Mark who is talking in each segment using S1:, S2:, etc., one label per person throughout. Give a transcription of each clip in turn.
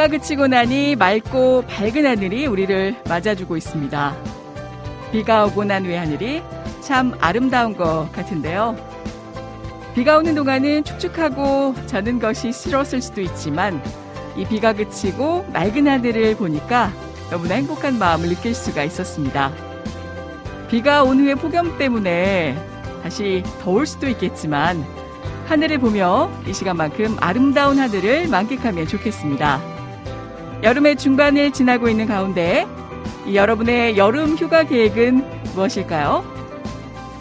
S1: 비가 그치고 나니 맑고 밝은 하늘이 우리를 맞아주고 있습니다. 비가 오고 난 후의 하늘이 참 아름다운 것 같은데요. 비가 오는 동안은 축축하고 젖은 것이 싫었을 수도 있지만 이 비가 그치고 맑은 하늘을 보니까 너무나 행복한 마음을 느낄 수가 있었습니다. 비가 온 후의 폭염 때문에 다시 더울 수도 있겠지만 하늘을 보며 이 시간만큼 아름다운 하늘을 만끽하면 좋겠습니다. 여름의 중반을 지나고 있는 가운데 이 여러분의 여름 휴가 계획은 무엇일까요?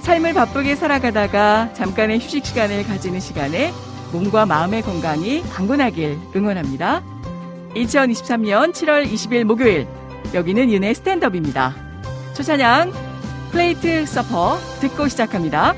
S1: 삶을 바쁘게 살아가다가 잠깐의 휴식 시간을 가지는 시간에 몸과 마음의 건강이 강건하길 응원합니다. 2023년 7월 20일 목요일 여기는 윤의 스탠드업입니다. 초찬양 플레이트 서퍼 듣고 시작합니다.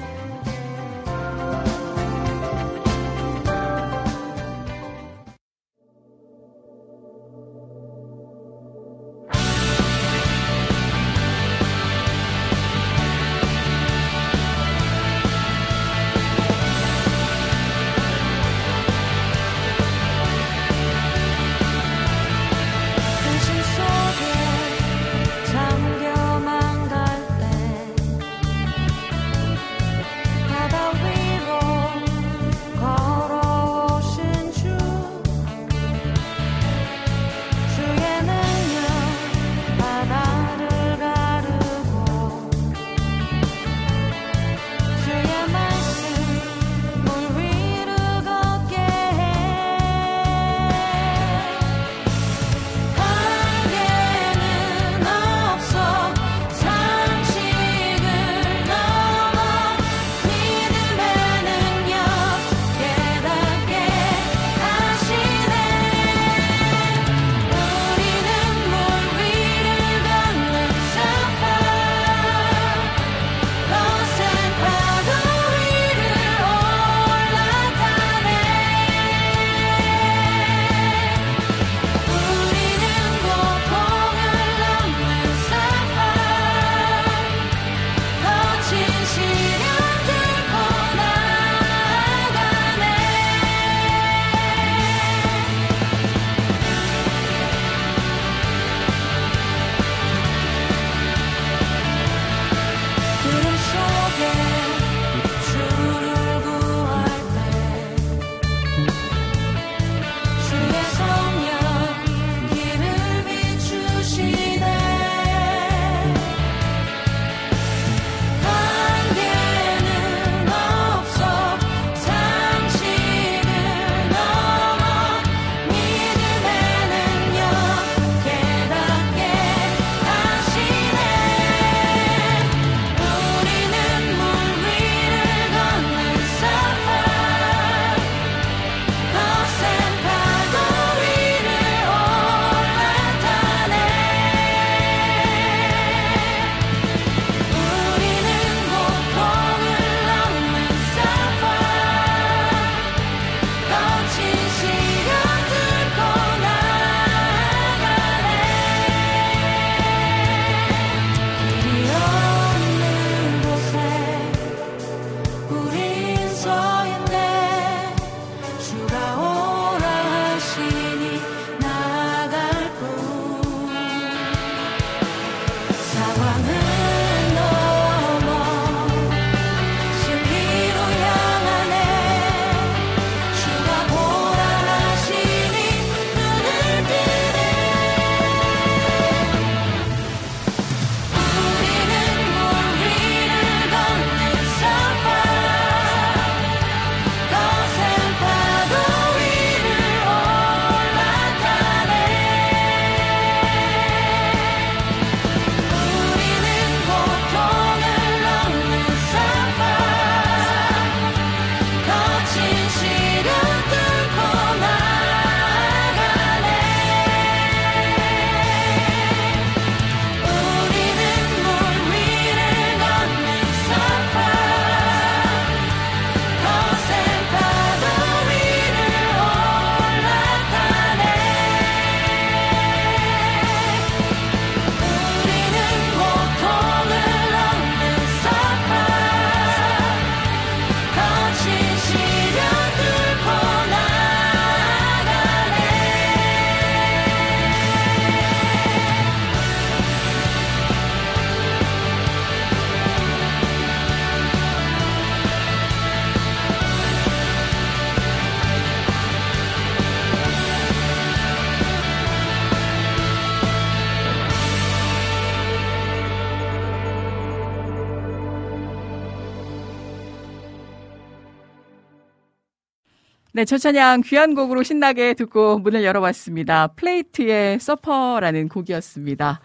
S1: 네, 첫 찬양 귀한 곡으로 신나게 듣고 문을 열어봤습니다. 플레이트의 서퍼라는 곡이었습니다.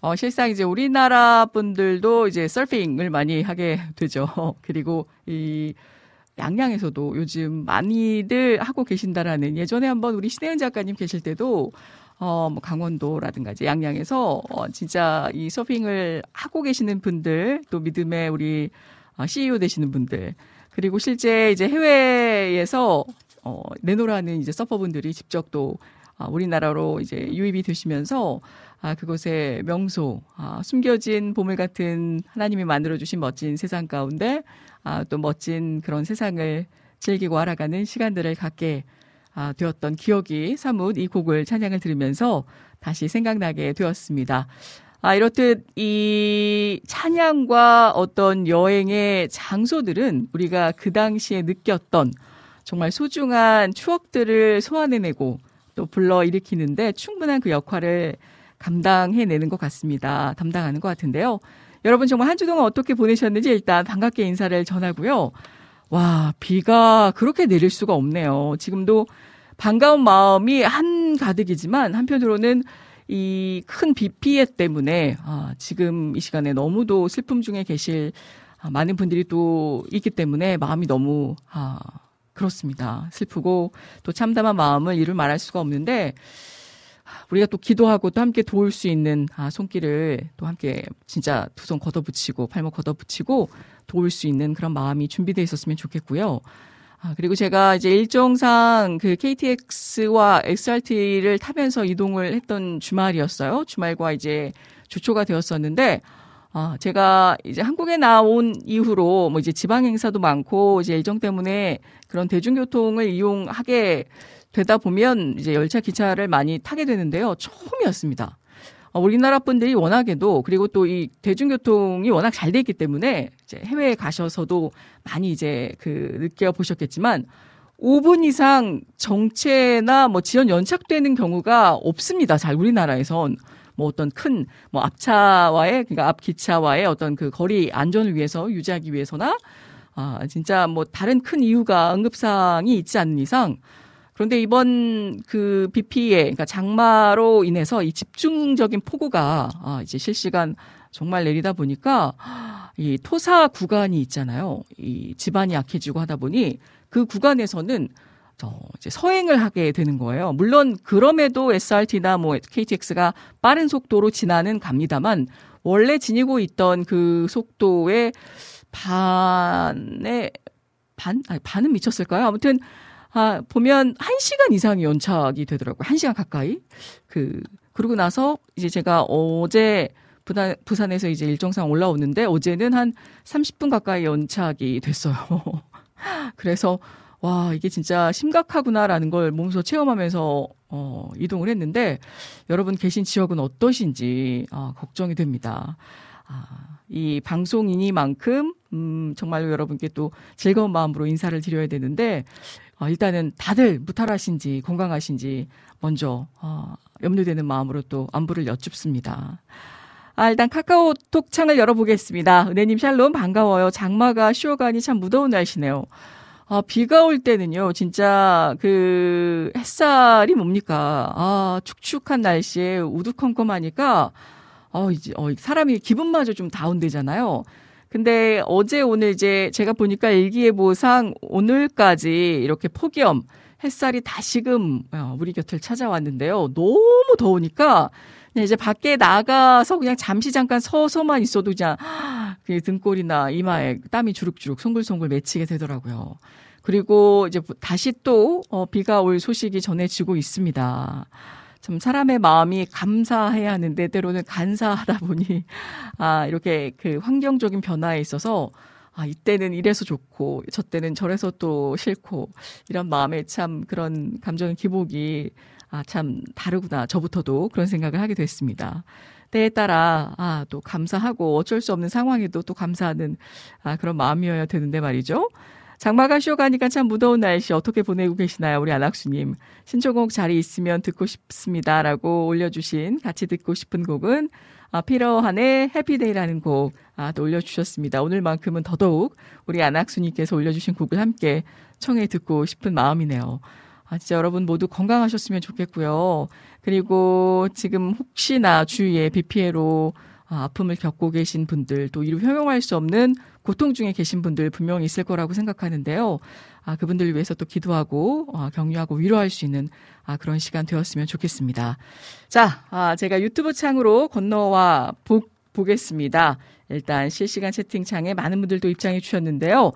S1: 어, 실상 이제 우리나라 분들도 이제 서핑을 많이 하게 되죠. 그리고 이 양양에서도 요즘 많이들 하고 계신다라는 예전에 한번 우리 신혜은 작가님 계실 때도 어, 뭐 강원도라든가 이제 양양에서 어, 진짜 이 서핑을 하고 계시는 분들 또 믿음의 우리 어, CEO 되시는 분들 그리고 실제 이제 해외에서 어, 내노라는 이제 서퍼분들이 직접 또 아, 우리나라로 이제 유입이 되시면서 아, 그곳의 명소, 아, 숨겨진 보물 같은 하나님이 만들어주신 멋진 세상 가운데 아, 또 멋진 그런 세상을 즐기고 알아가는 시간들을 갖게 아, 되었던 기억이 사뭇 이 곡을 찬양을 들으면서 다시 생각나게 되었습니다. 아, 이렇듯 이 찬양과 어떤 여행의 장소들은 우리가 그 당시에 느꼈던 정말 소중한 추억들을 소환해내고 또 불러일으키는데 충분한 그 역할을 감당해내는 것 같습니다. 담당하는 것 같은데요. 여러분 정말 한 주 동안 어떻게 보내셨는지 일단 반갑게 인사를 전하고요. 와, 비가 그렇게 내릴 수가 없네요. 지금도 반가운 마음이 한 가득이지만 한편으로는 이 큰 비 피해 때문에 아, 지금 이 시간에 너무도 슬픔 중에 계실 아, 많은 분들이 또 있기 때문에 마음이 너무 아, 그렇습니다. 슬프고 또 참담한 마음을 이루 말할 수가 없는데 우리가 또 기도하고 또 함께 도울 수 있는 아, 손길을 또 함께 진짜 두 손 걷어붙이고 팔목 걷어붙이고 도울 수 있는 그런 마음이 준비되어 있었으면 좋겠고요. 아, 그리고 제가 이제 일정상 그 KTX와 XRT를 타면서 이동을 했던 주말이었어요. 주말과 이제 주초가 되었었는데, 아, 제가 이제 한국에 나온 이후로 뭐 이제 지방 행사도 많고 이제 일정 때문에 그런 대중교통을 이용하게 되다 보면 이제 열차 기차를 많이 타게 되는데요. 처음이었습니다. 어, 우리나라 분들이 워낙에도 그리고 또 이 대중교통이 워낙 잘 돼 있기 때문에 이제 해외에 가셔서도 많이 이제 그 느껴 보셨겠지만 5분 이상 정체나 뭐 지연 연착되는 경우가 없습니다. 잘 우리나라에선 뭐 어떤 큰 뭐 앞차와의 그러니까 앞 기차와의 어떤 그 거리 안전을 위해서 유지하기 위해서나 아 진짜 뭐 다른 큰 이유가 응급사항이 있지 않는 이상 그런데 이번 그 비 피해, 그러니까 장마로 인해서 이 집중적인 폭우가 아, 이제 실시간 정말 내리다 보니까 이 토사 구간이 있잖아요. 이 지반이 약해지고 하다 보니 그 구간에서는 저 이제 서행을 하게 되는 거예요. 물론 그럼에도 SRT나 뭐 KTX가 빠른 속도로 지나는 갑니다만 원래 지니고 있던 그 속도의 반에 반 아니 반은 미쳤을까요? 아무튼 아, 보면 1시간 이상이 연착이 되더라고요. 1시간 가까이. 그, 그러고 나서 이제 제가 어제 부산, 부산에서 이제 일정상 올라오는데 어제는 한 30분 가까이 연착이 됐어요. 그래서 와, 이게 진짜 심각하구나라는 걸 몸소 체험하면서 어, 이동을 했는데 여러분 계신 지역은 어떠신지 아, 걱정이 됩니다. 아, 이 방송이니만큼 음, 정말로 여러분께 또 즐거운 마음으로 인사를 드려야 되는데 어, 일단은 다들 무탈하신지 건강하신지 먼저 어, 염려되는 마음으로 또 안부를 여쭙습니다. 아, 일단 카카오톡 창을 열어보겠습니다. 은혜님 샬롬 반가워요. 장마가 쉬어가니 참 무더운 날씨네요. 아, 비가 올 때는요, 진짜 그 햇살이 뭡니까? 아, 축축한 날씨에 우두컴컴하니까 어, 이제 어, 사람이 기분마저 좀 다운되잖아요. 근데 어제 오늘 이제 제가 보니까 일기예보상 오늘까지 이렇게 폭염 햇살이 다시금 어, 우리 곁을 찾아왔는데요. 너무 더우니까 이제 밖에 나가서 그냥 잠시 잠깐 서서만 있어도 그냥 그 등골이나 이마에 땀이 주룩주룩 송글송글 맺히게 되더라고요. 그리고 이제 다시 또 어, 비가 올 소식이 전해지고 있습니다. 참 사람의 마음이 감사해야 하는데 때로는 간사하다 보니 아 이렇게 그 환경적인 변화에 있어서 아 이때는 이래서 좋고 저 때는 저래서 또 싫고 이런 마음에 참 그런 감정의 기복이 아 참 다르구나 저부터도 그런 생각을 하게 됐습니다. 때에 따라 아 또 감사하고 어쩔 수 없는 상황에도 또 감사하는 아 그런 마음이어야 되는데 말이죠. 장마가 쉬어가니까 참 무더운 날씨 어떻게 보내고 계시나요? 우리 안학수님. 신청곡 자리 있으면 듣고 싶습니다. 라고 올려주신 같이 듣고 싶은 곡은 아, 피러한의 해피데이라는 곡, 아, 또 올려주셨습니다. 오늘만큼은 더더욱 우리 안학수님께서 올려주신 곡을 함께 청해 듣고 싶은 마음이네요. 아, 진짜 여러분 모두 건강하셨으면 좋겠고요. 그리고 지금 혹시나 주위에 비 피해로 아, 아픔을 겪고 계신 분들, 또 이루 형용할 수 없는 고통 중에 계신 분들 분명히 있을 거라고 생각하는데요. 아, 그분들 위해서 또 기도하고, 아, 격려하고 위로할 수 있는, 아, 그런 시간 되었으면 좋겠습니다. 자, 아, 제가 유튜브 창으로 건너와 보, 보겠습니다. 일단 실시간 채팅창에 많은 분들도 입장해 주셨는데요.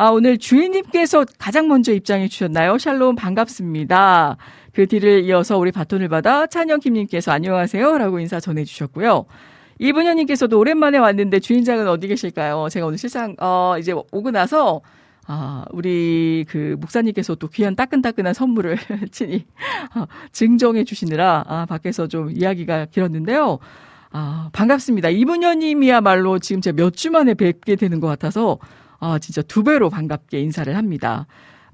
S1: 아, 오늘 주인님께서 가장 먼저 입장해 주셨나요? 샬롬 반갑습니다. 그 뒤를 이어서 우리 바톤을 받아 찬영 김님께서 안녕하세요. 라고 인사 전해 주셨고요. 이분현님께서도 오랜만에 왔는데 주인장은 어디 계실까요? 제가 오늘 실상, 어, 이제 오고 나서, 아, 우리 그 목사님께서 또 귀한 따끈따끈한 선물을 친히 어, 증정해 주시느라, 아, 밖에서 좀 이야기가 길었는데요. 아, 반갑습니다. 이분현님이야말로 지금 제가 몇 주 만에 뵙게 되는 것 같아서, 아, 진짜 두 배로 반갑게 인사를 합니다.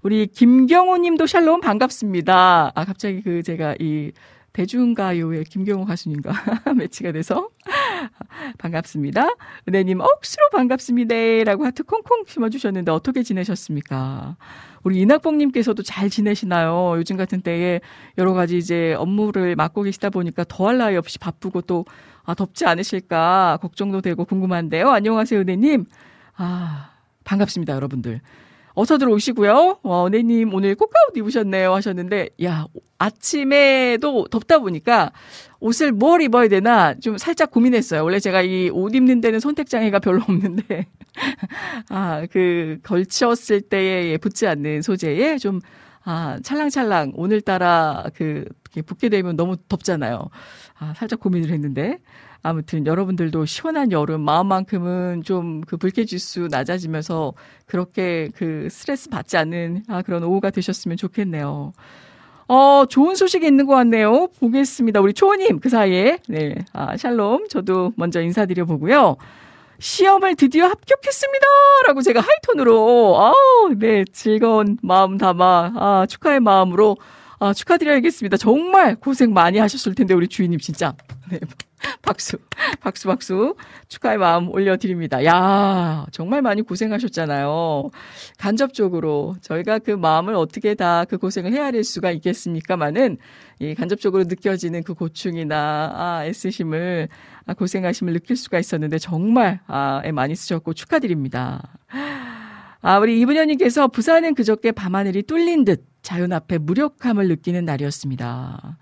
S1: 우리 김경호 님도 샬롬 반갑습니다. 아, 갑자기 그 제가 이 대중가요의 김경호 가수님과 매치가 돼서 반갑습니다. 은혜님 억수로 반갑습니다. 라고 하트 콩콩 심어주셨는데 어떻게 지내셨습니까? 우리 이낙봉님께서도 잘 지내시나요? 요즘 같은 때에 여러 가지 이제 업무를 맡고 계시다 보니까 더할 나위 없이 바쁘고 또 아, 덥지 않으실까 걱정도 되고 궁금한데요. 안녕하세요, 은혜님. 아, 반갑습니다, 여러분들. 어서 들어오시고요. 와, 은혜님 오늘 꽃가옷 입으셨네요 하셨는데, 야, 아침에도 덥다 보니까 옷을 뭘 입어야 되나 좀 살짝 고민했어요. 원래 제가 이 옷 입는 데는 선택장애가 별로 없는데, 아, 그, 걸쳤을 때에 붙지 않는 소재에 좀, 아, 찰랑찰랑 오늘따라 그, 붙게 되면 너무 덥잖아요. 아, 살짝 고민을 했는데, 아무튼 여러분들도 시원한 여름 마음만큼은 좀 그 불쾌지수 낮아지면서 그렇게 그 스트레스 받지 않는 아, 그런 오후가 되셨으면 좋겠네요. 어, 좋은 소식이 있는 것 같네요. 보겠습니다. 우리 초호님, 그 사이에. 네. 아, 샬롬. 저도 먼저 인사드려 보고요. 시험을 드디어 합격했습니다! 라고 제가 하이톤으로, 아우, 네, 즐거운 마음 담아, 아, 축하의 마음으로, 아, 축하드려야겠습니다. 정말 고생 많이 하셨을 텐데, 우리 주인님 진짜. 네. 박수, 박수, 박수. 축하의 마음 올려드립니다. 야 정말 많이 고생하셨잖아요. 간접적으로 저희가 그 마음을 어떻게 다 그 고생을 헤아릴 수가 있겠습니까만은 이 간접적으로 느껴지는 그 고충이나 아, 애쓰심을 아, 고생하심을 느낄 수가 있었는데 정말 아, 애 많이 쓰셨고 축하드립니다. 아, 우리 이분현님께서 부산은 그저께 밤하늘이 뚫린 듯 자연 앞에 무력함을 느끼는 날이었습니다.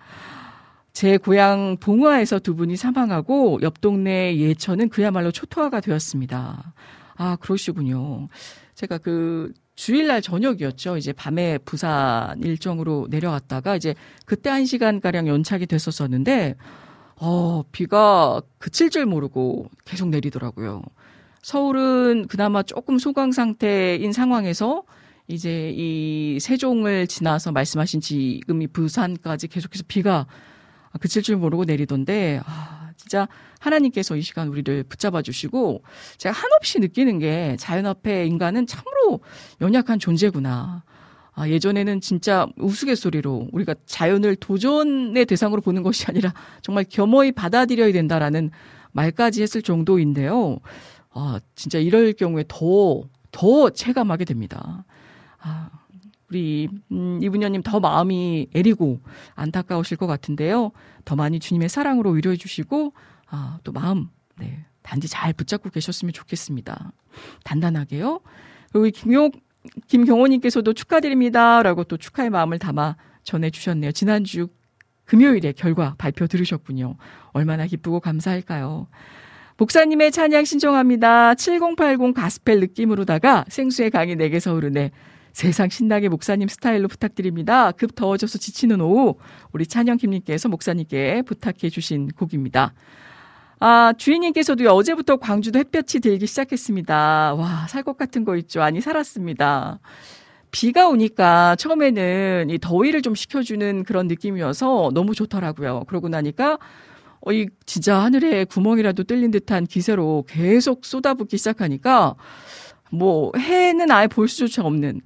S1: 제 고향 봉화에서 두 분이 사망하고 옆 동네 예천은 그야말로 초토화가 되었습니다. 아, 그러시군요. 제가 그 주일날 저녁이었죠. 이제 밤에 부산 일정으로 내려왔다가 이제 그때 한 시간가량 연착이 됐었었는데, 어, 비가 그칠 줄 모르고 계속 내리더라고요. 서울은 그나마 조금 소강 상태인 상황에서 이제 이 세종을 지나서 말씀하신 지금 이 부산까지 계속해서 비가 그칠 줄 모르고 내리던데, 아, 진짜 하나님께서 이 시간 우리를 붙잡아 주시고, 제가 한없이 느끼는 게 자연 앞에 인간은 참으로 연약한 존재구나. 아, 예전에는 진짜 우스갯소리로 우리가 자연을 도전의 대상으로 보는 것이 아니라 정말 겸허히 받아들여야 된다라는 말까지 했을 정도인데요. 아, 진짜 이럴 경우에 더, 더 체감하게 됩니다. 아, 우리 음, 이분녀님 더 마음이 애리고 안타까우실 것 같은데요. 더 많이 주님의 사랑으로 위로해 주시고 아, 또 마음 네, 단지 잘 붙잡고 계셨으면 좋겠습니다. 단단하게요. 그리고 김용 김경호님께서도 축하드립니다라고 또 축하의 마음을 담아 전해주셨네요. 지난주 금요일에 결과 발표 들으셨군요. 얼마나 기쁘고 감사할까요? 목사님의 찬양 신청합니다. 7080 가스펠 느낌으로다가 생수의 강이 내게 서오르네. 세상 신나게 목사님 스타일로 부탁드립니다. 급 더워져서 지치는 오후 우리 찬영 김님께서 목사님께 부탁해 주신 곡입니다. 아, 주인님께서도 어제부터 광주도 햇볕이 들기 시작했습니다. 와, 살 것 같은 거 있죠. 아니, 살았습니다. 비가 오니까 처음에는 이 더위를 좀 식혀주는 그런 느낌이어서 너무 좋더라고요. 그러고 나니까 어, 이 진짜 하늘에 구멍이라도 뚫린 듯한 기세로 계속 쏟아붓기 시작하니까 뭐 해는 아예 볼 수조차 없는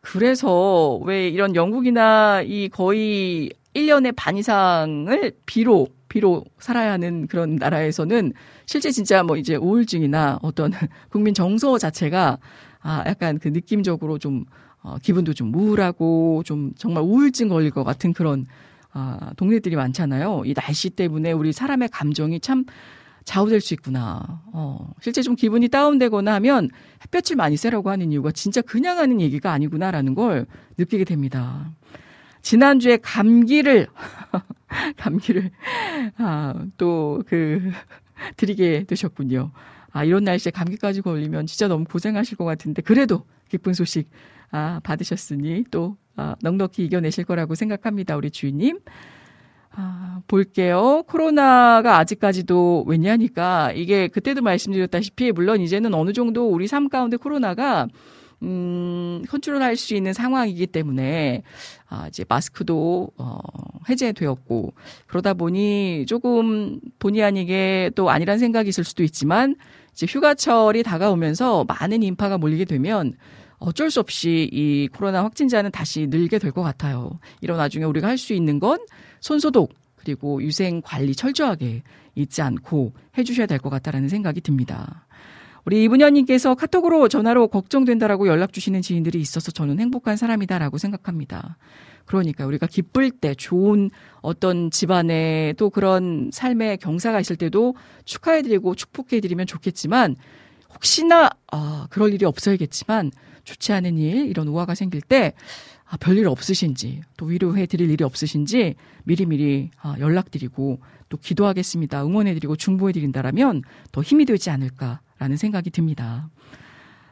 S1: 그래서 왜 이런 영국이나 이 거의 1년의 반 이상을 비로 비로 살아야 하는 그런 나라에서는 실제 진짜 뭐 이제 우울증이나 어떤 국민 정서 자체가 아, 약간 그 느낌적으로 좀 어, 기분도 좀 우울하고 좀 정말 우울증 걸릴 것 같은 그런 아, 동네들이 많잖아요. 이 날씨 때문에 우리 사람의 감정이 참 좌우될 수 있구나. 어, 실제 좀 기분이 다운되거나 하면 햇볕을 많이 쐬라고 하는 이유가 진짜 그냥 하는 얘기가 아니구나라는 걸 느끼게 됩니다. 지난주에 감기를, 감기를, 아, 또 그, 드리게 되셨군요. 아, 이런 날씨에 감기까지 걸리면 진짜 너무 고생하실 것 같은데, 그래도 기쁜 소식, 아, 받으셨으니 또, 아, 넉넉히 이겨내실 거라고 생각합니다. 우리 주인님. 아, 볼게요. 코로나가 아직까지도 왜냐니까 이게 그때도 말씀드렸다시피 물론 이제는 어느 정도 우리 삶 가운데 코로나가 음, 컨트롤할 수 있는 상황이기 때문에 아, 이제 마스크도 어, 해제되었고 그러다 보니 조금 본의 아니게 또 아니란 생각이 있을 수도 있지만 이제 휴가철이 다가오면서 많은 인파가 몰리게 되면 어쩔 수 없이 이 코로나 확진자는 다시 늘게 될 것 같아요. 이런 와중에 우리가 할 수 있는 건 손소독 그리고 위생 관리 철저하게 잊지 않고 해주셔야 될 것 같다라는 생각이 듭니다. 우리 이분현님께서 카톡으로 전화로 걱정된다라고 연락 주시는 지인들이 있어서 저는 행복한 사람이다라고 생각합니다. 그러니까 우리가 기쁠 때 좋은 어떤 집안에 또 그런 삶의 경사가 있을 때도 축하해드리고 축복해드리면 좋겠지만 혹시나 아 그럴 일이 없어야겠지만 좋지 않은 일 이런 우화가 생길 때 아, 별일 없으신지 또 위로해 드릴 일이 없으신지 미리미리 아, 연락드리고 또 기도하겠습니다. 응원해 드리고 중보해 드린다라면 더 힘이 되지 않을까라는 생각이 듭니다.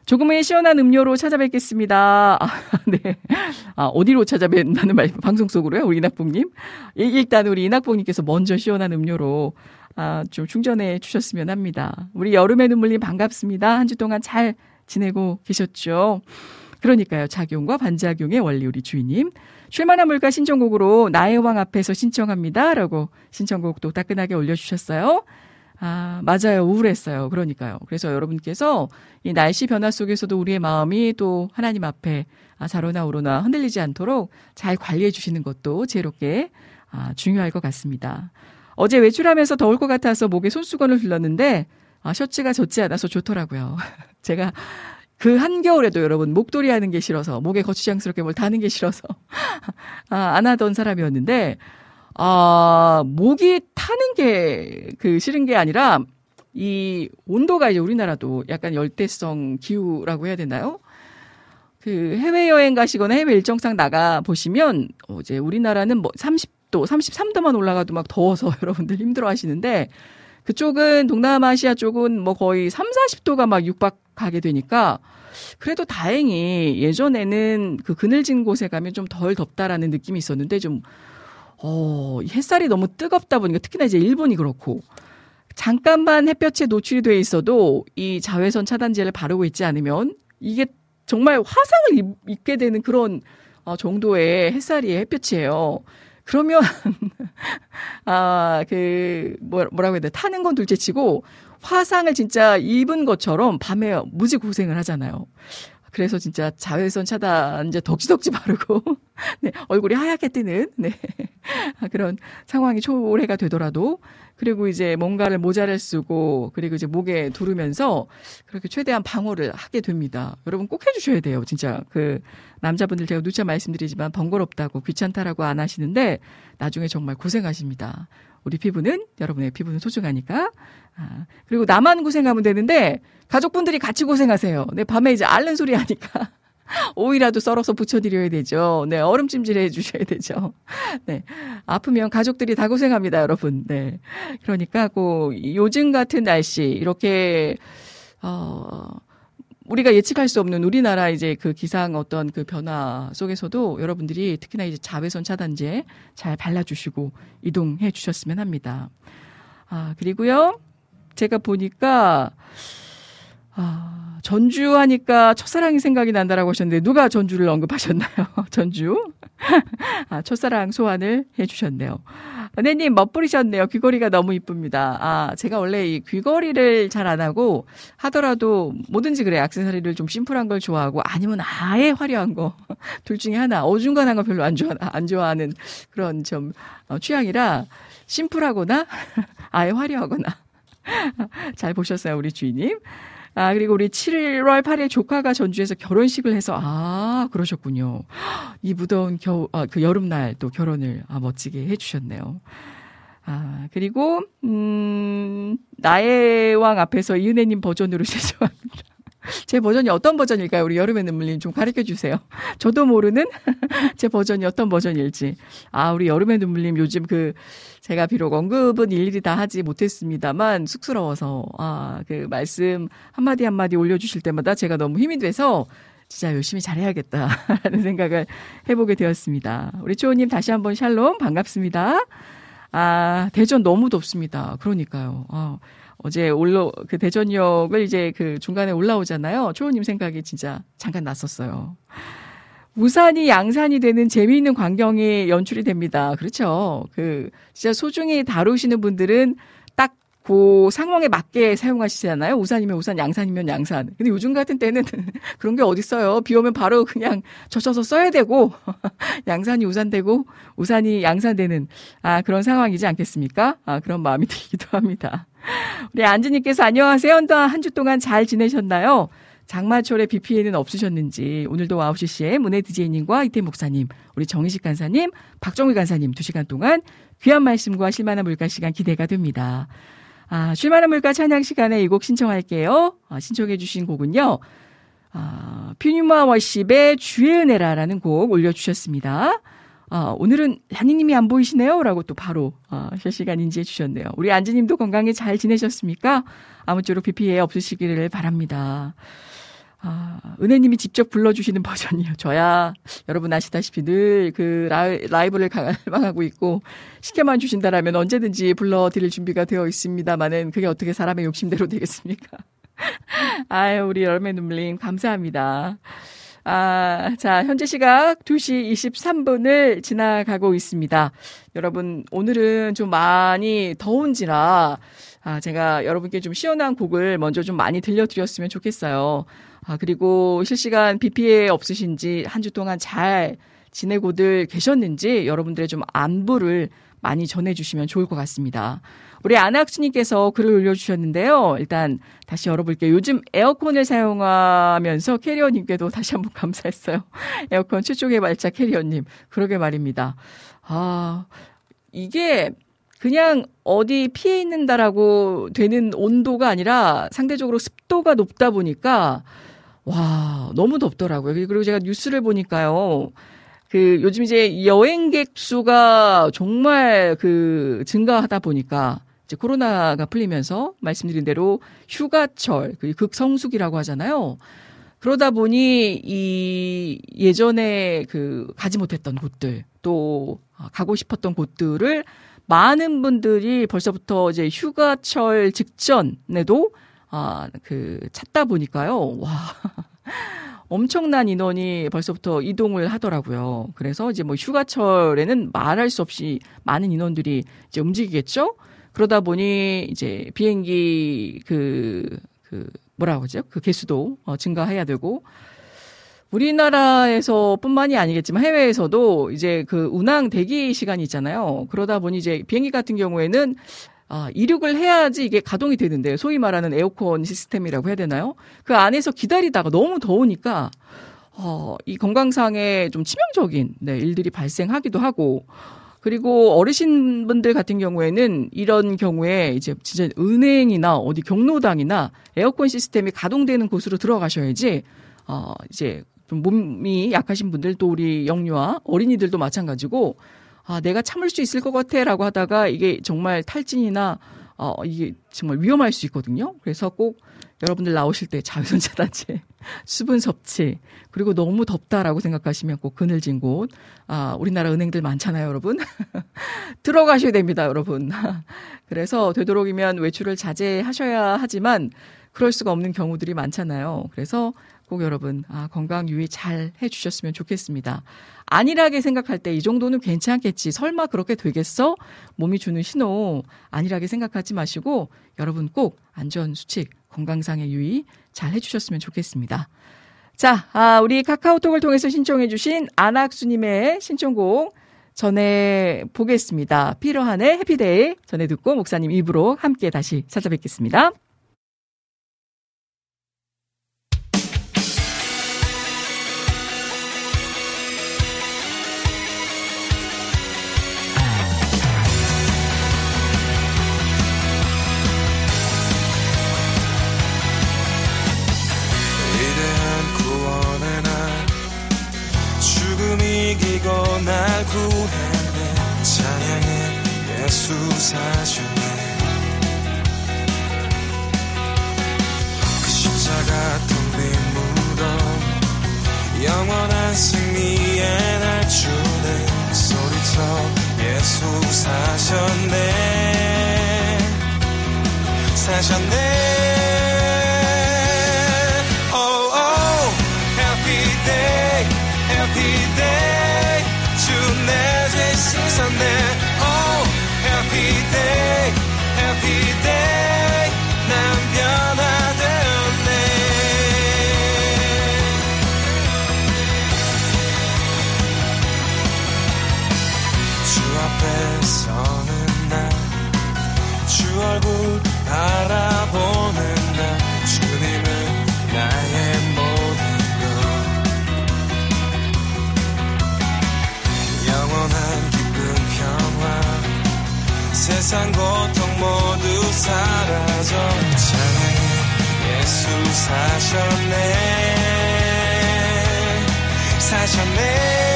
S1: 조금의 시원한 음료로 찾아뵙겠습니다. 아, 네. 아, 어디로 찾아뵙나는 말, 방송 속으로요? 우리 이낙봉님. 일단 우리 이낙봉님께서 먼저 시원한 음료로 아, 좀 충전해 주셨으면 합니다. 우리 여름의 눈물님 반갑습니다. 한 주 동안 잘 지내고 계셨죠? 그러니까요. 작용과 반작용의 원리 우리 주인님. 쉴만한 물가 신청곡으로 나의 왕 앞에서 신청합니다. 라고 신청곡도 따끈하게 올려주셨어요. 아, 맞아요. 우울했어요. 그러니까요. 그래서 여러분께서 이 날씨 변화 속에서도 우리의 마음이 또 하나님 앞에 아, 자로나 우로나 흔들리지 않도록 잘 관리해 주시는 것도 지혜롭게 아, 중요할 것 같습니다. 어제 외출하면서 더울 것 같아서 목에 손수건을 둘렀는데 아, 셔츠가 젖지 않아서 좋더라고요. 제가 그 한겨울에도 여러분 목도리 하는 게 싫어서 목에 거추장스럽게 뭘 다는 게 싫어서 아, 안 하던 사람이었는데 아 목이 타는 게 그 싫은 게 아니라 이 온도가 이제 우리나라도 약간 열대성 기후라고 해야 되나요? 그 해외 여행 가시거나 해외 일정상 나가 보시면 어, 이제 우리나라는 뭐 30도, 33도만 올라가도 막 더워서 여러분들 힘들어 하시는데 그쪽은 동남아시아 쪽은 뭐 거의 3, 40도가 막 육박하게 되니까 그래도 다행히 예전에는 그 그늘진 곳에 가면 좀 덜 덥다라는 느낌이 있었는데 좀 어, 햇살이 너무 뜨겁다 보니까 특히나 이제 일본이 그렇고 잠깐만 햇볕에 노출이 돼 있어도 이 자외선 차단제를 바르고 있지 않으면 이게 정말 화상을 입게 되는 그런 어, 정도의 햇살이 햇볕이에요. 그러면 아그 뭐, 뭐라고 해야 돼 타는 건 둘째치고 화상을 진짜 입은 것처럼 밤에 무지 고생을 하잖아요. 그래서 진짜 자외선 차단 이제 덕지덕지 바르고 네, 얼굴이 하얗게 뜨는 네. 그런 상황이 초래가 되더라도 그리고 이제 뭔가를 모자를 쓰고 그리고 이제 목에 두르면서 그렇게 최대한 방어를 하게 됩니다. 여러분 꼭 해주셔야 돼요. 진짜 그 남자분들 제가 누차 말씀드리지만 번거롭다고 귀찮다라고 안 하시는데 나중에 정말 고생하십니다. 우리 피부는 여러분의 피부는 소중하니까. 아, 그리고 나만 고생하면 되는데 가족분들이 같이 고생하세요. 네, 밤에 이제 앓는 소리 하니까. 오이라도 썰어서 붙여드려야 되죠. 네, 얼음찜질 해주셔야 되죠. 네, 아프면 가족들이 다 고생합니다, 여러분. 네, 그러니까 꼭 요즘 같은 날씨 이렇게 어 우리가 예측할 수 없는 우리나라 이제 그 기상 어떤 그 변화 속에서도 여러분들이 특히나 이제 자외선 차단제 잘 발라주시고 이동해 주셨으면 합니다. 아 그리고요, 제가 보니까 아, 전주 하니까 첫사랑이 생각이 난다라고 하셨는데 누가 전주를 언급하셨나요? 전주? 아, 첫사랑 소환을 해 주셨네요. 은혜 님 멋부리셨네요. 귀걸이가 너무 이쁩니다. 아, 제가 원래 이 귀걸이를 잘 안 하고 하더라도 뭐든지 그래. 액세서리를 좀 심플한 걸 좋아하고 아니면 아예 화려한 거. 둘 중에 하나. 어중간한 거 별로 안 좋아, 안 좋아하는 그런 좀 어, 취향이라 심플하거나 아예 화려하거나. 잘 보셨어요, 우리 주인님? 아, 그리고 우리 7월 8일 조카가 전주에서 결혼식을 해서, 아, 그러셨군요. 이 무더운 겨우, 아, 그 여름날 또 결혼을, 아, 멋지게 해주셨네요. 아, 그리고, 음, 나의 왕 앞에서 이은혜님 버전으로 죄송합니다. 제 버전이 어떤 버전일까요? 우리 여름의 눈물님 좀 가르쳐 주세요. 저도 모르는 제 버전이 어떤 버전일지. 아, 우리 여름의 눈물님 요즘 그, 제가 비록 언급은 일일이 다 하지 못했습니다만 쑥스러워서, 아, 그 말씀 한마디 한마디 올려주실 때마다 제가 너무 힘이 돼서 진짜 열심히 잘해야겠다라는 생각을 해보게 되었습니다. 우리 초호님 다시 한번 샬롬 반갑습니다. 아, 대전 너무 덥습니다. 그러니까요. 아, 어제 올라 그 대전역을 이제 그 중간에 올라오잖아요. 초호님 생각이 진짜 잠깐 났었어요. 우산이 양산이 되는 재미있는 광경이 연출이 됩니다. 그렇죠. 그 진짜 소중히 다루시는 분들은 딱 그 상황에 맞게 사용하시잖아요. 우산이면 우산, 양산이면 양산. 근데 요즘 같은 때는 그런 게 어딨어요. 비 오면 바로 그냥 젖혀서 써야 되고, 양산이 우산 되고, 우산이 양산 되는, 아, 그런 상황이지 않겠습니까? 아, 그런 마음이 들기도 합니다. 우리 안지님께서 안녕하세요. 한 주 동안 잘 지내셨나요? 장마철에 비 피해는 없으셨는지 오늘도 9시 시에 문혜 디제이님과 이태 목사님, 우리 정희식 간사님, 박정희 간사님 2시간 동안 귀한 말씀과 실만한 물가 시간 기대가 됩니다. 아, 쉴만한 물가 찬양 시간에 이 곡 신청할게요. 아, 신청해 주신 곡은요. 아, 퓨니마 워십의 주의 은혜라라는 곡 올려주셨습니다. 아, 오늘은 한이님이 안 보이시네요? 라고 또 바로, 아, 실시간 인지해 주셨네요. 우리 안지님도 건강히 잘 지내셨습니까? 아무쪼록 비 피해 없으시기를 바랍니다. 아, 은혜님이 직접 불러주시는 버전이요. 저야, 여러분 아시다시피 늘 그 라이브를 갈망하고 있고, 시켜만 주신다라면 언제든지 불러드릴 준비가 되어 있습니다만은 그게 어떻게 사람의 욕심대로 되겠습니까? 아유, 우리 여름의 눈물님, 감사합니다. 아, 자, 현재 시각 2시 23분을 지나가고 있습니다. 여러분, 오늘은 좀 많이 더운지라, 아, 제가 여러분께 좀 시원한 곡을 먼저 좀 많이 들려드렸으면 좋겠어요. 아, 그리고 실시간 비 피해 없으신지 한 주 동안 잘 지내고들 계셨는지 여러분들의 좀 안부를 많이 전해주시면 좋을 것 같습니다. 우리 안학수님께서 글을 올려주셨는데요. 일단 다시 열어볼게요. 요즘 에어컨을 사용하면서 캐리어님께도 다시 한번 감사했어요. 에어컨 최초의 발자 캐리어님. 그러게 말입니다. 아, 이게 그냥 어디 피해 있는다라고 되는 온도가 아니라 상대적으로 습도가 높다 보니까 와, 너무 덥더라고요. 그리고 제가 뉴스를 보니까요. 그 요즘 이제 여행객 수가 정말 그 증가하다 보니까 이제 코로나가 풀리면서 말씀드린 대로 휴가철, 그 극성수기라고 하잖아요. 그러다 보니 이 예전에 그 가지 못했던 곳들 또 가고 싶었던 곳들을 많은 분들이 벌써부터 이제 휴가철 직전에도 아, 그 찾다 보니까요. 와. 엄청난 인원이 벌써부터 이동을 하더라고요. 그래서 이제 뭐 휴가철에는 말할 수 없이 많은 인원들이 이제 움직이겠죠? 그러다 보니 이제 비행기 그, 그, 뭐라고 하죠? 그 개수도 어, 증가해야 되고, 우리나라에서 뿐만이 아니겠지만 해외에서도 이제 그 운항 대기 시간이 있잖아요. 그러다 보니 이제 비행기 같은 경우에는 아, 이륙을 해야지 이게 가동이 되는데 소위 말하는 에어컨 시스템이라고 해야 되나요? 그 안에서 기다리다가 너무 더우니까 어, 이 건강상에 좀 치명적인 네, 일들이 발생하기도 하고 그리고 어르신분들 같은 경우에는 이런 경우에 이제 진짜 은행이나 어디 경로당이나 에어컨 시스템이 가동되는 곳으로 들어가셔야지 어, 이제 좀 몸이 약하신 분들 또 우리 영유아 어린이들도 마찬가지고 아, 내가 참을 수 있을 것 같아 라고 하다가 이게 정말 탈진이나 어, 이게 정말 위험할 수 있거든요. 그래서 꼭 여러분들 나오실 때 자외선 차단제, 수분 섭취, 그리고 너무 덥다라고 생각하시면 꼭 그늘진 곳, 아, 우리나라 은행들 많잖아요, 여러분. 들어가셔야 됩니다, 여러분. 그래서 되도록이면 외출을 자제하셔야 하지만 그럴 수가 없는 경우들이 많잖아요. 그래서 꼭 여러분 아, 건강 유의 잘 해주셨으면 좋겠습니다. 안일하게 생각할 때 이 정도는 괜찮겠지. 설마 그렇게 되겠어? 몸이 주는 신호 안일하게 생각하지 마시고 여러분 꼭 안전 수칙 건강상의 유의 잘 해주셨으면 좋겠습니다. 자, 아, 우리 카카오톡을 통해서 신청해주신 안학수님의 신청곡 전해 보겠습니다. 피로한의 해피데이 전해 듣고 목사님 입으로 함께 다시 찾아뵙겠습니다.
S2: 사셨네. 그 십자가 텅빈 무덤 영원한 승리의 날 주네. 소리쳐 예수 사셨네. 사셨네 찬양해 예수 사셨네. 사셨네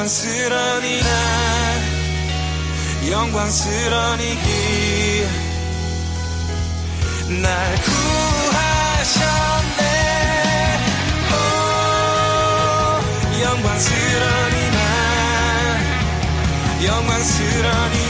S2: 영광스러운 이날 영광스러운 이길. 날 구하셨네. 오 영광스러운 이날 영광스러운 이름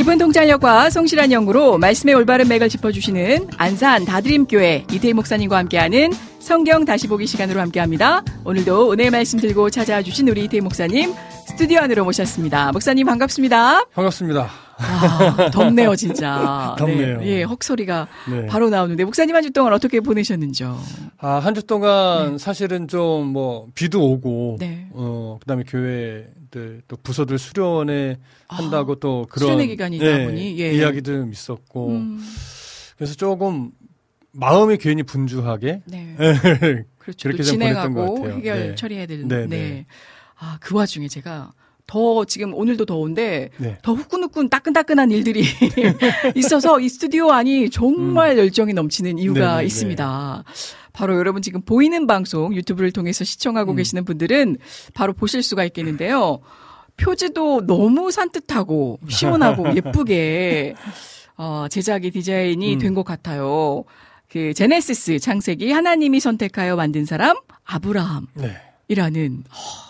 S1: 기분 통찰력과 성실한 연구로 말씀의 올바른 맥을 짚어주시는 안산 다드림교회 이태희 목사님과 함께하는 성경 다시 보기 시간으로 함께합니다. 오늘도 은혜의 말씀 들고 찾아와 주신 우리 이태희 목사님 스튜디오 안으로 모셨습니다. 목사님 반갑습니다.
S3: 반갑습니다.
S1: 아, 덥네요 진짜.
S3: 덥네요.
S1: 네, 예, 헉소리가
S3: 네.
S1: 바로 나오는데 목사님 한 주 동안 어떻게 보내셨는지요?
S3: 아, 한 주 동안 사실은 좀 뭐 비도 오고
S1: 네.
S3: 어, 그다음에 교회 들또 부서들 수련회 한다고 또 그런
S1: 아, 수련회 기간이다
S3: 네,
S1: 보니, 예.
S3: 이야기도 있었고
S1: 음,
S3: 그래서 조금 마음이 괜히 분주하게
S1: 네.
S3: 그렇게
S1: 그렇죠.
S3: 또좀 보냈던 것
S1: 진행하고
S3: 같아요.
S1: 해결
S3: 네.
S1: 처리해야 되는데.
S3: 네, 네.
S1: 아, 그 와중에 제가 더 지금 오늘도 더운데
S3: 네.
S1: 더 후끈후끈 따끈따끈한 일들이 있어서 이 스튜디오 안이 정말 열정이 넘치는 이유가
S3: 음. 네네네.
S1: 있습니다. 바로 여러분 지금 보이는 방송 유튜브를 통해서 시청하고
S3: 음.
S1: 계시는 분들은 바로 보실 수가 있겠는데요. 표지도 너무 산뜻하고 시원하고 예쁘게 어, 제작이 디자인이
S3: 음.
S1: 된것 같아요. 그 제네시스 창세기 하나님이 선택하여 만든 사람 아브라함
S3: 네.
S1: 이라는 허,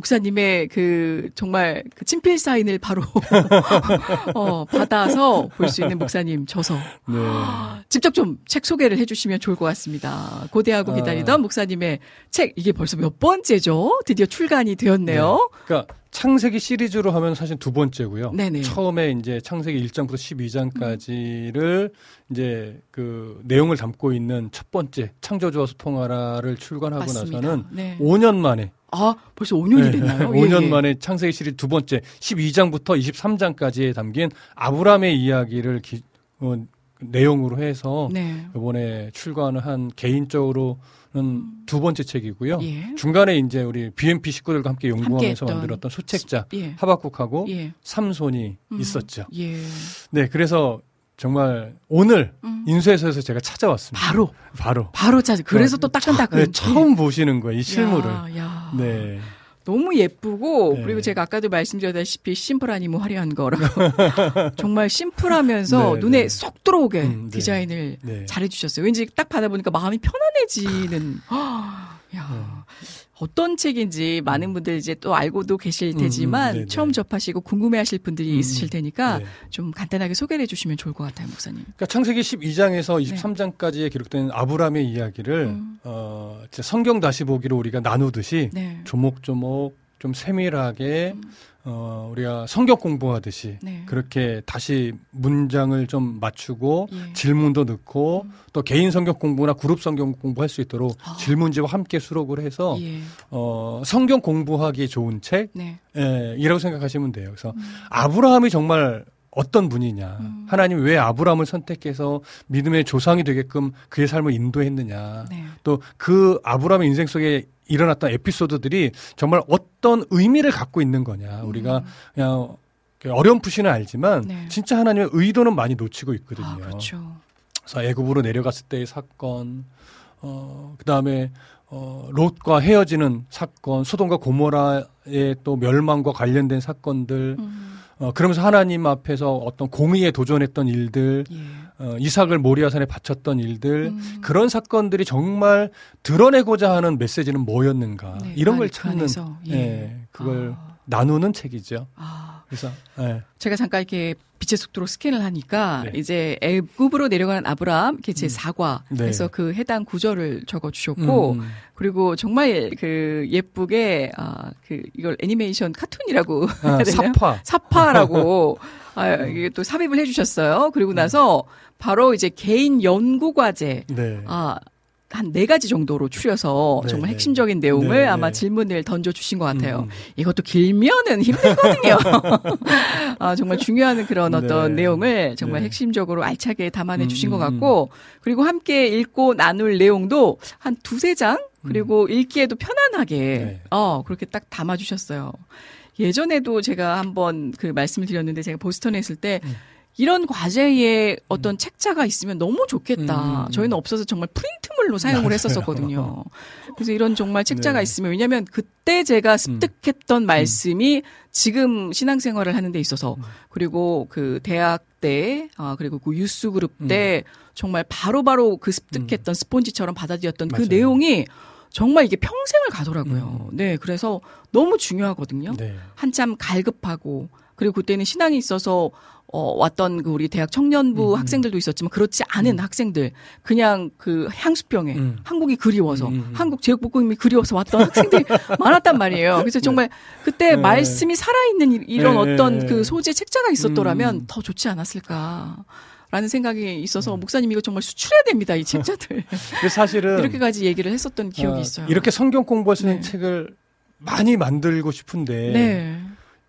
S1: 목사님의 그 정말 그 친필 사인을 바로 어, 받아서 볼 수 있는 목사님 저서
S3: 네.
S1: 직접 좀 책 소개를 해주시면 좋을 것 같습니다. 고대하고
S3: 아.
S1: 기다리던 목사님의 책 이게 벌써 몇 번째죠? 드디어 출간이 되었네요.
S3: 그러니까 창세기 시리즈로 하면 사실 두 번째고요.
S1: 네네.
S3: 처음에 이제 창세기 1장부터 12장까지를 이제 그 내용을 담고 있는 첫 번째 창조주와 소통하라를 출간하고
S1: 맞습니다.
S3: 나서는
S1: 네.
S3: 5년 만에
S1: 아 벌써 5년이 됐나요?
S3: 5년
S1: 예, 예.
S3: 만에 창세기 시리즈 두 번째 12장부터 23장까지에 담긴 아브라함의 이야기를 기- 어, 내용으로 해서
S1: 네.
S3: 이번에 출간을 한 개인적으로 는두 번째 책이고요.
S1: 예.
S3: 중간에 이제 우리 BMP 식구들과 함께 연구하면서
S1: 함께했던
S3: 만들었던 소책자
S1: 예.
S3: 하박국하고
S1: 예.
S3: 삼손이
S1: 음.
S3: 있었죠.
S1: 예.
S3: 네, 그래서 정말 오늘
S1: 음.
S3: 인쇄소에서 제가 찾아왔습니다.
S1: 바로
S3: 바로.
S1: 바로 찾아. 그래서 또 따끈따끈.
S3: 네, 처음 보시는 거예요, 이 실물을.
S1: 야, 야.
S3: 네.
S1: 너무 예쁘고
S3: 네.
S1: 그리고 제가 아까도 말씀드렸다시피 심플하니 뭐 화려한 거라고 정말 심플하면서
S3: 네,
S1: 눈에
S3: 네.
S1: 쏙 들어오게
S3: 음, 네.
S1: 디자인을
S3: 네.
S1: 잘해주셨어요. 왠지 딱 받아보니까 마음이 편안해지는. 야, 어떤 책인지 많은 분들 이제 또 알고도 계실
S3: 음,
S1: 테지만
S3: 음, 네, 네.
S1: 처음 접하시고 궁금해하실 분들이
S3: 음,
S1: 있으실 테니까
S3: 네.
S1: 좀 간단하게 소개를 해주시면 좋을 것 같아요, 목사님.
S3: 그러니까 창세기 12장에서 23장까지에 기록된 아브라함의 이야기를
S1: 네. 음.
S3: 어, 성경 다시 보기로 우리가 나누듯이
S1: 네.
S3: 조목조목 좀 세밀하게
S1: 음.
S3: 어, 우리가 성경 공부하듯이
S1: 네.
S3: 그렇게 다시 문장을 좀 맞추고
S1: 예.
S3: 질문도 넣고
S1: 음.
S3: 또 개인 성경 공부나 그룹 성경 공부할 수 있도록
S1: 아.
S3: 질문지와 함께 수록을 해서
S1: 예.
S3: 어, 성경 공부하기 좋은 책
S1: 네.
S3: 예, 이라고 생각하시면 돼요. 그래서
S1: 음.
S3: 아브라함이 정말 어떤 분이냐.
S1: 음.
S3: 하나님 왜 아브라함을 선택해서 믿음의 조상이 되게끔 그의 삶을 인도했느냐.
S1: 네.
S3: 또그 아브라함의 인생 속에 일어났던 에피소드들이 정말 어떤 의미를 갖고 있는 거냐. 우리가 그냥 어렴풋이는 알지만
S1: 음. 네.
S3: 진짜 하나님의 의도는 많이 놓치고 있거든요.
S1: 아, 그렇죠.
S3: 그래서 애굽으로 내려갔을 때의 사건, 어, 그 다음에, 어, 롯과 헤어지는 사건, 소돔과 고모라의 또 멸망과 관련된 사건들,
S1: 음.
S3: 어, 그러면서 하나님 앞에서 어떤 공의에 도전했던 일들,
S1: 예.
S3: 어, 이삭을 모리아산에 바쳤던 일들,
S1: 음.
S3: 그런 사건들이 정말 드러내고자 하는 메시지는 뭐였는가.
S1: 네,
S3: 이런
S1: 걸그
S3: 찾는,
S1: 안에서, 예.
S3: 예, 그걸
S1: 아.
S3: 나누는 책이죠.
S1: 아.
S3: 그래서, 예.
S1: 제가 잠깐 이렇게 빛의 속도로 스캔을 하니까
S3: 네.
S1: 이제 애굽으로 내려가는 아브라함 이렇게 제 4과
S3: 네.
S1: 그래서 그 해당 구절을 적어 주셨고
S3: 음, 음.
S1: 그리고 정말 그 예쁘게 아그 이걸 애니메이션 카툰이라고
S3: 아? 사파.
S1: 사파라고 아, 이게 또 삽입을 해 주셨어요. 그리고 나서 바로 이제 개인 연구 과제
S3: 네.
S1: 아. 한 네 가지 정도로 추려서
S3: 네,
S1: 정말
S3: 네.
S1: 핵심적인 내용을
S3: 네,
S1: 아마
S3: 네.
S1: 질문을 던져 주신 것 같아요.
S3: 음, 음.
S1: 이것도 길면은 힘들거든요. 아, 정말 중요한 그런 어떤
S3: 네.
S1: 내용을 정말
S3: 네.
S1: 핵심적으로 알차게 담아내
S3: 음,
S1: 주신 것
S3: 음,
S1: 같고, 그리고 함께 읽고 나눌 내용도 한 두세 장, 그리고 읽기에도 편안하게,
S3: 음. 네.
S1: 어, 그렇게 딱 담아 주셨어요. 예전에도 제가 한번 그 말씀을 드렸는데, 제가 보스턴에 있을 때, 이런 과제에 어떤 책자가 있으면 너무 좋겠다.
S3: 음, 음, 음.
S1: 저희는 없어서 정말 프린트 물로 선물로 사용을 했었었거든요. 그래서 이런 정말 책자가
S3: 네.
S1: 있으면 왜냐하면 그때 제가 습득했던 말씀이 지금 신앙생활을 하는 데 있어서
S3: 음.
S1: 그리고 그 대학 때 아, 그리고 그 유스 그룹
S3: 음.
S1: 때 정말 바로 바로 그 습득했던 스폰지처럼 받아들였던 그
S3: 맞아요.
S1: 내용이 정말 이게 평생을 가더라고요.
S3: 음.
S1: 네, 그래서 너무 중요하거든요.
S3: 네.
S1: 한참 갈급하고 그리고 그때는 신앙이 있어서 어, 왔던 그 우리 대학 청년부
S3: 음.
S1: 학생들도 있었지만 그렇지 않은 학생들 그냥 그 향수병에
S3: 음.
S1: 한국이 그리워서
S3: 음, 음.
S1: 한국 제국볶음이 그리워서 왔던 학생들이 많았단 말이에요. 그래서 정말 그때
S3: 네.
S1: 말씀이 살아있는 이- 이런
S3: 네,
S1: 어떤
S3: 네.
S1: 그 소재 책자가 있었더라면
S3: 음.
S1: 더 좋지 않았을까. 라는 생각이 있어서 목사님 이거 정말 수출해야 됩니다 이 책자들
S3: 사실은
S1: 이렇게까지 얘기를 했었던 기억이
S3: 어,
S1: 있어요.
S3: 이렇게 성경 공부할 수 있는
S1: 네.
S3: 책을 많이 만들고 싶은데
S1: 네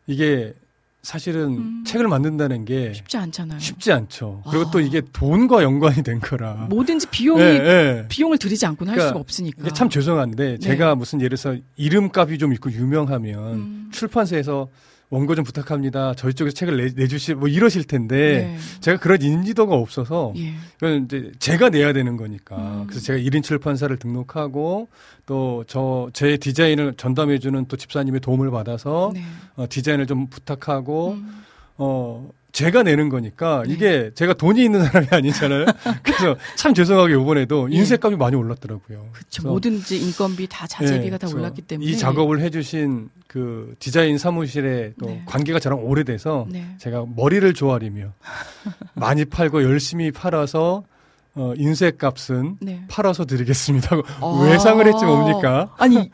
S3: 이게 사실은
S1: 음.
S3: 책을 만든다는 게
S1: 쉽지 않잖아요.
S3: 쉽지 않죠. 그리고
S1: 아.
S3: 또 이게 돈과 연관이 된 거라.
S1: 뭐든지 비용이
S3: 예, 예.
S1: 비용을 들이지 않고는 할
S3: 그러니까
S1: 수가 없으니까.
S3: 참 죄송한데
S1: 네.
S3: 제가 무슨 예를 들어서 이름값이 좀 있고 유명하면
S1: 음.
S3: 출판사에서 원고 좀 부탁합니다. 저희 쪽에서 책을 내, 내주시 뭐 이러실 텐데
S1: 네.
S3: 제가 그런 인지도가 없어서
S1: 예.
S3: 그건 이제 제가 내야 되는 거니까.
S1: 음.
S3: 그래서 제가 1인 출판사를 등록하고 또 저 제 디자인을 전담해 주는 또 집사님의 도움을 받아서
S1: 네.
S3: 어, 디자인을 좀 부탁하고
S1: 음.
S3: 어 제가 내는 거니까
S1: 네.
S3: 이게 제가 돈이 있는 사람이 아니잖아요. 그래서 참 죄송하게 이번에도
S1: 예.
S3: 인쇄값이 많이 올랐더라고요.
S1: 그렇죠. 뭐든지 인건비 다 자재비가
S3: 네,
S1: 다
S3: 그래서
S1: 올랐기 때문에
S3: 이 작업을 해주신 그 디자인 사무실에 또
S1: 네.
S3: 관계가 저랑 오래돼서
S1: 네.
S3: 제가 머리를 조아리며 많이 팔고 열심히 팔아서 어, 인쇄 값은
S1: 네.
S3: 팔아서 드리겠습니다.
S1: 아.
S3: 외상을 했지 뭡니까?
S1: 아니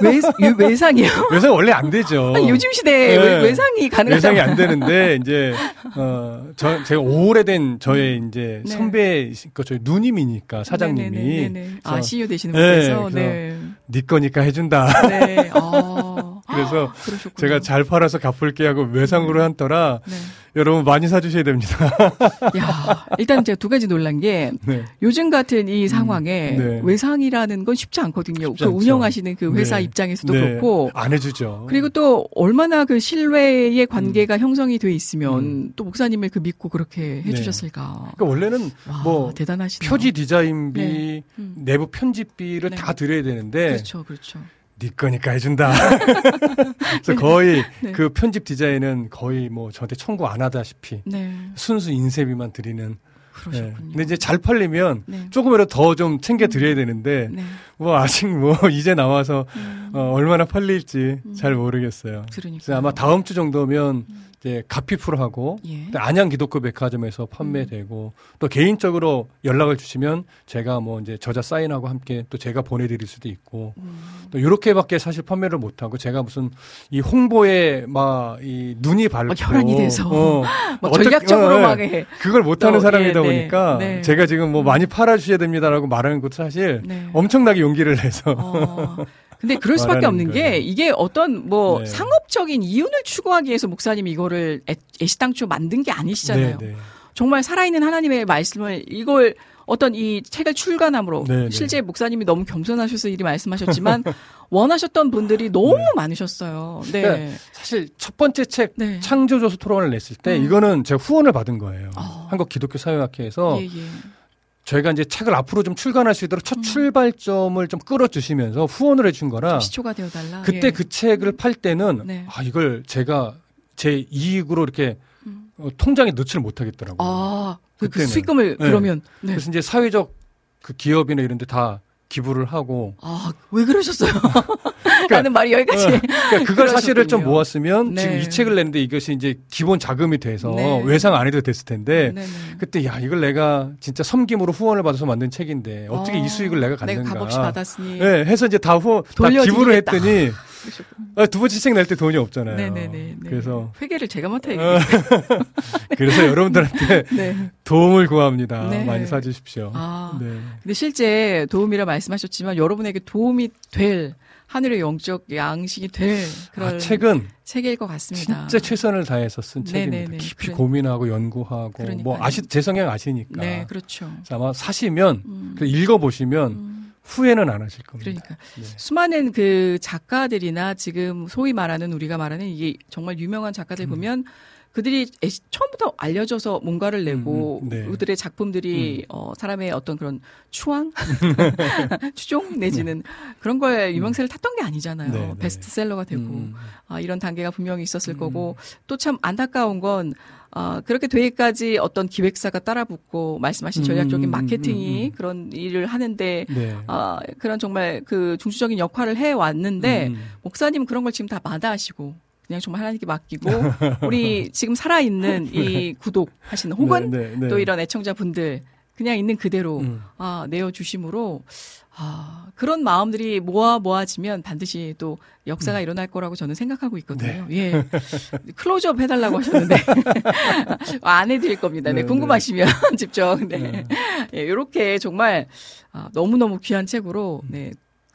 S1: 외, 유- 외상이요?
S3: 외상 원래 안 되죠.
S1: 아니, 요즘 시대에
S3: 네.
S1: 외- 외상이 가능하다.
S3: 외상이 안 되는데 이제 어, 저 제가 오래된 저의 이제
S1: 네.
S3: 선배 그 저희 누님이니까 사장님이
S1: 네네네네. 아 CEO 되시는
S3: 네,
S1: 분께서 네.
S3: 네 거니까 해준다.
S1: 네. 아.
S3: 그래서
S1: 그러셨군요.
S3: 제가 잘 팔아서 갚을게 하고 외상으로 한 터라
S1: 네.
S3: 여러분 많이 사주셔야 됩니다.
S1: 야, 일단 제가 두 가지 놀란 게
S3: 네.
S1: 요즘 같은 이 상황에
S3: 네.
S1: 외상이라는 건 쉽지 않거든요.
S3: 쉽지
S1: 그. 운영하시는 그 회사
S3: 네.
S1: 입장에서도
S3: 네.
S1: 그렇고
S3: 안 해주죠.
S1: 그리고 또 얼마나 그 신뢰의 관계가 형성이 돼 있으면 또 목사님을 그 믿고 그렇게 해주셨을까.
S3: 그러니까 원래는
S1: 와,
S3: 뭐
S1: 대단하시네요.
S3: 표지 디자인비,
S1: 네. 음.
S3: 내부 편집비를
S1: 네.
S3: 다 드려야 되는데
S1: 그렇죠, 그렇죠.
S3: 네 거니까 해준다. 그래서 거의
S1: 네.
S3: 그 편집 디자인은 거의 뭐 저한테 청구 안 하다시피
S1: 네,
S3: 순수 인쇄비만 드리는. 예.
S1: 그러셨군요.
S3: 근데 이제 잘 팔리면
S1: 네.
S3: 조금이라도 더 좀 챙겨 드려야 되는데
S1: 네,
S3: 뭐 아직 뭐 이제 나와서
S1: 음,
S3: 어, 얼마나 팔릴지 잘 모르겠어요.
S1: 그러니까.
S3: 아마 다음 주 정도면 이제 가피프로 하고
S1: 예.
S3: 또 안양 기독교 백화점에서 판매되고 또 개인적으로 연락을 주시면 제가 뭐 이제 저자 사인하고 함께 또 제가 보내드릴 수도 있고
S1: 음.
S3: 또 이렇게밖에 사실 판매를 못하고 제가 무슨 이 홍보에 막 이 눈이 밝고
S1: 막 혈안이 돼서.
S3: 어,
S1: 막 전략적으로
S3: 어, 예.
S1: 막 해.
S3: 그걸 못하는
S1: 또,
S3: 사람이다
S1: 예, 네,
S3: 보니까
S1: 네.
S3: 제가 지금 뭐 많이 팔아주셔야 됩니다라고 말하는 것도 사실
S1: 네.
S3: 엄청나게 용기를 내서
S1: 어. 근데 그럴 수밖에 없는 게
S3: 거예요.
S1: 이게 어떤 뭐
S3: 네.
S1: 상업적인 이윤을 추구하기 위해서 목사님이 이거를 애, 애시당초 만든 게 아니시잖아요.
S3: 네, 네.
S1: 정말 살아있는 하나님의 말씀을 이걸 어떤 이 책을 출간함으로
S3: 네, 네.
S1: 실제 목사님이 너무 겸손하셔서 이리 말씀하셨지만 원하셨던 분들이 너무
S3: 네.
S1: 많으셨어요. 네.
S3: 그러니까 사실 첫 번째 책
S1: 네.
S3: 창조조수 토론을 냈을 때
S1: 음.
S3: 이거는 제가 후원을 받은 거예요.
S1: 어.
S3: 한국 기독교 사회학회에서
S1: 예, 예.
S3: 저희가 이제 책을 앞으로 좀 출간할 수 있도록 첫
S1: 음.
S3: 출발점을 좀 끌어주시면서 후원을 해준 거라
S1: 시초가 되어 달라.
S3: 그때
S1: 예.
S3: 그 책을 팔 때는
S1: 네.
S3: 아 이걸 제가 제 이익으로 이렇게
S1: 음.
S3: 어, 통장에 넣지를 못하겠더라고요.
S1: 아, 그, 그. 수익금을
S3: 네.
S1: 그러면 네.
S3: 그래서 이제 사회적 그 기업이나 이런 데 다 기부를 하고
S1: 아, 왜 그러셨어요? 라는 말이 여기까지.
S3: 어, 그러니까 그걸 사실을 좀. 모았으면
S1: 네.
S3: 지금 이 책을 내는데 이것이 이제 기본 자금이 돼서
S1: 네.
S3: 외상 안 해도 됐을 텐데
S1: 네네.
S3: 그때 야 이걸 내가 진짜 섬김으로 후원을 받아서 만든 책인데 어떻게
S1: 아,
S3: 이 수익을 내가
S1: 내가
S3: 갖는가?
S1: 값없이 받았으니.
S3: 네, 해서 이제 다 후원 다. 기부를 했더니. 아, 두 번째 책 낼 때 돈이 없잖아요.
S1: 네네네. 네.
S3: 그래서
S1: 회계를 제가
S3: 어,
S1: 맡아 야겠네요.
S3: 그래서 여러분들한테
S1: 네.
S3: 도움을 구합니다.
S1: 네.
S3: 많이 사주십시오.
S1: 아.
S3: 네.
S1: 근데 실제 도움이라 말씀하셨지만 여러분에게 도움이 될 하늘의 영적 양식이 될 그런
S3: 아, 책은
S1: 책일 것 같습니다.
S3: 진짜 최선을 다해서 쓴
S1: 네네네.
S3: 책입니다. 깊이
S1: 그래.
S3: 고민하고 연구하고
S1: 그러니까요.
S3: 뭐 아시 제 성향 아시니까.
S1: 네, 그렇죠.
S3: 아마 사시면
S1: 음.
S3: 그 읽어 보시면
S1: 음,
S3: 후회는 안 하실 겁니다.
S1: 그러니까
S3: 네.
S1: 수많은 그 작가들이나 지금 소위 말하는 우리가 말하는 이게 정말 유명한 작가들
S3: 음.
S1: 보면 그들이 처음부터 알려져서 뭔가를 내고
S3: 음, 네.
S1: 그들의 작품들이 어, 사람의 어떤 그런 추앙, 추종 내지는 그런 거에 유명세를 탔던 게 아니잖아요.
S3: 네, 네.
S1: 베스트셀러가 되고
S3: 음.
S1: 아, 이런 단계가 분명히 있었을 거고 또 참 안타까운 건 아, 그렇게 되기까지 어떤 기획사가 따라붙고 말씀하신 전략적인
S3: 음,
S1: 마케팅이
S3: 음, 음.
S1: 그런 일을 하는데
S3: 네.
S1: 아, 그런 정말 그 중추적인 역할을 해 왔는데
S3: 음.
S1: 목사님은 그런 걸 지금 다 마다하시고 그냥 정말 하나님께 맡기고 우리 지금 살아 있는 이 구독하시는 혹은
S3: 네, 네, 네.
S1: 또 이런 애청자분들 그냥 있는 그대로
S3: 음.
S1: 아, 내어 주심으로 아, 그런 마음들이 모아 모아지면 반드시 또 역사가 일어날 거라고 저는 생각하고 있거든요.
S3: 네.
S1: 예. 클로즈업 해달라고 하셨는데 안 해드릴 겁니다. 네,
S3: 네,
S1: 궁금하시면 직접 네.
S3: 네.
S1: 예, 이렇게 정말 아, 너무너무 귀한 책으로 네,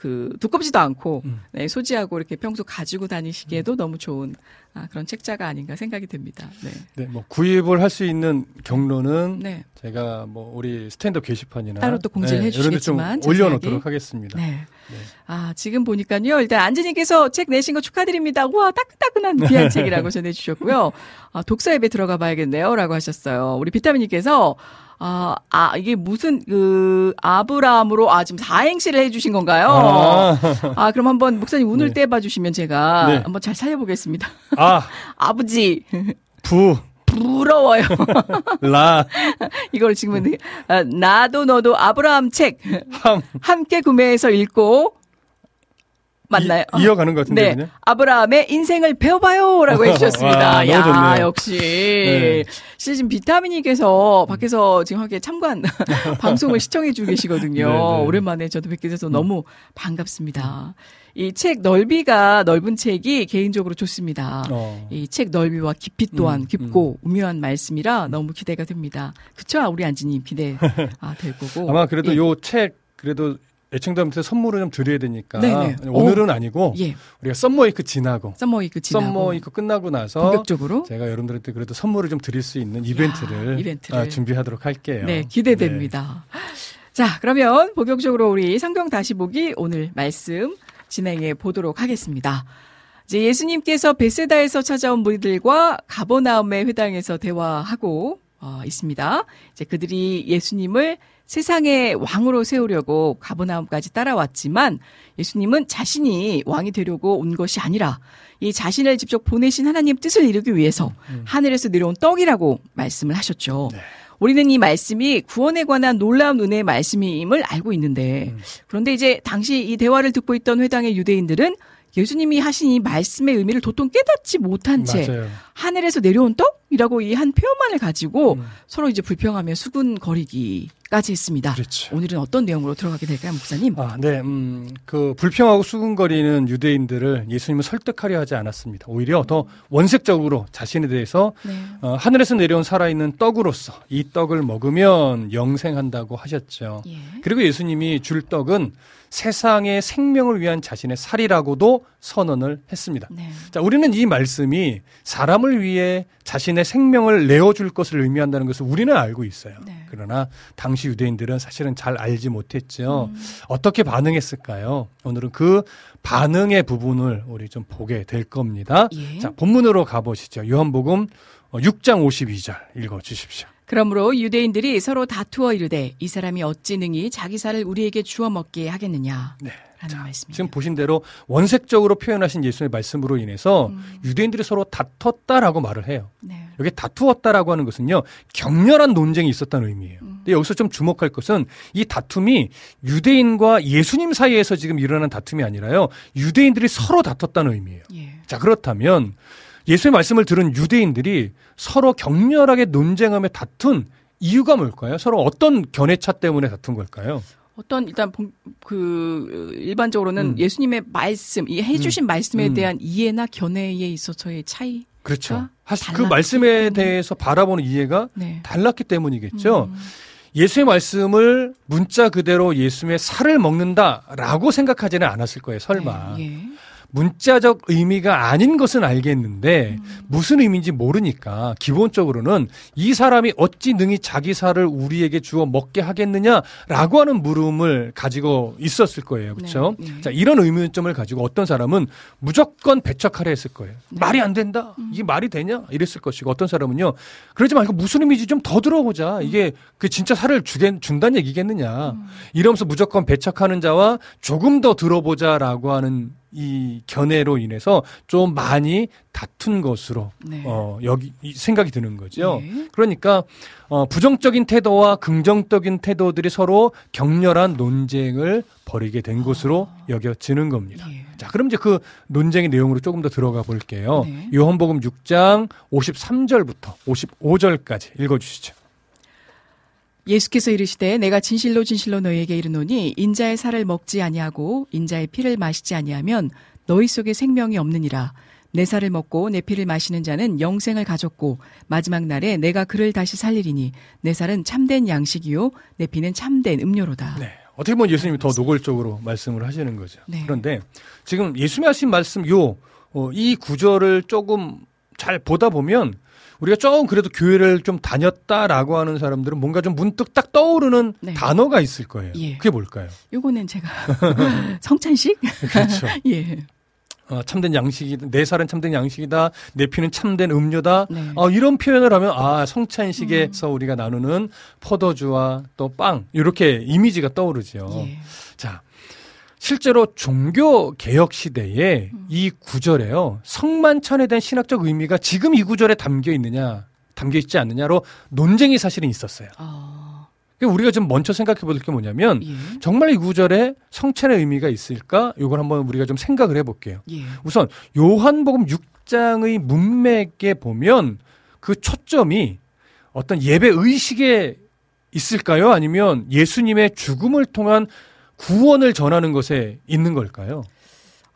S1: 그 두껍지도 않고
S3: 음.
S1: 네, 소지하고 이렇게 평소 가지고 다니시기에도 너무 좋은 아, 그런 책자가 아닌가 생각이 듭니다. 네.
S3: 네, 뭐 구입을 할 수 있는 경로는
S1: 네.
S3: 제가 뭐 우리 스탠드 게시판이나
S1: 따로 또 공지를
S3: 네,
S1: 해주시겠지만
S3: 좀 올려놓도록. 하겠습니다.
S1: 네.
S3: 네.
S1: 아, 지금 보니까요. 일단 안지님께서 책 내신 거 축하드립니다. 우와, 따끈따끈한 귀한 책이라고 전해주셨고요. 아, 독서 앱에 들어가 봐야겠네요. 라고 하셨어요. 우리 비타민님께서 아, 아, 이게 무슨, 그, 아브라함으로, 아, 지금 사행시를 해주신 건가요? 아,
S3: 아,
S1: 그럼 한번 목사님 운을
S3: 네.
S1: 떼봐 주시면 제가
S3: 네.
S1: 한번 잘 살려보겠습니다.
S3: 아,
S1: 아버지,
S3: 부,
S1: 부러워요.
S3: 라,
S1: 이걸 지금은, 아, 나도 너도 아브라함 책
S3: 함.
S1: 함께 구매해서 읽고, 맞나요?
S3: 이, 이어가는 것 같은데
S1: 네.
S3: 그냥.
S1: 아브라함의 인생을 배워봐요라고 해주셨습니다.
S3: 와,
S1: 야. 역시.
S3: 네.
S1: 시즌 비타민님께서 밖에서 지금 함께 참관, 방송을 시청해주고 계시거든요.
S3: 네, 네.
S1: 오랜만에 저도 뵙게 돼서 너무 반갑습니다. 이 책 넓이가 넓은 책이 개인적으로 좋습니다.
S3: 어.
S1: 이책 넓이와 깊이 또한
S3: 음,
S1: 깊고 오묘한 말씀이라 너무 기대가 됩니다. 그쵸? 우리 안지님 기대 아, 될 거고.
S3: 아마 그래도
S1: 예.
S3: 요책 그래도 애청자분한테 선물을 좀 드려야 되니까
S1: 네네.
S3: 오늘은 아니고
S1: 예.
S3: 우리가 Summer Week 지나고
S1: Summer Week 지나고
S3: Summer Week 끝나고 나서
S1: 본격적으로
S3: 제가 여러분들한테 그래도 선물을 좀 드릴 수 있는 이벤트를,
S1: 이벤트를.
S3: 아, 준비하도록 할게요.
S1: 네, 기대됩니다. 자, 그러면 본격적으로 우리 성경 다시 보기 오늘 말씀 진행해 보도록 하겠습니다. 이제 예수님께서 베세다에서 찾아온 무리들과 가버나움의 회당에서 대화하고 어, 있습니다. 이제 그들이 예수님을 세상의 왕으로 세우려고 가버나움까지 따라왔지만 예수님은 자신이 왕이 되려고 온 것이 아니라 이 자신을 직접 보내신 하나님 뜻을 이루기 위해서 하늘에서 내려온 떡이라고 말씀을 하셨죠. 우리는 이 말씀이 구원에 관한 놀라운 은혜의 말씀임을 알고 있는데 그런데 이제 당시 이 대화를 듣고 있던 회당의 유대인들은 예수님이 하신 이 말씀의 의미를 도통 깨닫지 못한 채
S3: 맞아요.
S1: 하늘에서 내려온 떡이라고 이 한 표현만을 가지고
S3: 음.
S1: 서로 이제 불평하며 수군거리기 까지 했습니다.
S3: 그렇죠.
S1: 오늘은 어떤 내용으로 들어가게 될까요, 목사님?
S3: 아, 네, 음, 그 불평하고 수군거리는 유대인들을 예수님은 설득하려 하지 않았습니다. 오히려 더 원색적으로 자신에 대해서
S1: 네.
S3: 어, 하늘에서 내려온 살아있는 떡으로서 이 떡을 먹으면 영생한다고 하셨죠.
S1: 예.
S3: 그리고 예수님이 줄 떡은 세상의 생명을 위한 자신의 살이라고도 선언을 했습니다.
S1: 네.
S3: 자, 우리는 이 말씀이 사람을 위해 자신의 생명을 내어줄 것을 의미한다는 것을 우리는 알고 있어요.
S1: 네.
S3: 그러나 당시 유대인들은 사실은 잘 알지 못했죠.
S1: 음.
S3: 어떻게 반응했을까요? 오늘은 그 반응의 부분을 우리 좀 보게 될 겁니다.
S1: 예.
S3: 자, 본문으로 가보시죠. 요한복음 6장 52절 읽어 주십시오.
S1: 그러므로 유대인들이 서로 다투어 이르되 이 사람이 어찌 능히 자기 살을 우리에게 주어 먹게 하겠느냐.
S3: 네.
S1: 라는 말씀입니다.
S3: 지금 보신 대로 원색적으로 표현하신 예수의 말씀으로 인해서 유대인들이 서로 다퉜다라고 말을 해요.
S1: 네.
S3: 여기 다투었다라고 하는 것은요 격렬한 논쟁이 있었다는 의미예요. 근데 여기서 좀 주목할 것은 이 다툼이 유대인과 예수님 사이에서 지금 일어난 다툼이 아니라요 유대인들이 서로 다퉜다는 의미예요.
S1: 예.
S3: 자 그렇다면 예수의 말씀을 들은 유대인들이 서로 격렬하게 논쟁하며 다툰 이유가 뭘까요? 서로 어떤 견해차 때문에 다툰 걸까요?
S1: 어떤 일단 본- 그 일반적으로는
S3: 음.
S1: 예수님의 말씀, 이 해주신 말씀에
S3: 음.
S1: 대한 이해나 견해에 있어서의 차이.
S3: 그렇죠. 그 말씀에
S1: 때문에.
S3: 대해서 바라보는 이해가
S1: 네.
S3: 달랐기 때문이겠죠.
S1: 음.
S3: 예수의 말씀을 문자 그대로 예수의 살을 먹는다라고 생각하지는 않았을 거예요. 설마.
S1: 네, 예.
S3: 문자적 의미가 아닌 것은 알겠는데 무슨 의미인지 모르니까 기본적으로는 이 사람이 어찌 능히 자기 살을 우리에게 주어 먹게 하겠느냐라고 하는 물음을 가지고 있었을 거예요. 그렇죠?
S1: 네, 네.
S3: 자, 이런 의문점을 가지고 어떤 사람은 무조건 배척하려 했을 거예요.
S1: 네.
S3: 말이 안 된다.
S1: 음.
S3: 이게 말이 되냐? 이랬을 것이고 어떤 사람은요. 그러지 말고 무슨 의미인지 좀 더 들어보자. 이게 그 진짜 살을 주겠, 준다는 얘기겠느냐.
S1: 음.
S3: 이러면서 무조건 배척하는 자와 조금 더 들어보자라고 하는 이 견해로 인해서 좀 많이 다툰 것으로
S1: 네.
S3: 어 여기 이 생각이 드는 거죠.
S1: 예.
S3: 그러니까 어 부정적인 태도와 긍정적인 태도들이 서로 격렬한 논쟁을 벌이게 된 것으로 여겨지는 겁니다.
S1: 아. 예.
S3: 자, 그럼 이제 그 논쟁의 내용으로 조금 더 들어가 볼게요.
S1: 네.
S3: 요한복음 6장 53절부터 55절까지 읽어 주시죠.
S1: 예수께서 이르시되 내가 진실로 진실로 너희에게 이르노니 인자의 살을 먹지 아니하고 인자의 피를 마시지 아니하면 너희 속에 생명이 없느니라 내 살을 먹고 내 피를 마시는 자는 영생을 가졌고 마지막 날에 내가 그를 다시 살리리니 내 살은 참된 양식이요 내 피는 참된 음료로다.
S3: 네. 어떻게 보면 예수님이 더 노골적으로 말씀을 하시는 거죠.
S1: 네.
S3: 그런데 지금 예수님이 하신 말씀 요, 어, 이 구절을 조금 잘 보다 보면 우리가 조금 그래도 교회를 좀 다녔다라고 하는 사람들은 뭔가 좀 문득 딱 떠오르는
S1: 네.
S3: 단어가 있을 거예요.
S1: 예.
S3: 그게 뭘까요?
S1: 요거는 제가 성찬식?
S3: 그렇죠.
S1: 예.
S3: 어, 참된 양식이다. 내 살은 참된 양식이다. 내 피는 참된 음료다.
S1: 네.
S3: 어, 이런 표현을 하면 아 성찬식에서 우리가 나누는 포도주와 또 빵 이렇게 이미지가 떠오르죠.
S1: 예.
S3: 자, 실제로 종교 개혁 시대에 이 구절에요. 성만찬에 대한 신학적 의미가 지금 이 구절에 담겨 있느냐, 담겨 있지 않느냐로 논쟁이 사실은 있었어요.
S1: 아,
S3: 그러니까 우리가 좀 먼저 생각해 볼 게 뭐냐면
S1: 예.
S3: 정말 이 구절에 성찬의 의미가 있을까? 이걸 한번 우리가 좀 생각을 해 볼게요.
S1: 예.
S3: 우선 요한복음 6장의 문맥에 보면 그 초점이 어떤 예배 의식에 있을까요? 아니면 예수님의 죽음을 통한 구원을 전하는 것에 있는 걸까요?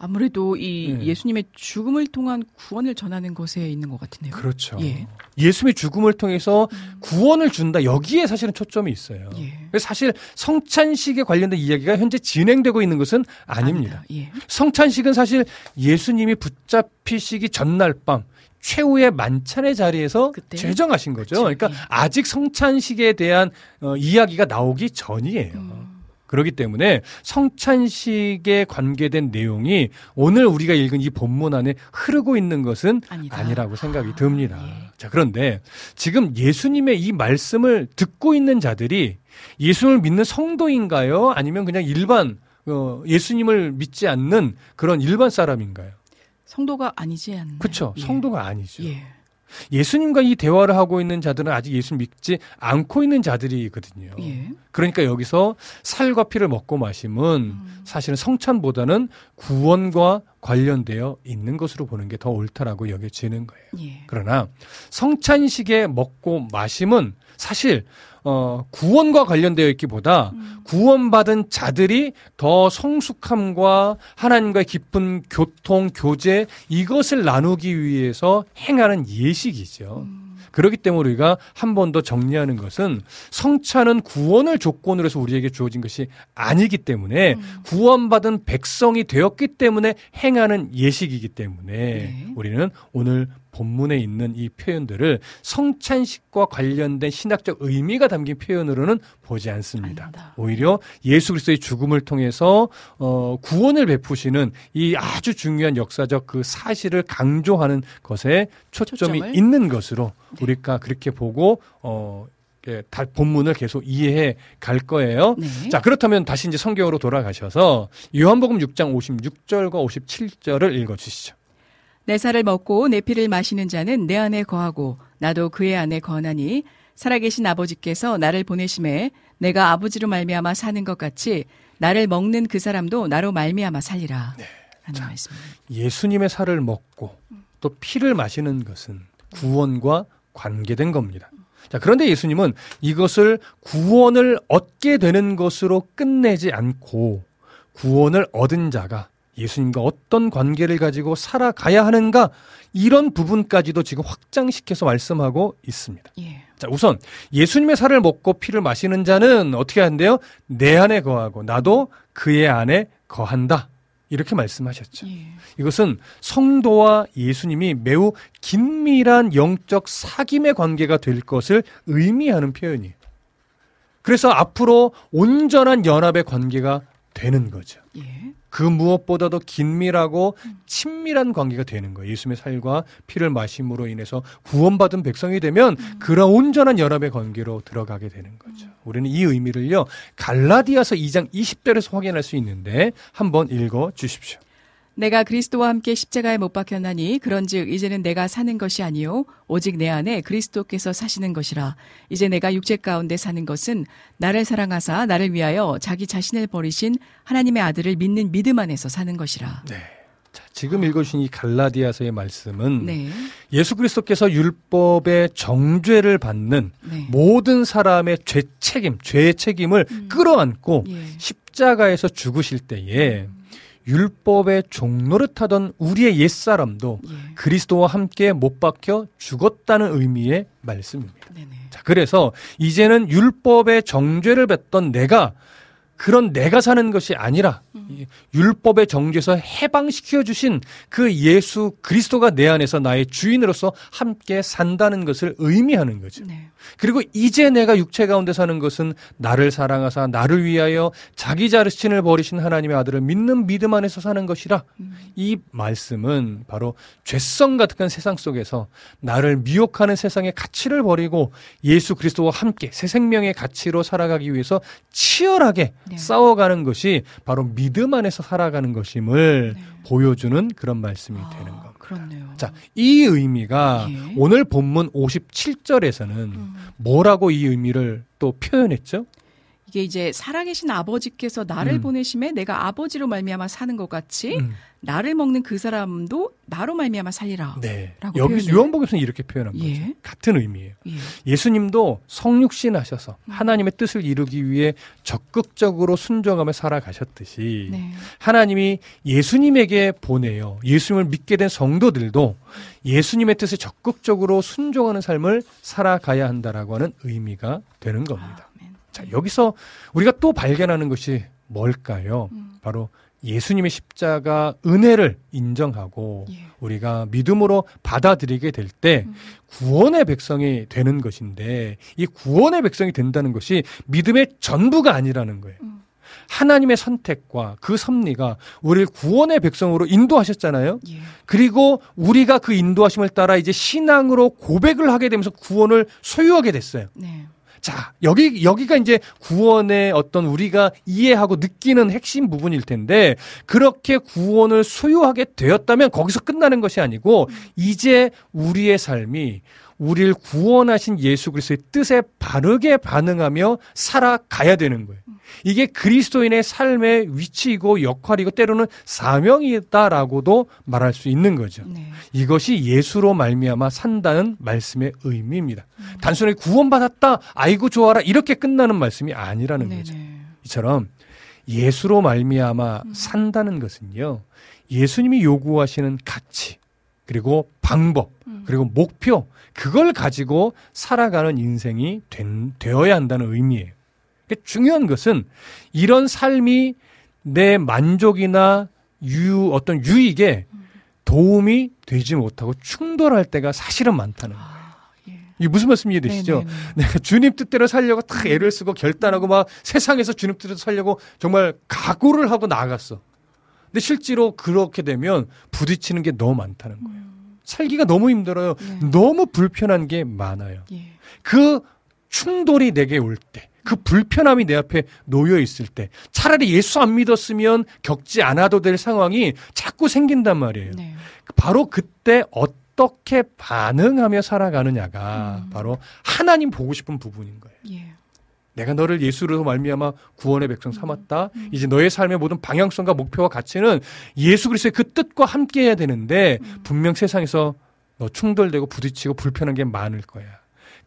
S1: 아무래도 이
S3: 예.
S1: 예수님의 죽음을 통한 구원을 전하는 것에 있는 것 같은데요.
S3: 그렇죠.
S1: 예.
S3: 예수님의 죽음을 통해서 구원을 준다. 여기에 사실은 초점이 있어요.
S1: 예.
S3: 사실 성찬식에 관련된 이야기가 현재 진행되고 있는 것은 아닙니다.
S1: 예.
S3: 성찬식은 사실 예수님이 붙잡히시기 전날 밤 최후의 만찬의 자리에서
S1: 그때?
S3: 제정하신 거죠.
S1: 그쵸,
S3: 그러니까
S1: 예.
S3: 아직 성찬식에 대한 어, 이야기가 나오기 전이에요.
S1: 음.
S3: 그렇기 때문에 성찬식에 관계된 내용이 오늘 우리가 읽은 이 본문 안에 흐르고 있는 것은
S1: 아니다.
S3: 아니라고 생각이
S1: 아,
S3: 듭니다.
S1: 예.
S3: 자, 그런데 지금 예수님의 이 말씀을 듣고 있는 자들이 예수님을 믿는 성도인가요? 아니면 그냥 일반 어, 예수님을 믿지 않는 그런 일반 사람인가요?
S1: 성도가 아니지 않나요?
S3: 그렇죠.
S1: 예.
S3: 성도가 아니죠.
S1: 예.
S3: 예수님과 이 대화를 하고 있는 자들은 아직 예수 믿지 않고 있는 자들이거든요.
S1: 예.
S3: 그러니까 여기서 살과 피를 먹고 마심은
S1: 음.
S3: 사실은 성찬보다는 구원과 관련되어 있는 것으로 보는 게 더 옳다라고 여겨지는 거예요.
S1: 예.
S3: 그러나 성찬식에 먹고 마심은 사실 어, 구원과 관련되어 있기보다
S1: 음.
S3: 구원받은 자들이 더 성숙함과 하나님과의 깊은 교통, 교제 이것을 나누기 위해서 행하는 예식이죠.
S1: 음.
S3: 그렇기 때문에 우리가 한 번 더 정리하는 것은 성찬은 구원을 조건으로 해서 우리에게 주어진 것이 아니기 때문에
S1: 음.
S3: 구원받은 백성이 되었기 때문에 행하는 예식이기 때문에
S1: 네.
S3: 우리는 오늘 본문에 있는 이 표현들을 성찬식과 관련된 신학적 의미가 담긴 표현으로는 보지 않습니다.
S1: 아닙니다.
S3: 오히려 예수 그리스도의 죽음을 통해서 어, 구원을 베푸시는 이 아주 중요한 역사적 그 사실을 강조하는 것에 초점이
S1: 초점을?
S3: 있는 것으로
S1: 네.
S3: 우리가 그렇게 보고 어, 이렇게 다- 본문을 계속 이해해 갈 거예요.
S1: 네.
S3: 자, 그렇다면 다시 이제 성경으로 돌아가셔서 요한복음 6장 56절과 57절을 읽어 주시죠.
S1: 내 살을 먹고 내 피를 마시는 자는 내 안에 거하고 나도 그의 안에 거하나니 살아계신 아버지께서 나를 보내심에 내가 아버지로 말미암아 사는 것 같이 나를 먹는 그 사람도 나로 말미암아 살리라. 라는 말씀입니다.
S3: 예수님의 살을 먹고 또 피를 마시는 것은 구원과 관계된 겁니다. 자, 그런데 예수님은 이것을 구원을 얻게 되는 것으로 끝내지 않고 구원을 얻은 자가 예수님과 어떤 관계를 가지고 살아가야 하는가 이런 부분까지도 지금 확장시켜서 말씀하고 있습니다.
S1: 예.
S3: 자, 우선 예수님의 살을 먹고 피를 마시는 자는 어떻게 한대요? 내 안에 거하고 나도 그의 안에 거한다. 이렇게 말씀하셨죠.
S1: 예.
S3: 이것은 성도와 예수님이 매우 긴밀한 영적 사귐의 관계가 될 것을 의미하는 표현이에요. 그래서 앞으로 온전한 연합의 관계가 되는 거죠.
S1: 예.
S3: 그 무엇보다도 긴밀하고 친밀한 관계가 되는 거예요. 예수님의 살과 피를 마심으로 인해서 구원받은 백성이 되면 그런 온전한 연합의 관계로 들어가게 되는 거죠. 우리는 이 의미를요. 갈라디아서 2장 20절에서 확인할 수 있는데 한번 읽어 주십시오.
S1: 내가 그리스도와 함께 십자가에 못 박혔나니 그런즉 이제는 내가 사는 것이 아니요 오직 내 안에 그리스도께서 사시는 것이라 이제 내가 육체 가운데 사는 것은 나를 사랑하사 나를 위하여 자기 자신을 버리신 하나님의 아들을 믿는 믿음 안에서 사는 것이라.
S3: 네. 자, 지금 읽어주신 이 갈라디아서의 말씀은
S1: 네.
S3: 예수 그리스도께서 율법의 정죄를 받는
S1: 네.
S3: 모든 사람의 죄 책임, 죄의 책임을 끌어안고
S1: 예.
S3: 십자가에서 죽으실 때에 율법의 종노릇하던 우리의 옛사람도
S1: 예.
S3: 그리스도와 함께 못 박혀 죽었다는 의미의 말씀입니다.
S1: 네네.
S3: 자, 그래서 이제는 율법의 정죄를 뱉던 내가 그런 내가 사는 것이 아니라 이 율법의 정죄에서 해방시켜 주신 그 예수 그리스도가 내 안에서 나의 주인으로서 함께 산다는 것을 의미하는 거죠.
S1: 네.
S3: 그리고 이제 내가 육체 가운데 사는 것은 나를 사랑하사 나를 위하여 자기 자신을 버리신 하나님의 아들을 믿는 믿음 안에서 사는 것이라 이 말씀은 바로 죄성 같은 세상 속에서 나를 미혹하는 세상의 가치를 버리고 예수 그리스도와 함께 새 생명의 가치로 살아가기 위해서 치열하게
S1: 네.
S3: 싸워가는 것이 바로 믿음 안에서 살아가는 것임을
S1: 네.
S3: 보여주는 그런 말씀이
S1: 아,
S3: 되는 겁니다.
S1: 그렇네요.
S3: 자, 이 의미가
S1: 예.
S3: 오늘 본문 57절에서는
S1: 음.
S3: 뭐라고 이 의미를 또 표현했죠?
S1: 이게 이제 살아계신 아버지께서 나를
S3: 음.
S1: 보내심에 내가 아버지로 말미암아 사는 것 같이
S3: 음,
S1: 나를 먹는 그 사람도 나로 말미암아 살리라.
S3: 네.
S1: 라고
S3: 여기
S1: 표현을-
S3: 요한복음에서는 이렇게 표현한
S1: 예.
S3: 거죠. 같은 의미예요.
S1: 예.
S3: 예수님도 성육신 하셔서
S1: 음.
S3: 하나님의 뜻을 이루기 위해 적극적으로 순종하며 살아가셨듯이
S1: 네.
S3: 하나님이 예수님에게 보내요. 예수님을 믿게 된 성도들도 예수님의 뜻에 적극적으로 순종하는 삶을 살아가야 한다라고 하는 의미가 되는 겁니다. 자, 여기서 우리가 또 발견하는 것이 뭘까요?
S1: 음.
S3: 바로 예수님의 십자가 은혜를 인정하고
S1: 예.
S3: 우리가 믿음으로 받아들이게 될때
S1: 음.
S3: 구원의 백성이 되는 것인데 이 구원의 백성이 된다는 것이 믿음의 전부가 아니라는 거예요.
S1: 음.
S3: 하나님의 선택과 그 섭리가 우리를 구원의 백성으로 인도하셨잖아요.
S1: 예.
S3: 그리고 우리가 그 인도하심을 따라 이제 신앙으로 고백을 하게 되면서 구원을 소유하게 됐어요.
S1: 네.
S3: 자, 여기, 여기가 이제 구원의 어떤 우리가 이해하고 느끼는 핵심 부분일 텐데, 그렇게 구원을 소유하게 되었다면 거기서 끝나는 것이 아니고, 이제 우리의 삶이 우리를 구원하신 예수 그리스도의 뜻에 바르게 반응하며 살아가야 되는 거예요. 이게 그리스도인의 삶의 위치이고 역할이고 때로는 사명이다라고도 말할 수 있는 거죠.
S1: 네.
S3: 이것이 예수로 말미암아 산다는 말씀의 의미입니다. 단순히 구원받았다, 아이고 좋아라 이렇게 끝나는 말씀이 아니라는 거죠.
S1: 네네.
S3: 이처럼 예수로 말미암아 산다는 것은요. 예수님이 요구하시는 가치 그리고 방법 그리고 목표 그걸 가지고 살아가는 인생이 된, 되어야 한다는 의미예요. 그러니까 중요한 것은 이런 삶이 내 만족이나 유 어떤 유익에 도움이 되지 못하고 충돌할 때가 사실은 많다는 거예요.
S1: 아, 예.
S3: 이게 무슨 말씀 이해되시죠?
S1: 네네네.
S3: 내가 주님 뜻대로 살려고 탁 애를 쓰고 결단하고 막 세상에서 주님 뜻대로 살려고 정말 각오를 하고 나아갔어. 근데 실제로 그렇게 되면 부딪히는 게 너무 많다는 거예요. 살기가 너무 힘들어요.
S1: 네.
S3: 너무 불편한 게 많아요.
S1: 예.
S3: 그 충돌이 내게 올 때, 그 불편함이 내 앞에 놓여 있을 때, 차라리 예수 안 믿었으면 겪지 않아도 될 상황이 자꾸 생긴단 말이에요.
S1: 네.
S3: 바로 그때 어떻게 반응하며 살아가느냐가
S1: 음.
S3: 바로 하나님 보고 싶은 부분인 거예요.
S1: 예.
S3: 내가 너를 예수로 말미암아 구원의 백성 삼았다.
S1: 음.
S3: 이제 너의 삶의 모든 방향성과 목표와 가치는 예수 그리스도의 그 뜻과 함께 해야 되는데
S1: 음.
S3: 분명 세상에서 너 충돌되고 부딪히고 불편한 게 많을 거야.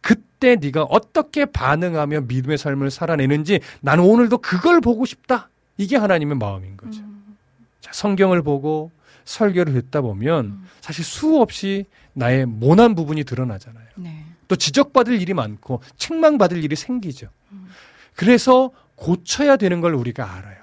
S3: 그때 네가 어떻게 반응하며 믿음의 삶을 살아내는지 나는 오늘도 그걸 보고 싶다. 이게 하나님의 마음인 거죠.
S1: 음.
S3: 자, 성경을 보고 설교를 듣다 보면
S1: 음.
S3: 사실 수없이 나의 모난 부분이 드러나잖아요.
S1: 네.
S3: 또 지적받을 일이 많고 책망받을 일이 생기죠.
S1: 음.
S3: 그래서 고쳐야 되는 걸 우리가 알아요.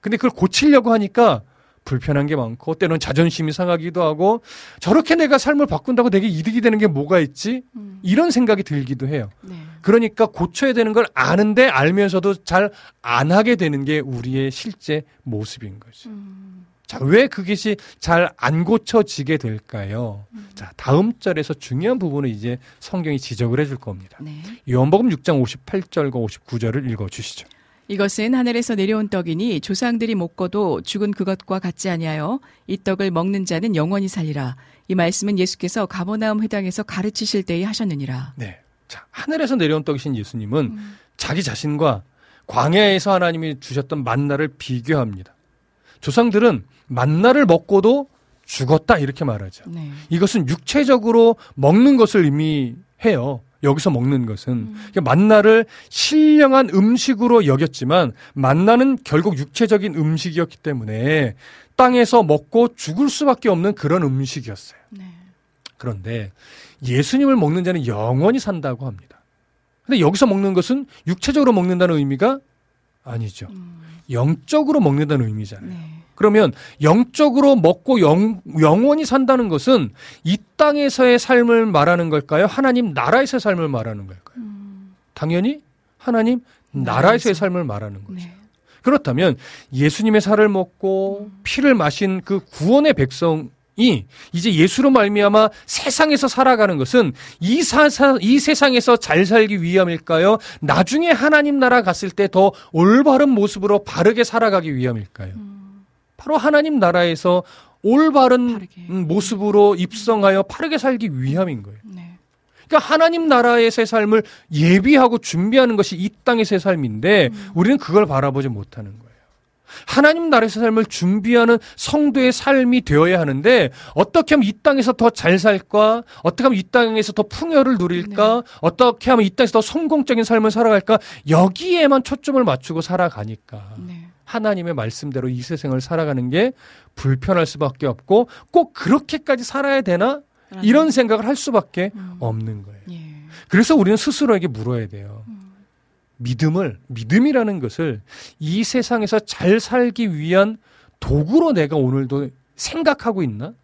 S3: 근데 그걸 고치려고 하니까 불편한 게 많고 때로는 자존심이 상하기도 하고 저렇게 내가 삶을 바꾼다고 되게 이득이 되는 게 뭐가 있지?
S1: 음.
S3: 이런 생각이 들기도 해요.
S1: 네.
S3: 그러니까 고쳐야 되는 걸 아는데 알면서도 잘 안 하게 되는 게 우리의 실제 모습인 거죠.
S1: 음.
S3: 자, 왜 그것이 잘 안 고쳐지게 될까요? 자, 다음 절에서 중요한 부분을 이제 성경이 지적을 해줄 겁니다.
S1: 네.
S3: 요한복음 6장 58절과 59절을 읽어 주시죠.
S1: 이것은 하늘에서 내려온 떡이니 조상들이 먹고도 죽은 그것과 같지 아니하여 이 떡을 먹는 자는 영원히 살리라. 이 말씀은 예수께서 가버나움 회당에서 가르치실 때에 하셨느니라.
S3: 네. 자, 하늘에서 내려온 떡이신 예수님은 자기 자신과 광야에서 하나님이 주셨던 만나를 비교합니다. 조상들은 만나를 먹고도 죽었다 이렇게 말하죠.
S1: 네.
S3: 이것은 육체적으로 먹는 것을 의미해요. 여기서 먹는 것은 그러니까 만나를 신령한 음식으로 여겼지만 만나는 결국 육체적인 음식이었기 때문에 땅에서 먹고 죽을 수밖에 없는 그런 음식이었어요.
S1: 네.
S3: 그런데 예수님을 먹는 자는 영원히 산다고 합니다. 근데 여기서 먹는 것은 육체적으로 먹는다는 의미가 아니죠. 영적으로 먹는다는 의미잖아요.
S1: 네.
S3: 그러면 영적으로 먹고 영, 영원히 산다는 것은 이 땅에서의 삶을 말하는 걸까요? 하나님 나라에서의 삶을 말하는 걸까요? 당연히 하나님 나라에서의
S1: 나라에서.
S3: 삶을 말하는 거죠.
S1: 네.
S3: 그렇다면 예수님의 살을 먹고 피를 마신 그 구원의 백성이 이제 예수로 말미암아 세상에서 살아가는 것은 이, 사 사, 이 세상에서 잘 살기 위함일까요? 나중에 하나님 나라 갔을 때 더 올바른 모습으로 바르게 살아가기 위함일까요? 바로 하나님 나라에서 올바른
S1: 바르게.
S3: 음, 모습으로 입성하여 바르게 살기 위함인 거예요.
S1: 네.
S3: 그러니까 하나님 나라에서의 삶을 예비하고 준비하는 것이 이 땅에서의 삶인데 우리는 그걸 바라보지 못하는 거예요. 하나님 나라에서 삶을 준비하는 성도의 삶이 되어야 하는데 어떻게 하면 이 땅에서 더 잘 살까? 어떻게 하면 이 땅에서 더 풍요를 누릴까? 어떻게 하면 이 땅에서 더 성공적인 삶을 살아갈까? 여기에만 초점을 맞추고 살아가니까
S1: 네.
S3: 하나님의 말씀대로 이 세상을 살아가는 게 불편할 수밖에 없고 꼭 그렇게까지 살아야 되나? 이런 생각을 할 수밖에
S1: 음.
S3: 없는 거예요.
S1: 예.
S3: 그래서 우리는 스스로에게 물어야 돼요. 믿음을, 믿음이라는 것을 이 세상에서 잘 살기 위한 도구로 내가 오늘도 생각하고 있나?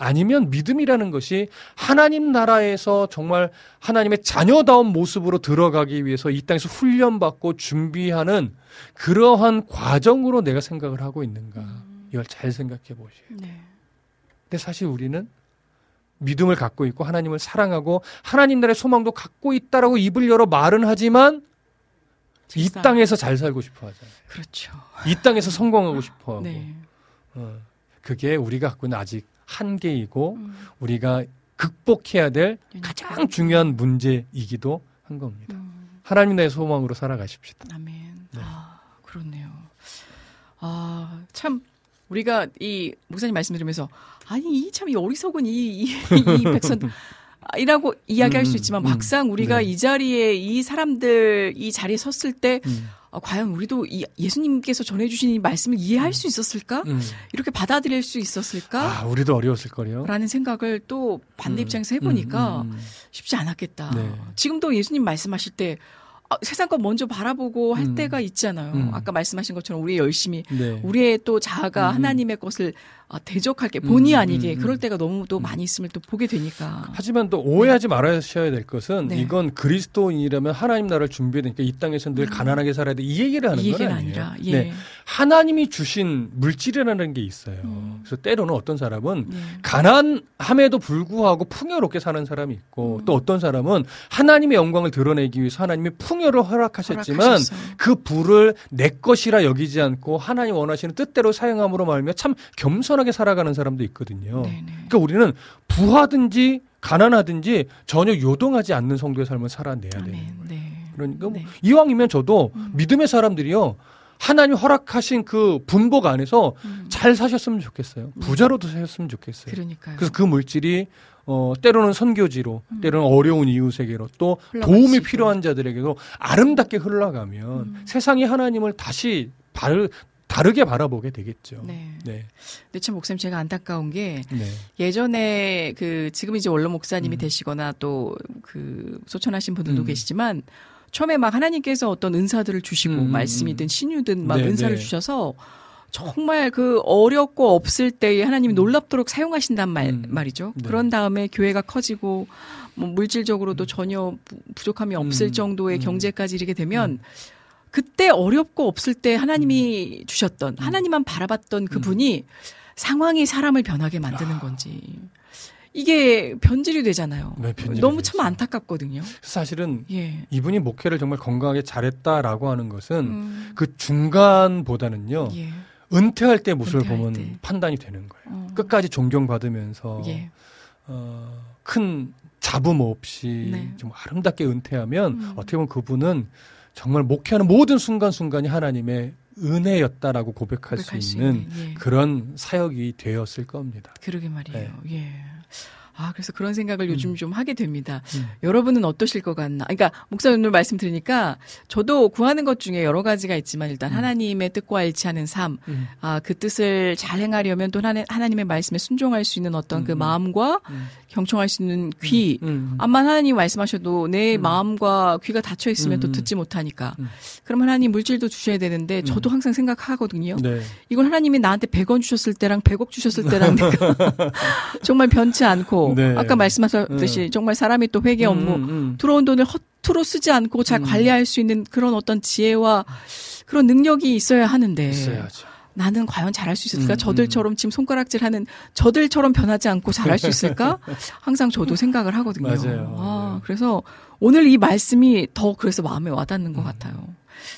S3: 아니면 믿음이라는 것이 하나님 나라에서 정말 하나님의 자녀다운 모습으로 들어가기 위해서 이 땅에서 훈련받고 준비하는 그러한 과정으로 내가 생각을 하고 있는가? 이걸 잘 생각해 보시요.
S1: 네.
S3: 근데 사실 우리는 믿음을 갖고 있고 하나님을 사랑하고 하나님 나라의 소망도 갖고 있다라고 입을 열어 말은 하지만 이. 땅에서 잘 살고 싶어 하잖아요.
S1: 그렇죠.
S3: 이 땅에서 성공하고 싶어 하고.
S1: 네.
S3: 어, 그게 우리가 갖고 있는 아직 한계이고
S1: 음.
S3: 우리가 극복해야 될. 가장 중요한 문제이기도 한 겁니다.
S1: 음.
S3: 하나님 나라의 소망으로 살아가십시다.
S1: 아멘.
S3: 네.
S1: 아, 그렇네요. 아, 참 우리가 이 목사님 말씀 들으면서 아니 이 참 이 어리석은 이, 이, 이 백성 아, 이라고 이야기할 수
S3: 음,
S1: 있지만
S3: 음,
S1: 막상 우리가
S3: 네.
S1: 이 자리에 이 사람들 이 자리에 섰을 때
S3: 음,
S1: 아, 과연 우리도 이 예수님께서 전해주신 이 말씀을 이해할 수 있었을까?
S3: 음.
S1: 이렇게 받아들일 수 있었을까?
S3: 아, 우리도 어려웠을 거요.
S1: 라는 생각을 또 반대
S3: 음,
S1: 입장에서 해보니까
S3: 음, 음,
S1: 쉽지 않았겠다.
S3: 네.
S1: 지금도 예수님 말씀하실 때 아, 세상 것 먼저 바라보고 할
S3: 음.
S1: 때가 있잖아요.
S3: 음.
S1: 아까 말씀하신 것처럼 우리의 열심히
S3: 네.
S1: 우리의 또 자아가
S3: 음.
S1: 하나님의 것을 아, 대적할 게 본의
S3: 음,
S1: 아니게
S3: 음, 음.
S1: 그럴 때가 너무 또 많이 있음을 또 보게 되니까.
S3: 하지만 또 오해하지 말아셔야 될 것은
S1: 네.
S3: 이건 그리스도인이라면 하나님 나라를 준비해야 되니까 이 땅에서 늘 가난하게 살아야 돼. 이 얘기를 하는 이건
S1: 얘기는
S3: 아니에요.
S1: 아니라 예.
S3: 네. 하나님이 주신 물질이라는 게 있어요.
S1: 음.
S3: 그래서 때로는 어떤 사람은
S1: 예.
S3: 가난함에도 불구하고 풍요롭게 사는 사람이 있고
S1: 음.
S3: 또 어떤 사람은 하나님의 영광을 드러내기 위해서 하나님이 풍요를 허락하셨지만
S1: 허락하셨어요.
S3: 그 부를 내 것이라 여기지 않고 하나님 원하시는 뜻대로 사용함으로 말하면 참 겸손 하게 살아가는 사람도 있거든요.
S1: 네네.
S3: 그러니까 우리는 부하든지 가난하든지 전혀 요동하지 않는 성도의 삶을 살아내야 되는
S1: 아멘.
S3: 거예요.
S1: 네.
S3: 그러니까 뭐
S1: 네.
S3: 이왕이면 저도
S1: 음.
S3: 믿음의 사람들이요. 하나님 허락하신 그 분복 안에서
S1: 음.
S3: 잘 사셨으면 좋겠어요. 부자로도 사셨으면 좋겠어요.
S1: 그러니까요.
S3: 그래서 그 물질이 어 때로는 선교지로, 때로는 어려운 이웃에게로 또
S1: 음.
S3: 도움이
S1: 있도록.
S3: 필요한 자들에게도 아름답게 흘러가면
S1: 음.
S3: 세상이 하나님을 다시 바르, 다르게 바라보게 되겠죠.
S1: 네.
S3: 네.
S1: 근데 참 목사님 제가 안타까운 게
S3: 네.
S1: 예전에 그 지금 이제 원로 목사님이
S3: 음.
S1: 되시거나 또 그 소천하신 분들도
S3: 음.
S1: 계시지만 처음에 막 하나님께서 어떤 은사들을 주시고
S3: 음, 음,
S1: 말씀이든 신유든 막
S3: 네,
S1: 은사를
S3: 네.
S1: 주셔서 정말 그 어렵고 없을 때에 하나님이 놀랍도록 사용하신단 말,
S3: 음.
S1: 말이죠.
S3: 네.
S1: 그런 다음에 교회가 커지고 뭐 물질적으로도 전혀 부- 부족함이 없을
S3: 음.
S1: 정도의
S3: 음.
S1: 경제까지 이르게 되면 그때 어렵고 없을 때 하나님이 주셨던 하나님만 바라봤던 그 분이 상황이 사람을 변하게 만드는 건지 이게 변질이 되잖아요.
S3: 네, 변질이
S1: 너무
S3: 되죠.
S1: 참 안타깝거든요.
S3: 사실은
S1: 예.
S3: 이분이 목회를 정말 건강하게 잘했다라고 하는 것은
S1: 음,
S3: 그 중간보다는요
S1: 예.
S3: 은퇴할 때 모습을
S1: 은퇴할
S3: 보면
S1: 때.
S3: 판단이 되는 거예요.
S1: 어,
S3: 끝까지 존경받으면서
S1: 예.
S3: 어, 큰 잡음 없이
S1: 네.
S3: 좀 아름답게 은퇴하면
S1: 음.
S3: 어떻게 보면 그분은 정말 목회하는 모든 순간순간이 하나님의 은혜였다라고 고백할,
S1: 고백할
S3: 수 있는
S1: 예.
S3: 그런 사역이 되었을 겁니다.
S1: 그러게 말이에요.
S3: 네.
S1: 예. 아, 그래서 그런 생각을 요즘 좀 하게 됩니다.
S3: 음.
S1: 여러분은 어떠실 것 같나? 그러니까 목사님 오늘 말씀 들으니까 저도 구하는 것 중에 여러 가지가 있지만 일단 하나님의 뜻과 일치하는 삶,
S3: 음.
S1: 아, 그 뜻을 잘 행하려면 또 하나, 하나님의 말씀에 순종할 수 있는 어떤 그
S3: 음, 음.
S1: 마음과
S3: 음.
S1: 경청할 수 있는 귀.
S3: 음.
S1: 암만 하나님 말씀하셔도 내
S3: 음.
S1: 마음과 귀가 닫혀 있으면
S3: 음,
S1: 또
S3: 음.
S1: 듣지 못하니까.
S3: 음.
S1: 그럼 하나님 물질도 주셔야 되는데 저도 항상 생각하거든요.
S3: 네.
S1: 이건 하나님이 나한테 100원 주셨을 때랑 100억 주셨을 때랑 내가 정말 변치 않고
S3: 네.
S1: 아까 말씀하셨듯이 정말 사람이 또 회계 업무
S3: 음, 음.
S1: 들어온 돈을 허투루 쓰지 않고 잘
S3: 음.
S1: 관리할 수 있는 그런 어떤 지혜와 그런 능력이 있어야 하는데
S3: 있어야죠.
S1: 나는 과연 잘할 수 있을까?
S3: 음,
S1: 저들처럼 지금 손가락질 하는 저들처럼 변하지 않고 잘할 수 있을까? 항상 저도 생각을 하거든요.
S3: 맞아요.
S1: 아,
S3: 네.
S1: 그래서 오늘 이 말씀이 더 그래서 마음에 와닿는
S3: 음.
S1: 것 같아요.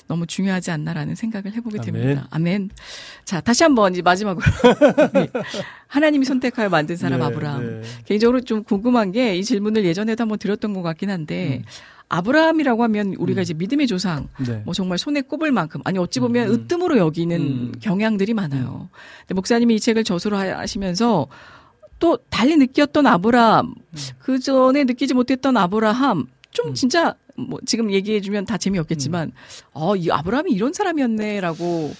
S1: 너무 중요하지 않나라는 생각을 해보게
S3: 아멘.
S1: 됩니다. 아멘. 자, 다시 한번 이제 마지막으로 네. 하나님이 선택하여 만든 사람
S3: 네,
S1: 아브라함.
S3: 네.
S1: 개인적으로 좀 궁금한 게 이 질문을 예전에도 한번 드렸던 것 같긴 한데
S3: 음.
S1: 아브라함이라고 하면 우리가
S3: 음.
S1: 이제 믿음의 조상
S3: 네.
S1: 뭐 정말 손에 꼽을 만큼 아니 어찌 보면
S3: 음.
S1: 으뜸으로 여기는
S3: 음.
S1: 경향들이 많아요. 근데 목사님이 이 책을 저수로 하- 하시면서 또 달리 느꼈던 아브라함 그 전에 느끼지 못했던 아브라함 좀
S3: 음.
S1: 진짜 뭐 지금 얘기해 주면 다 재미없겠지만 어 이 아브라함이 이런 사람이었네라고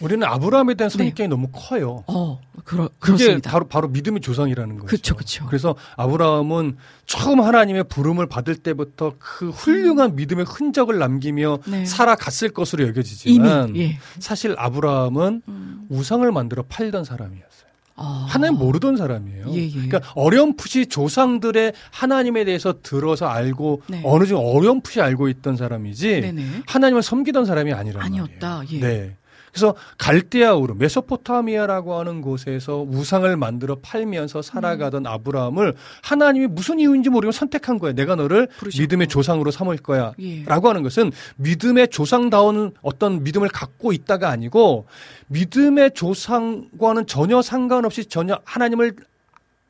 S3: 우리는 아브라함에 대한
S1: 네.
S3: 선입견이 너무 커요.
S1: 어 그러
S3: 그게. 바로 바로 믿음의 조상이라는 거죠.
S1: 그쵸, 그쵸.
S3: 그래서 아브라함은 처음 하나님의 부름을 받을 때부터 그 훌륭한 믿음의 흔적을 남기며
S1: 네.
S3: 살아갔을 것으로
S1: 이미
S3: 여겨지지만
S1: 예.
S3: 사실 아브라함은
S1: 음.
S3: 우상을 만들어 팔던 사람이었어요.
S1: 아.
S3: 하나님 모르던 사람이에요.
S1: 예, 예.
S3: 그러니까 어렴풋이 조상들의 하나님에 대해서 들어서 알고
S1: 네.
S3: 어느 정도 어렴풋이 알고 있던 사람이지
S1: 네네.
S3: 하나님을 섬기던 사람이 아니란
S1: 아니었다. 예.
S3: 네. 그래서 갈대아 우르 메소포타미아라고 하는 곳에서 우상을 만들어 팔면서 살아가던 아브라함을 하나님이 무슨 이유인지 모르면 선택한 거예요. 내가 너를
S1: 부르셨고.
S3: 믿음의 조상으로 삼을 거야.
S1: 예.
S3: 라고 하는 것은 믿음의 조상다운 어떤 믿음을 갖고 있다가 아니고 믿음의 조상과는 전혀 상관없이 전혀 하나님을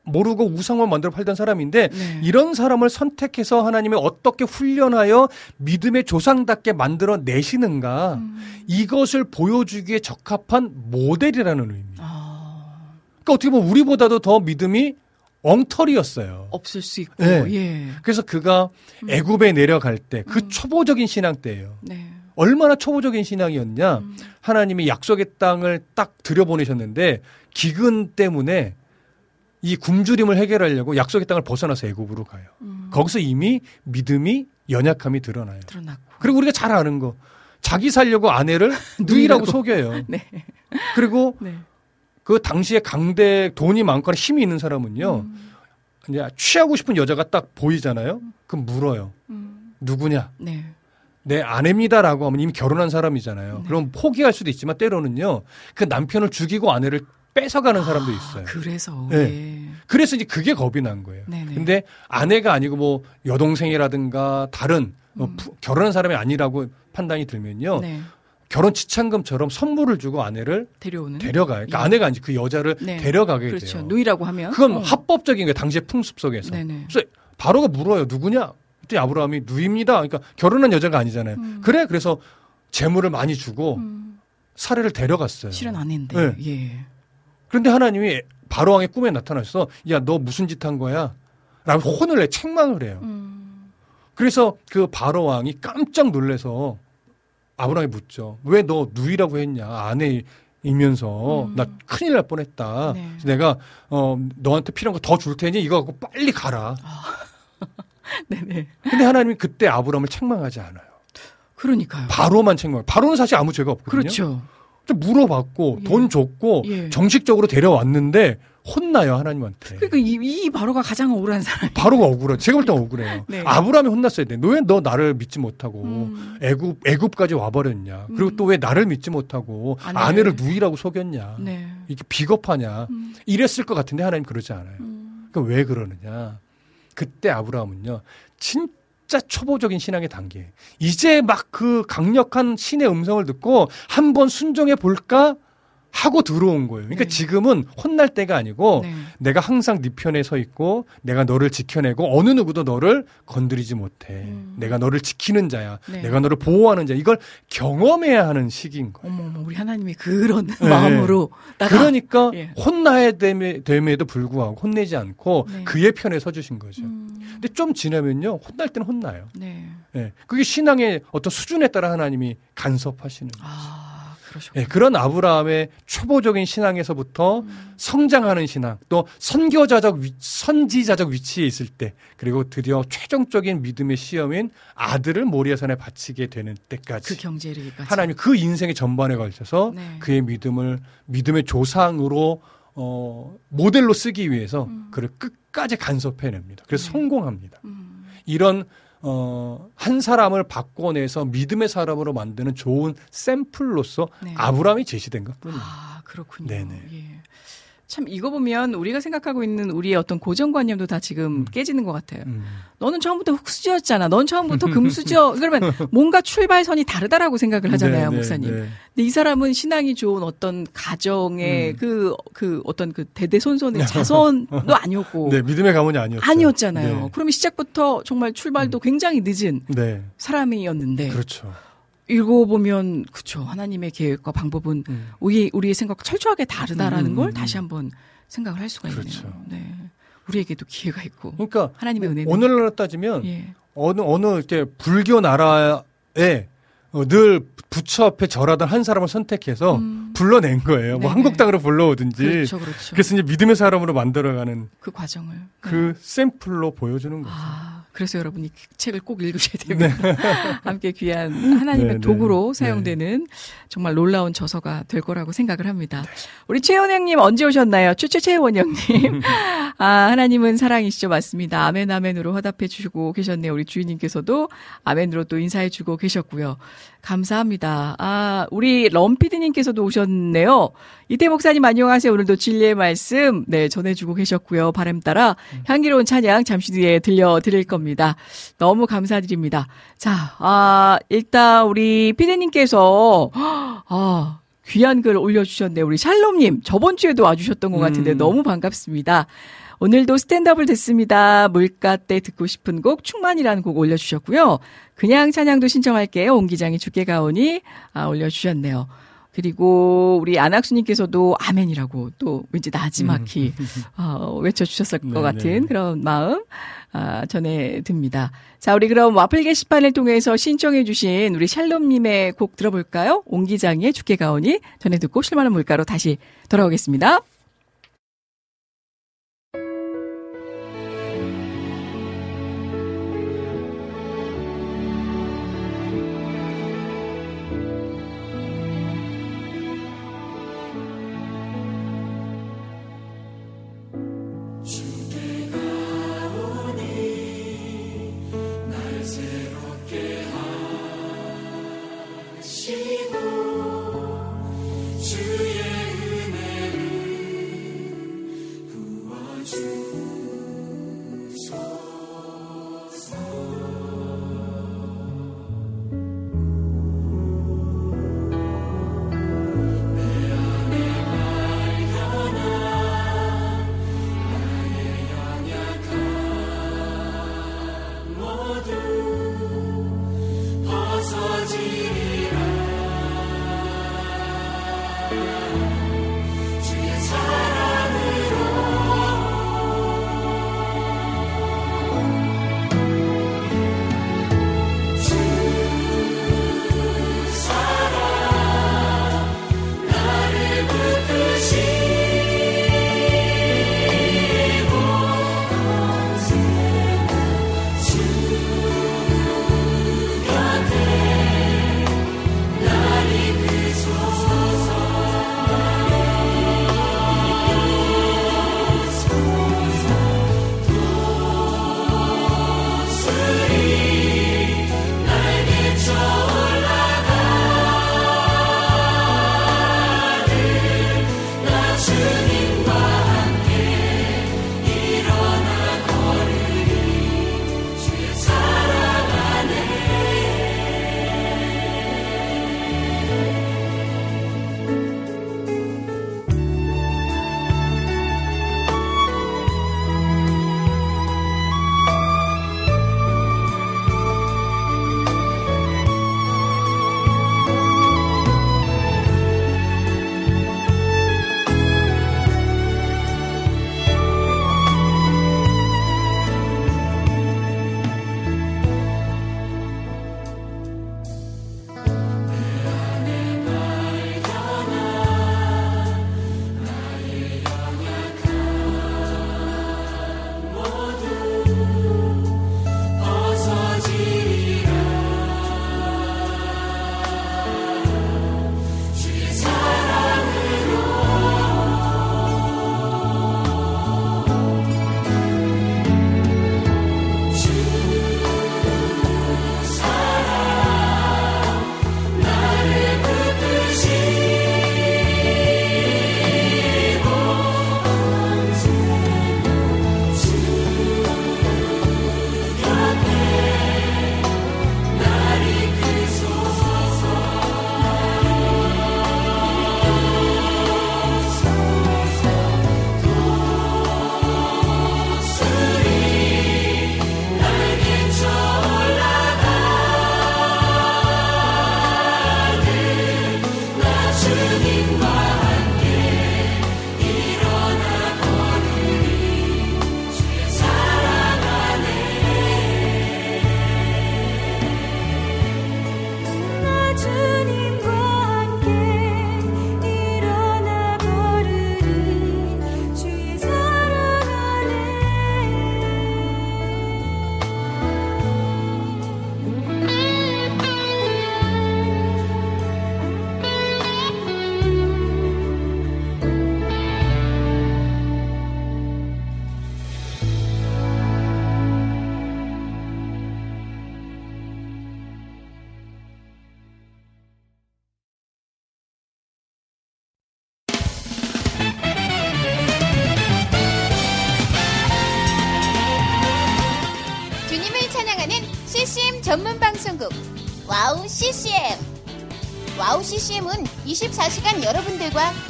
S3: 모르고 우상만 만들어 팔던 사람인데
S1: 네.
S3: 이런 사람을 선택해서 하나님이 어떻게 훈련하여 믿음의 조상답게 만들어 내시는가
S1: 음.
S3: 이것을 보여주기에 적합한 모델이라는 의미.
S1: 아,
S3: 그러니까 어떻게 보면 우리보다도 더 믿음이 엉터리였어요.
S1: 없을 수 있고
S3: 네.
S1: 예.
S3: 그래서 그가
S1: 음.
S3: 애굽에 내려갈 때그 초보적인 신앙 때예요.
S1: 네.
S3: 얼마나 초보적인 신앙이었냐?
S1: 음.
S3: 하나님이 약속의 땅을 딱 들여보내셨는데 기근 때문에 이 굶주림을 해결하려고 약속의 땅을 벗어나서 애굽으로 가요.
S1: 음.
S3: 거기서 이미 믿음이 연약함이 드러나요.
S1: 드러났고.
S3: 그리고 우리가 잘 아는 거 자기 살려고 아내를 누이라고. 속여요.
S1: 네.
S3: 그리고
S1: 네.
S3: 그 당시에 강대 돈이 많거나 힘이 있는 사람은요.
S1: 음.
S3: 이제 취하고 싶은 여자가 딱 보이잖아요. 그럼 물어요.
S1: 음.
S3: 누구냐?
S1: 네.
S3: 내 아내입니다라고 하면 이미 결혼한 사람이잖아요.
S1: 네.
S3: 그럼 포기할 수도 있지만 때로는요. 그 남편을 죽이고 아내를 뺏어가는 사람도 있어요.
S1: 그래서
S3: 네.
S1: 예.
S3: 그래서 이제 그게 겁이 난 거예요.
S1: 네네.
S3: 근데 아내가 아니고 뭐 여동생이라든가 다른 어,
S1: 음.
S3: 부- 결혼한 사람이 아니라고 판단이 들면요.
S1: 네.
S3: 결혼 지참금처럼 선물을 주고 아내를
S1: 데려오는
S3: 데려가요. 그러니까
S1: 예.
S3: 아내가 아니지 그 여자를
S1: 네.
S3: 데려가게
S1: 그렇죠.
S3: 돼요.
S1: 누이라고 하면
S3: 그건
S1: 어.
S3: 합법적인 거예요. 당시의 풍습 속에서.
S1: 네네.
S3: 그래서 바로가 물어요. 누구냐? 그때 아브라함이 누입니다. 그러니까 결혼한 여자가 아니잖아요.
S1: 음.
S3: 그래 그래서 재물을 많이 주고
S1: 음.
S3: 사례를 데려갔어요.
S1: 실은 아닌데.
S3: 네.
S1: 예.
S3: 그런데 하나님이 바로왕의 꿈에 나타나셔서 야 너 무슨 짓 한 거야? 라고 혼을 내 책망을 해요.
S1: 음.
S3: 그래서 그 바로왕이 깜짝 놀래서 아브라함이 묻죠. 왜 너 누이라고 했냐? 아내 이면서
S1: 음.
S3: 나 큰일 날 뻔했다.
S1: 네.
S3: 내가 어 너한테 필요한 거 더 줄 테니 이거 갖고 빨리 가라.
S1: 네네.
S3: 근데 하나님이 그때 아브라함을 책망하지 않아요.
S1: 그러니까요.
S3: 바로만 책망. 바로는 사실 아무 죄가 없거든요.
S1: 그렇죠.
S3: 좀 물어봤고
S1: 예.
S3: 돈 줬고
S1: 예.
S3: 정식적으로 데려왔는데 혼나요 하나님한테.
S1: 그러니까 이, 이 바로가 가장 억울한 사람.
S3: 바로가 억울해. 제가 볼땐 억울해요.
S1: 네.
S3: 아브라함이 혼났어야 돼. 너왜너 나를 믿지 못하고
S1: 음.
S3: 애굽 애굽까지 와버렸냐. 그리고
S1: 음.
S3: 또왜 나를 믿지 못하고
S1: 아내를.
S3: 아내를 누이라고 속였냐.
S1: 네.
S3: 이게 비겁하냐.
S1: 음.
S3: 이랬을 것 같은데 하나님 그러지 않아요.
S1: 음.
S3: 그러니까 왜 그러느냐. 그때 아브라함은요. 진 짜 초보적인 신앙의 단계. 이제 막 그 강력한 신의 음성을 듣고 한번 순종해 볼까 하고 들어온 거예요. 그러니까
S1: 네.
S3: 지금은 혼날 때가 아니고
S1: 네.
S3: 내가 항상 네 편에 서 있고 내가 너를 지켜내고 어느 누구도 너를 건드리지 못해.
S1: 음.
S3: 내가 너를 지키는 자야.
S1: 네.
S3: 내가 너를 보호하는 자. 이걸 경험해야 하는 시기인 거예요.
S1: 어머, 우리 하나님이 그런 마음으로 나가.
S3: 그러니까
S1: 예.
S3: 혼나야 됨에, 됨에도 불구하고 혼내지 않고
S1: 네.
S3: 그의 편에 서 주신 거죠.
S1: 음.
S3: 근데 좀 지나면요 혼날 때는 혼나요.
S1: 네.
S3: 예. 그게 신앙의 어떤 수준에 따라 하나님이 간섭하시는 거예요.
S1: 아.
S3: 예, 그런 아브라함의 초보적인 신앙에서부터
S1: 음.
S3: 성장하는 신앙, 또 선교자적 위- 선지자적 위치에 있을 때, 그리고 드디어 최종적인 믿음의 시험인 아들을 모리아산에 바치게 되는 때까지
S1: 그.
S3: 하나님이 그 인생의 전반에 걸쳐서
S1: 네.
S3: 그의 믿음을 믿음의 조상으로 어, 모델로 쓰기 위해서
S1: 음.
S3: 그를 끝까지 간섭해냅니다. 그래서
S1: 네.
S3: 성공합니다.
S1: 음.
S3: 이런 어, 한 사람을 바꿔내서 믿음의 사람으로 만드는 좋은 샘플로서
S1: 네.
S3: 아브라함이 제시된 것 뿐이에요.
S1: 아, 그렇군요.
S3: 네네.
S1: 예. 참 이거 보면 우리가 생각하고 있는 우리의 어떤 고정관념도 다 지금
S3: 음.
S1: 깨지는 것 같아요.
S3: 음.
S1: 너는 처음부터 흙수저였잖아. 넌 처음부터 금수저. 그러면 뭔가 출발선이 다르다라고 생각을 하잖아요,
S3: 네, 네,
S1: 목사님.
S3: 네.
S1: 근데 이 사람은 신앙이 좋은 어떤 가정의
S3: 음.
S1: 그, 그 어떤 그 대대손손의 자손도 아니었고.
S3: 네, 믿음의 가문이 아니었어요.
S1: 아니었잖아요.
S3: 네.
S1: 그러면 시작부터 정말 출발도 굉장히 늦은
S3: 네,
S1: 사람이었는데
S3: 그렇죠.
S1: 읽어보면 그쵸 하나님의 계획과 방법은
S3: 음.
S1: 우리 우리의 생각 철저하게 다르다라는
S3: 음,
S1: 걸
S3: 음,
S1: 다시
S3: 음.
S1: 한번 생각을 할 수가 있네요.
S3: 그렇죠.
S1: 네. 우리에게도 기회가 있고
S3: 그러니까
S1: 하나님의 은혜는
S3: 오늘날로 따지면
S1: 예.
S3: 어느 어느 이렇게 불교 나라에 어, 늘 부처 앞에 절하던 한 사람을 선택해서
S1: 음.
S3: 불러낸 거예요. 뭐
S1: 네네.
S3: 한국당으로 불러오든지.
S1: 그렇죠, 그렇죠.
S3: 그래서 이제 믿음의 사람으로 만들어가는
S1: 그 과정을. 네.
S3: 그 샘플로 보여주는 거죠.
S1: 아, 그래서 여러분이 그 책을 꼭 읽으셔야 됩니다.
S3: 네.
S1: 함께 귀한 하나님의
S3: 네, 네.
S1: 도구로
S3: 네.
S1: 사용되는 정말 놀라운 저서가 될 거라고 생각을 합니다. 우리 최원영님 언제 오셨나요? 최최 최원영님. 아, 하나님은 사랑이시죠. 맞습니다. 아멘, 아멘으로 화답해 주시고 계셨네요. 우리 주인님께서도 아멘으로 또 인사해 주고 계셨고요. 감사합니다. 아, 우리 럼피디님께서도 오셨네요. 이태 목사님 안녕하세요. 오늘도 진리의 말씀, 네, 전해주고 계셨고요. 바람 따라 향기로운 찬양 잠시 뒤에 들려드릴 겁니다. 너무 감사드립니다. 자, 아, 일단 우리 피디님께서, 아, 귀한 글 올려주셨네요. 우리 샬롬님, 저번 주에도 와주셨던 것 같은데
S3: 음.
S1: 너무 반갑습니다. 오늘도 스탠드업을 듣습니다. 물가 때 듣고 싶은 곡 충만이라는 곡 올려주셨고요. 그냥 찬양도 신청할게요. 온 기장이 주께 가오니 아, 올려주셨네요. 그리고 우리 안학수님께서도 아멘이라고 또 왠지 나지막히 어, 외쳐주셨을 것
S3: 네,
S1: 같은
S3: 네.
S1: 그런 마음 아, 전해 듭니다. 자, 우리 그럼 와플 게시판을 통해서 신청해주신 우리 샬롬님의 곡 들어볼까요? 온 기장의 주께 가오니 전해 듣고 실만한 물가로 다시 돌아오겠습니다.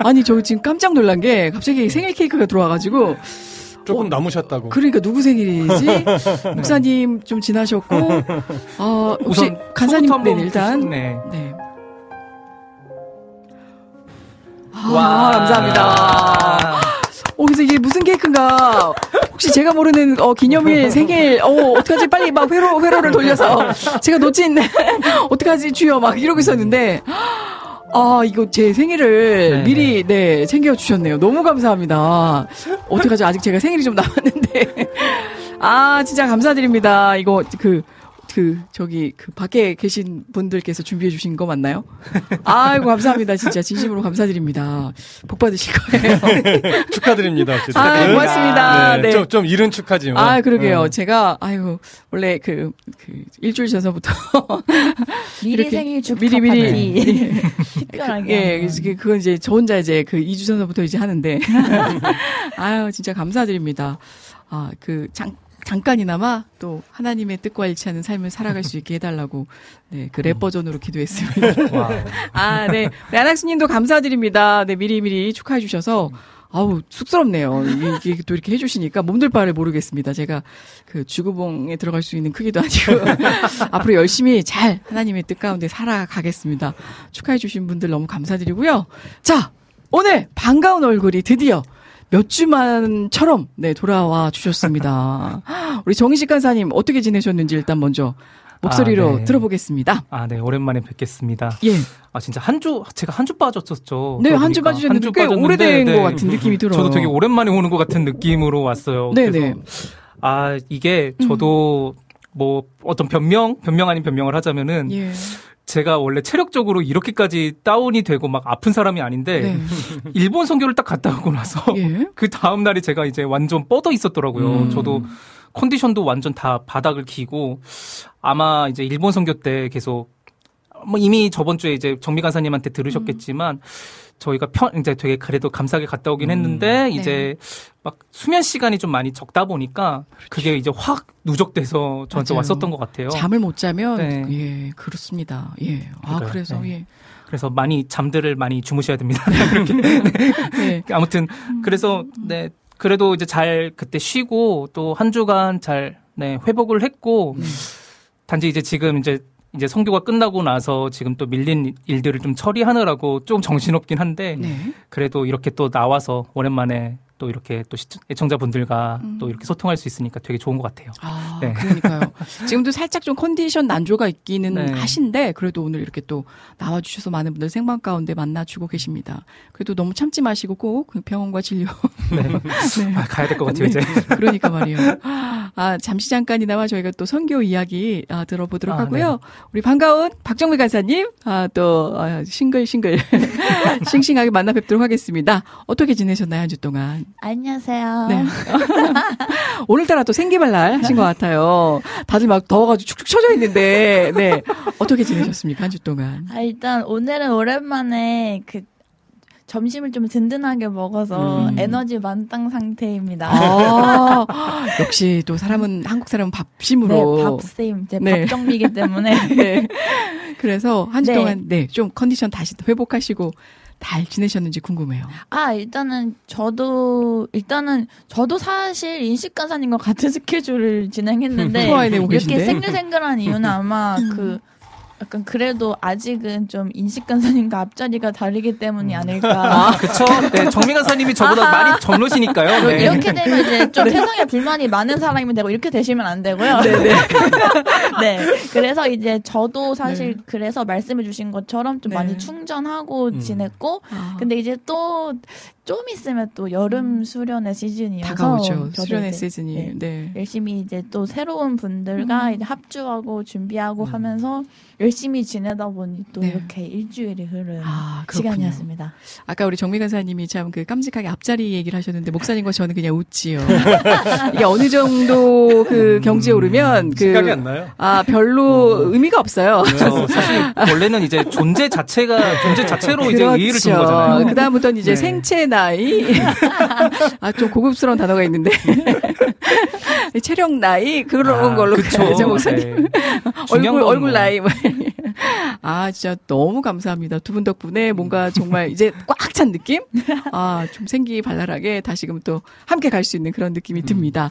S1: 아니, 저 지금 깜짝 놀란 게 갑자기 생일 케이크가 들어와가지고.
S3: 조금 남으셨다고.
S1: 그러니까 누구 생일이지? 목사님 좀 지나셨고. 어, 혹시 간사님 네, 일단.
S4: 네.
S1: 네. 아, 감사합니다. 어, 그래서 이게 무슨 케이크인가? 혹시 제가 모르는 어, 기념일 생일 어 어떡하지 빨리 막 회로 회로를 돌려서 제가 놓친 어떡하지 주여 막 이러고 있었는데 아 이거 제 생일을
S4: 네네.
S1: 미리 네 챙겨 주셨네요. 너무 감사합니다. 어떡하지 아직 제가 생일이 좀 남았는데 아 진짜 감사드립니다. 이거 그. 그 저기 그 밖에 계신 분들께서 준비해 주신 거 맞나요? 아이고 감사합니다. 진짜 진심으로 감사드립니다. 복 받으실 거예요.
S3: 축하드립니다. 어쨌든.
S1: 아, 고맙습니다. 네.
S3: 좀, 좀 이른 축하지만.
S1: 아, 그러게요.
S3: 어.
S1: 제가, 아이고, 원래 그, 그, 일주일 전서부터.
S5: 미리 생일 축하
S1: 미리, 미리.
S5: 파티. 특별하게.
S1: 예,
S5: 하는.
S1: 그래서 그- 그건 이제 저 혼자 이제 그 2주 전서부터 이제 하는데. 아유, 진짜 감사드립니다. 아, 그, 잠, 잠깐이나마 또 하나님의 뜻과 일치하는 삶을 살아갈 수 있게 해달라고, 네, 그 랩 버전으로 기도했습니다.
S4: 와.
S1: 아, 네. 네, 안학수님도 감사드립니다. 네, 미리미리 축하해 주셔서. 아우, 쑥스럽네요. 이게 또 이렇게 해주시니까 몸둘 바를 모르겠습니다. 제가 그 주구봉에 들어갈 수 있는 크기도 아니고. 앞으로 열심히 잘 하나님의 뜻 가운데 살아가겠습니다. 축하해 주신 분들 너무 감사드리고요. 자, 오늘 반가운 얼굴이 드디어 몇 주만처럼 네 돌아와 주셨습니다. 우리 정희식 간사님 어떻게 지내셨는지 일단 먼저 목소리로
S4: 아, 네.
S1: 들어보겠습니다.
S4: 아, 네. 오랜만에 뵙겠습니다.
S1: 예.
S4: 아, 진짜 한 주, 제가 한 주 빠졌었죠.
S1: 네,
S4: 그러고
S1: 한주
S4: 보니까.
S1: 빠지셨는데
S4: 한주
S1: 꽤
S4: 빠졌는데,
S1: 오래된
S4: 네.
S1: 것 같은 느낌이 들어요.
S4: 저도 되게 오랜만에 오는 것 같은 느낌으로 왔어요.
S1: 네네.
S4: 그래서 아, 이게 저도 뭐 어떤 변명, 변명 아닌 변명을 하자면은
S1: 예.
S4: 제가 원래 체력적으로 이렇게까지 다운이 되고 막 아픈 사람이 아닌데
S1: 네.
S4: 일본 선교를 딱 갔다 오고 나서
S1: 예.
S4: 그 다음 날이 제가 이제 완전 뻗어 있었더라고요.
S3: 음.
S4: 저도 컨디션도 완전 다 바닥을 기고 아마 이제 일본 선교 때 계속 뭐 이미 저번 주에 이제 정미 간사님한테 들으셨겠지만 저희가 편 이제 되게 그래도 감사하게 갔다 오긴
S3: 음.
S4: 했는데 이제 막 수면 시간이 좀 많이 적다 보니까 그게 이제 확 누적돼서 저한테
S1: 맞아요.
S4: 왔었던 것 같아요.
S1: 잠을 못 자면
S4: 네.
S1: 예 그렇습니다. 예. 아
S4: 그러니까요.
S1: 그래서
S4: 네.
S1: 예.
S4: 그래서 많이 잠들을 많이 주무셔야 됩니다.
S1: 네.
S4: 아무튼 그래서 네 그래도 이제 잘 그때 쉬고 또 한 주간 잘 네, 회복을 했고
S1: 음.
S4: 단지 이제 지금 이제 이제 성교가 끝나고 나서 지금 또 밀린 일들을 좀 처리하느라고 좀 정신없긴 한데
S1: 네.
S4: 그래도 이렇게 또 나와서 오랜만에 또 이렇게 또 시청- 애청자분들과
S1: 음.
S4: 또 이렇게 소통할 수 있으니까 되게 좋은 것 같아요.
S1: 아,
S4: 네.
S1: 그러니까요. 지금도 살짝 좀 컨디션 난조가 있기는
S4: 네.
S1: 하신데 그래도 오늘 이렇게 또 나와주셔서 많은 분들 생방 가운데 만나주고 계십니다. 그래도 너무 참지 마시고 꼭그 병원과 진료. 네.
S4: 아, 가야 될 것 같아요
S1: 네.
S4: 이제.
S1: 그러니까 말이에요. 아, 잠시 잠깐이나마 저희가 또 선교 이야기 아, 들어보도록
S4: 아,
S1: 하고요. 우리 반가운 박정미 간사님, 아, 또, 아, 싱글 싱글, 싱싱하게 만나 뵙도록 하겠습니다. 어떻게 지내셨나요, 한 주 동안?
S5: 안녕하세요.
S1: 네. 오늘따라 또 생기발랄 하신 것 같아요. 다들 막 더워가지고 축축 처져 있는데, 네. 어떻게 지내셨습니까, 한 주 동안?
S5: 아, 일단 오늘은 오랜만에 그 점심을 좀 든든하게 먹어서
S1: 음.
S5: 에너지 만땅 상태입니다.
S1: 아, 역시 또 사람은, 한국 사람은 밥심으로.
S5: 네, 밥쌤, 이제
S1: 네.
S5: 밥정미이기 때문에
S1: 네. 그래서 한주
S5: 네.
S1: 동안 네, 좀 컨디션 다시 회복하시고 잘 지내셨는지 궁금해요.
S5: 아 일단은 저도 일단은 저도 사실 인식 간사님과 같은 스케줄을 진행했는데 이렇게. 생글생글한 이유는 아마 그 약간 그래도 아직은 좀 인식 간사님과 앞자리가 다르기 때문이 아닐까.
S4: 아, 그쵸. 네, 정미 간사님이 저보다
S5: 아하.
S4: 많이 젊으시니까요. 네.
S5: 이렇게 되면 이제 좀 세상에 불만이 많은 사람이 되고 이렇게 되시면 안 되고요.
S1: 네네.
S5: 네. 그래서 이제 저도 사실
S1: 네.
S5: 그래서 말씀해 주신 것처럼 좀
S1: 네.
S5: 많이 충전하고
S3: 음.
S5: 지냈고
S1: 아,
S5: 근데 이제 또 좀 있으면 또 여름 수련의 시즌이어서
S1: 다가오죠. 수련의 시즌이.
S5: 네.
S1: 네.
S5: 열심히 이제 또 새로운 분들과
S1: 음.
S5: 이제 합주하고 준비하고 하면서 열심히 지내다 보니 또
S1: 네.
S5: 이렇게 일주일이 흐른
S1: 아.
S5: 시간이었습니다.
S1: 아까 우리 정미 간사님이 참 그 깜찍하게 앞자리 얘기를 하셨는데 목사님과 저는 그냥 웃지요. 이게 어느 정도 그 경지에 오르면 그
S3: 생각이 안 나요.
S1: 아, 별로 의미가 없어요.
S4: 그렇죠. 사실 원래는 이제 존재 자체가 존재 자체로 이제 의의를 두는 거잖아요.
S1: 그렇죠. 그다음부터는 이제
S4: 네.
S1: 생체 나 이. 아, 좀 고급스러운 단어가 있는데. 체력 나이 그런
S4: 아,
S1: 걸로
S4: 그쵸.
S1: 가야죠, 목사님.
S4: 네.
S1: 얼굴
S4: 건
S1: 얼굴
S4: 뭐.
S1: 나이. 뭐. 아 진짜 너무 감사합니다. 두 분 덕분에 뭔가 정말 이제 꽉 찬 느낌? 아 좀 생기 발랄하게 다시금 또 함께 갈 수 있는 그런 느낌이 듭니다.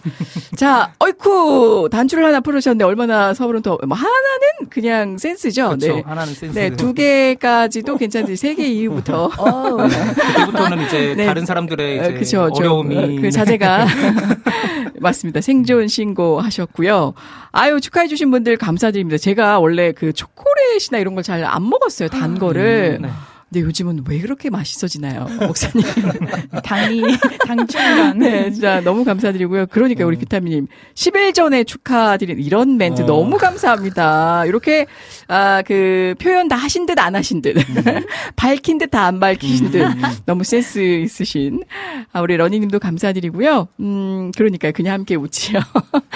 S1: 자, 어이쿠 단추를 하나 풀으셨는데 얼마나 서울은 더 뭐, 하나는 그냥 센스죠.
S4: 그렇죠.
S1: 네.
S4: 하나는 센스.
S1: 네, 두 개까지도 괜찮은데 세 개 이후부터
S5: 어우.
S4: 그때부터는 이제
S1: 네.
S4: 다른 사람들의 이제
S1: 어, 그쵸, 좀,
S4: 어려움이
S1: 어, 그 자제가 맞습니다. 생존 신고 하셨고요. 아유 축하해 주신 분들 감사드립니다. 제가 원래 그 초콜릿이나 이런 걸 잘 안 먹었어요 단 거를.
S4: 네.
S1: 근데 요즘은 왜 그렇게 맛있어지나요, 목사님?
S5: 당이 당충간.
S1: 네, 진짜 너무 감사드리고요. 그러니까 우리 비타민님 10일 전에 축하드리는 이런 멘트
S3: 어.
S1: 너무 감사합니다. 이렇게 아 그 표현 다 하신 듯 안 하신 듯 밝힌 듯 다 안 밝히신 듯 너무 센스 있으신 아 우리 러니님도 감사드리고요. 음 그러니까 그냥 함께 웃지요.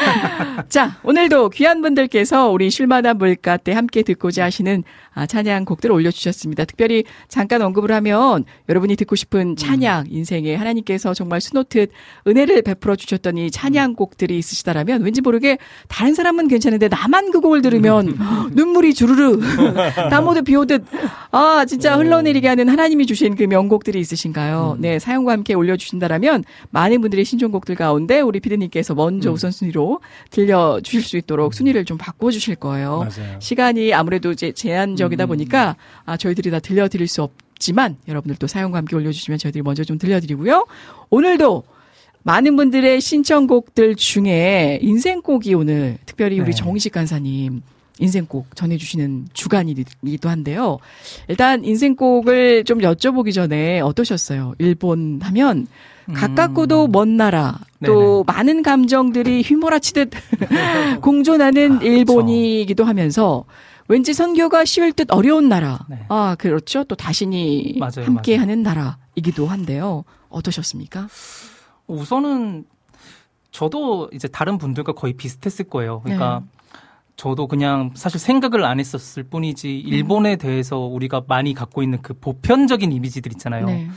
S1: 자 오늘도 귀한 분들께서 우리 쉴만한 물가 때 함께 듣고자 하시는 아, 찬양 곡들을 올려주셨습니다. 특별히 잠깐 언급을 하면 여러분이 듣고 싶은 찬양, 인생에 하나님께서 정말 수놓듯 은혜를 베풀어 주셨던 이 찬양곡들이 있으시다라면 왠지 모르게 다른 사람은 괜찮은데 나만 그 곡을 들으면 눈물이 주르르. 땀 오듯 비 오듯. 아 진짜 흘러내리게 하는 하나님이 주신 그 명곡들이 있으신가요? 네 사연과 함께 올려주신다라면 많은 분들의 신청곡들 가운데 우리 피디님께서 먼저 우선순위로 들려주실 수 있도록 순위를 좀 바꿔주실 거예요.
S3: 맞아요.
S1: 시간이 아무래도 이제 제한적이다 보니까 아, 저희들이 다 들려드릴 수 없지만 여러분들도 사연과 함께 올려주시면 저희들이 먼저 좀 들려드리고요. 오늘도 많은 분들의 신청곡들 중에 인생곡이 오늘 특별히 우리
S4: 네.
S1: 정희식 간사님 인생곡 전해주시는 주간이기도 한데요. 일단 인생곡을 좀 여쭤보기 전에 어떠셨어요? 일본 하면 가깝고도 먼 나라 또 많은 감정들이 휘몰아치듯 공존하는
S4: 아.
S1: 일본이기도 하면서 왠지 선교가 쉬울 듯 어려운 나라.
S4: 네.
S1: 아, 그렇죠. 또 다신이
S4: 맞아요,
S1: 함께
S4: 맞아요.
S1: 하는 나라이기도 한데요. 어떠셨습니까?
S4: 우선은 저도 이제 다른 분들과 거의 비슷했을 거예요. 그러니까
S1: 네.
S4: 저도 그냥 사실 생각을 안 했었을 뿐이지 일본에 대해서 우리가 많이 갖고 있는 그 보편적인 이미지들 있잖아요.
S1: 네.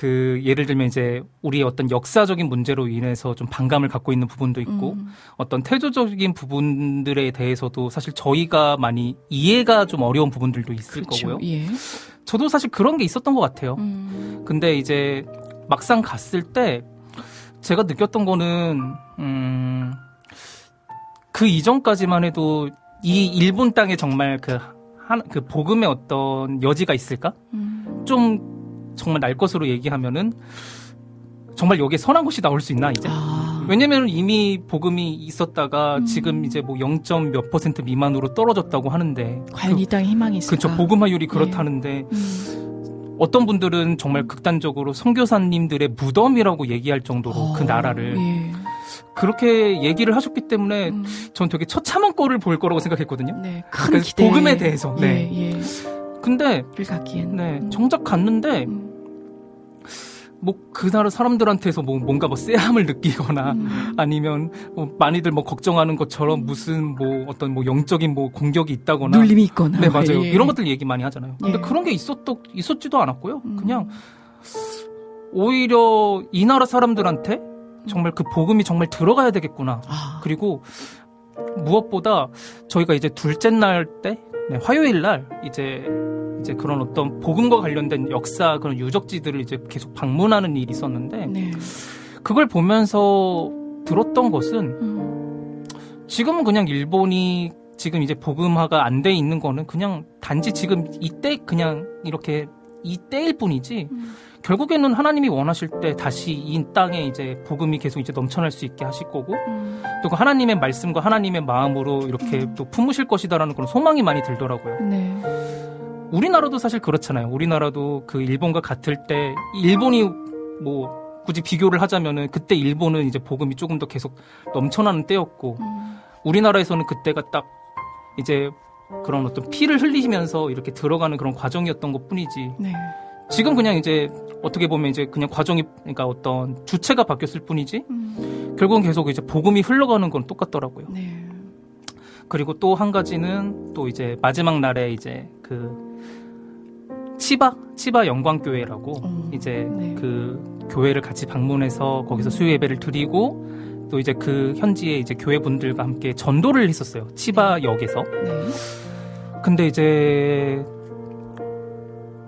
S4: 그 예를 들면 이제 우리의 어떤 역사적인 문제로 인해서 좀 반감을 갖고 있는 부분도 있고
S1: 음.
S4: 어떤 태도적인 부분들에 대해서도 사실 저희가 많이 이해가 좀 어려운 부분들도 있을
S1: 그렇죠.
S4: 거고요.
S1: 예.
S4: 저도 사실 그런 게 있었던 것 같아요.
S1: 음.
S4: 근데 이제 막상 갔을 때 제가 느꼈던 거는 음, 그 이전까지만 해도 이 일본 땅에 정말 그, 한, 그 복음의 어떤 여지가 있을까?
S1: 음.
S4: 좀 정말 날 것으로 얘기하면은 정말 여기에 선한 곳이 나올 수 있나 이제?
S1: 아.
S4: 왜냐면 이미 복음이 있었다가
S1: 음.
S4: 지금 이제 뭐 0. 몇 퍼센트 미만으로 떨어졌다고 하는데
S1: 과연 이 땅에 희망이 있을까?
S4: 그렇죠 복음화율이 그렇다는데
S1: 음.
S4: 어떤 분들은 정말 극단적으로 선교사님들의 무덤이라고 얘기할 정도로 그
S1: 어,
S4: 나라를
S1: 예.
S4: 그렇게 얘기를 하셨기 때문에
S1: 음.
S4: 전 되게 처참한 꼴을 볼 거라고 생각했거든요.
S1: 네. 큰
S4: 그러니까
S1: 기대.
S4: 복음에 대해서. 네.
S1: 예, 예.
S4: 근데
S1: 를 갖기엔.
S4: 네
S1: 음.
S4: 정작 갔는데
S1: 음.
S4: 뭐그 나라 사람들한테서 뭐 뭔가 뭐 쎄함을 느끼거나
S1: 음.
S4: 아니면 뭐 많이들 뭐 걱정하는 것처럼 무슨 뭐 어떤 뭐 영적인 뭐 공격이 있다거나
S1: 눌림이 있거나.
S4: 네 맞아요
S1: 예.
S4: 이런 것들 얘기 많이 하잖아요. 근데
S1: 예.
S4: 그런 게 있었도 있었지도 않았고요.
S1: 음.
S4: 그냥 오히려 이 나라 사람들한테 정말 그 복음이 정말 들어가야 되겠구나.
S1: 아.
S4: 그리고 무엇보다 저희가 이제 둘째 날 때, 네, 화요일 날 이제 이제 그런 어떤 복음과 관련된 역사 그런 유적지들을 이제 계속 방문하는 일이 있었는데
S1: 네.
S4: 그걸 보면서 들었던 것은
S1: 음.
S4: 지금은 그냥 일본이 지금 이제 복음화가 안 돼 있는 거는 그냥 단지 지금 이때 그냥 이렇게 이때일 뿐이지
S1: 음.
S4: 결국에는 하나님이 원하실 때 다시 이 땅에 이제 복음이 계속 이제 넘쳐날 수 있게 하실 거고
S1: 음.
S4: 또그 하나님의 말씀과 하나님의 마음으로 이렇게 또 품으실 것이다라는 그런 소망이 많이 들더라고요.
S1: 네.
S4: 우리나라도 사실 그렇잖아요. 우리나라도 그 일본과 같을 때 일본이 뭐 굳이 비교를 하자면은 그때 일본은 이제 복음이 조금 더 계속 넘쳐나는 때였고
S1: 음.
S4: 우리나라에서는 그때가 딱 이제 그런 어떤 피를 흘리면서 이렇게 들어가는 그런 과정이었던 것 뿐이지
S1: 네.
S4: 지금 그냥 이제 어떻게 보면 이제 그냥 과정이 그러니까 어떤 주체가 바뀌었을 뿐이지
S1: 음.
S4: 결국은 계속 이제 복음이 흘러가는 건 똑같더라고요.
S1: 네.
S4: 그리고 또 한 가지는 또 이제 마지막 날에 이제 그 치바 치바 영광교회라고
S1: 어,
S4: 이제
S1: 네.
S4: 그 교회를 같이 방문해서 거기서 수요 예배를 드리고 또 이제 그 현지의 이제 교회 분들과 함께 전도를 했었어요. 치바 역에서.
S1: 네.
S4: 근데 이제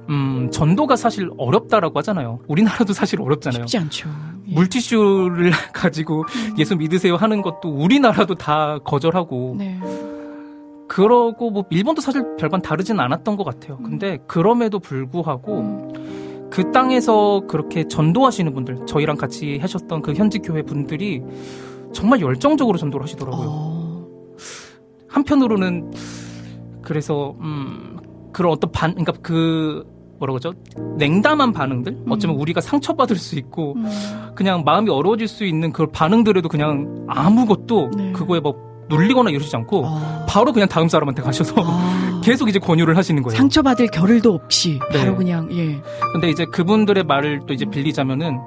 S4: 음 전도가 사실 어렵다라고 하잖아요. 우리나라도 사실 어렵잖아요.
S1: 쉽지 않죠. 예.
S4: 물티슈를 가지고 예수 믿으세요 하는 것도 우리나라도 다 거절하고
S1: 네.
S4: 그러고 뭐 일본도 사실 별반 다르진 않았던 것 같아요. 근데 그럼에도 불구하고
S1: 음.
S4: 그 땅에서 그렇게 전도하시는 분들 저희랑 같이 하셨던 그 현지 교회 분들이 정말 열정적으로 전도를 하시더라고요.
S1: 어.
S4: 한편으로는 그래서 음 그런 어떤 반 그러니까 그 뭐라 그러죠 냉담한 반응들 어쩌면 우리가 상처받을 수 있고
S1: 음.
S4: 그냥 마음이 어려워질 수 있는 그 반응들에도 그냥 아무것도
S1: 네.
S4: 그거에 뭐 눌리거나 이러시지 않고
S1: 아.
S4: 바로 그냥 다음 사람한테 가셔서
S1: 아.
S4: 계속 이제 권유를 하시는 거예요.
S1: 상처받을 겨를도 없이
S4: 네.
S1: 바로 그냥 예.
S4: 근데 이제 그분들의 말을 또 이제 빌리자면은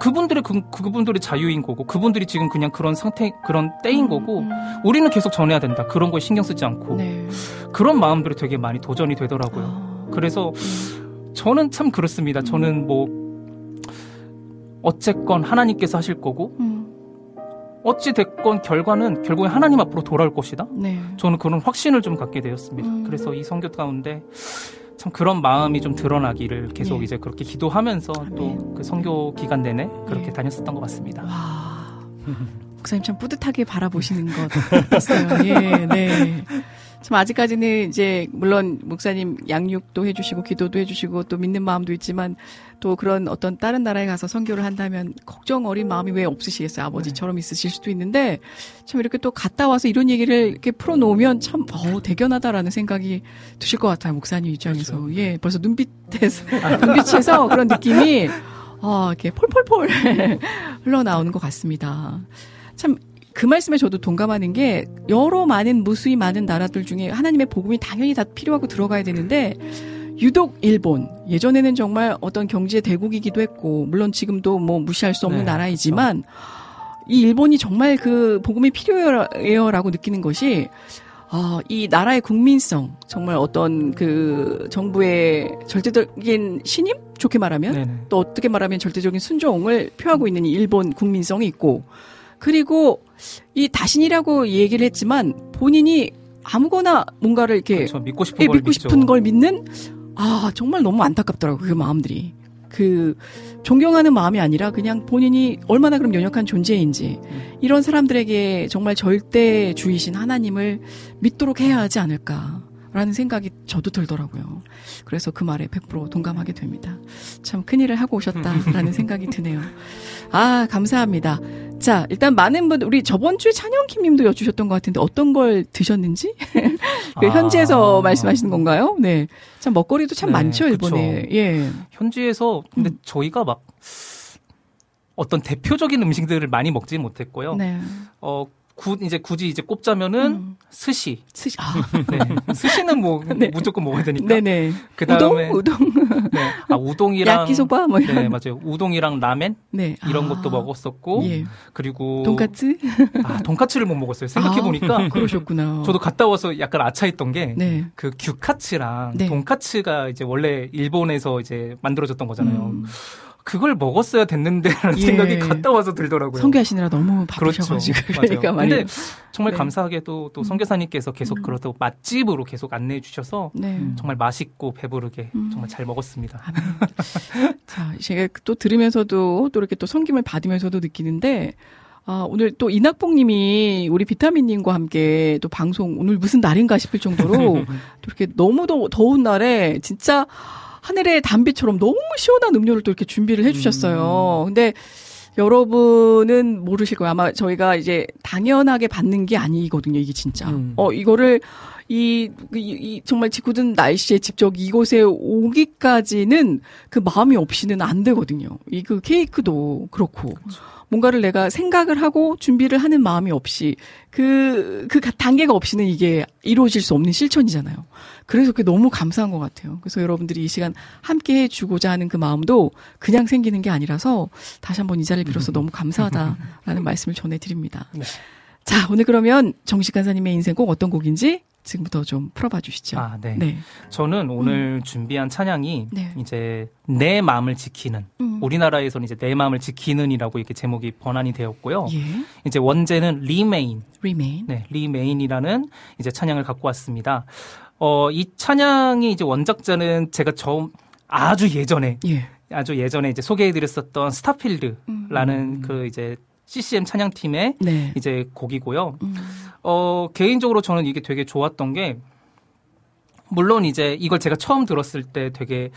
S4: 그분들의 그, 그분들의 자유인 거고 그분들이 지금 그냥 그런 상태 그런 때인 거고
S1: 음.
S4: 우리는 계속 전해야 된다 그런 거에 신경 쓰지 않고
S1: 네.
S4: 그런 마음들이 되게 많이 도전이 되더라고요.
S1: 아.
S4: 그래서 저는 참 그렇습니다. 저는 뭐 어쨌건 하나님께서 하실 거고
S1: 음.
S4: 어찌 됐건 결과는 결국에 하나님 앞으로 돌아올 것이다.
S1: 네.
S4: 저는 그런 확신을 좀 갖게 되었습니다.
S1: 음.
S4: 그래서 이 성교 가운데 참 그런 마음이 좀 드러나기를 계속
S1: 예.
S4: 이제 그렇게 기도하면서 또
S1: 아멘.
S4: 그 성교 기간 내내 그렇게
S1: 예.
S4: 다녔었던 것 같습니다.
S1: 와. 목사님 참 뿌듯하게 바라보시는 것 같았어요. 예, 네. 참 아직까지는 이제 물론 목사님 양육도 해주시고 기도도 해주시고 또 믿는 마음도 있지만 또 그런 어떤 다른 나라에 가서 선교를 한다면 걱정 어린 마음이 왜 없으시겠어요? 아버지처럼 있으실 수도 있는데 참 이렇게 또 갔다 와서 이런 얘기를 이렇게 풀어놓으면 참 어, 대견하다라는 생각이 드실 것 같아요 목사님 입장에서. 예 벌써 눈빛에서 눈빛에서 그런 느낌이 어, 이렇게 폴폴폴 흘러나오는 것 같습니다. 참, 그 말씀에 저도 동감하는 게 여러 많은 무수히 많은 나라들 중에 하나님의 복음이 당연히 다 필요하고 들어가야 되는데 유독 일본 예전에는 정말 어떤 경제 대국이기도 했고 물론 지금도 뭐 무시할 수 없는
S4: 네,
S1: 나라이지만 이 일본이 정말 그 복음이 필요해요라고 느끼는 것이 아, 이 나라의 국민성 정말 어떤 그 정부의 절대적인 신임 좋게 말하면
S4: 네네.
S1: 또 어떻게 말하면 절대적인 순종을 표하고 있는 이 일본 국민성이 있고 그리고 이 다신이라고 얘기를 했지만 본인이 아무거나 뭔가를 이렇게
S4: 그렇죠. 믿고 싶은
S1: 예,
S4: 걸
S1: 믿고. 싶은 걸 믿는 아 정말 너무 안타깝더라고 그 마음들이 그 존경하는 마음이 아니라 그냥 본인이 얼마나 그럼 연약한 존재인지 이런 사람들에게 정말 절대주의신 하나님을 믿도록 해야 하지 않을까라는 생각이 저도 들더라고요. 그래서 그 말에 100% 동감하게 됩니다. 참 큰일을 하고 오셨다라는 생각이 드네요. 아 감사합니다. 자 일단 많은 분 우리 저번 주에 찬영킴 님도 여주셨던 것 같은데 어떤 걸 드셨는지 그
S4: 아.
S1: 현지에서 말씀하시는 건가요? 네, 참 먹거리도 참
S4: 네,
S1: 많죠 일본에.
S4: 그쵸.
S1: 예.
S4: 현지에서 근데
S1: 음.
S4: 저희가 막 어떤 대표적인 음식들을 많이 먹지 못했고요.
S1: 네.
S4: 어, 구, 이제 굳이 이제 꼽자면은
S1: 음.
S4: 스시.
S1: 스시. 아,
S4: 네. 스시는 뭐
S1: 네.
S4: 무조건 먹어야 되니까.
S1: 네네.
S4: 그 다음에
S1: 우동, 우동,
S4: 네. 아, 우동이랑
S1: 야끼소바 뭐 이런.
S4: 네, 맞아요. 우동이랑 라멘
S1: 네.
S4: 이런
S1: 아.
S4: 것도 먹었었고
S1: 예.
S4: 그리고
S1: 돈까스?
S4: 아, 돈까츠를 못 먹었어요. 생각해 보니까
S1: 아, 그러셨구나.
S4: 저도 갔다 와서 약간 아차했던 게
S1: 네.
S4: 그 규카츠랑
S1: 네.
S4: 돈카츠가 이제 원래 일본에서 이제 만들어졌던 거잖아요.
S1: 음.
S4: 그걸 먹었어야 됐는데라는
S1: 예.
S4: 생각이 갔다 와서 들더라고요.
S1: 성교하시느라 너무
S4: 그렇죠.
S1: 바쁘셔가지고
S4: 맞아요.
S1: 그러니까 말이에요.
S4: 근데 정말
S1: 네.
S4: 감사하게도 또 선교사님께서 계속
S1: 음.
S4: 그렇다고 맛집으로 계속 안내해 주셔서
S1: 네.
S4: 정말 맛있고 배부르게
S1: 음.
S4: 정말 잘 먹었습니다.
S1: 자, 제가 또 들으면서도 또 이렇게 또 성김을 받으면서도 느끼는데 아, 오늘 또 이낙봉님이 우리 비타민님과 함께 또 방송 오늘 무슨 날인가 싶을 정도로 또 이렇게 너무 더, 더운 날에 진짜 하늘의 담비처럼 너무 시원한 음료를 또 이렇게 준비를 해주셨어요. 근데 여러분은 모르실 거예요. 아마 저희가 이제 당연하게 받는 게 아니거든요. 이게 진짜.
S3: 음.
S1: 어, 이거를 이, 이, 이 정말 지구든 날씨에 직접 이곳에 오기까지는 그 마음이 없이는 안 되거든요. 이 그 케이크도 그렇고. 뭔가를 내가 생각을 하고 준비를 하는 마음이 없이 그, 그 단계가 없이는 이게 이루어질 수 없는 실천이잖아요. 그래서 그게 너무 감사한 것 같아요. 그래서 여러분들이 이 시간 함께 해주고자 하는 그 마음도 그냥 생기는 게 아니라서 다시 한번 이 자리를 빌어서 너무 감사하다라는 말씀을 전해드립니다.
S3: 네.
S1: 자, 오늘 그러면 정식 간사님의 인생곡 어떤 곡인지 지금부터 좀 풀어봐 주시죠.
S4: 아, 네.
S1: 네.
S4: 저는 오늘 준비한 찬양이
S1: 네.
S4: 이제 내 마음을 지키는
S1: 음.
S4: 우리나라에서는 이제 내 마음을 지키는이라고 이렇게 제목이 번안이 되었고요.
S1: 예.
S4: 이제 원제는 Remain,
S1: Remain.
S4: 네, Remain이라는 이제 찬양을 갖고 왔습니다. 어, 이 찬양이 이제 원작자는 제가 처음 아주 예전에
S1: 예.
S4: 아주 예전에 이제 소개해드렸었던 Starfield라는
S1: 음.
S4: 그 이제 CCM 찬양팀의
S1: 네.
S4: 이제 곡이고요.
S1: 음.
S4: 어, 개인적으로 저는 이게 되게 좋았던 게, 물론 이제 이걸 제가 처음 들었을 때 되게,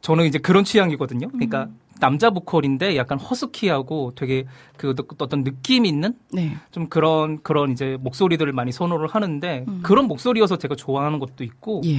S4: 저는 이제 그런 취향이거든요. 그러니까 남자 보컬인데 약간 허스키하고 되게 그 어떤 느낌 있는
S1: 네.
S4: 좀 그런, 그런 이제 목소리들을 많이 선호를 하는데,
S1: 음.
S4: 그런 목소리여서 제가 좋아하는 것도 있고,
S1: 예.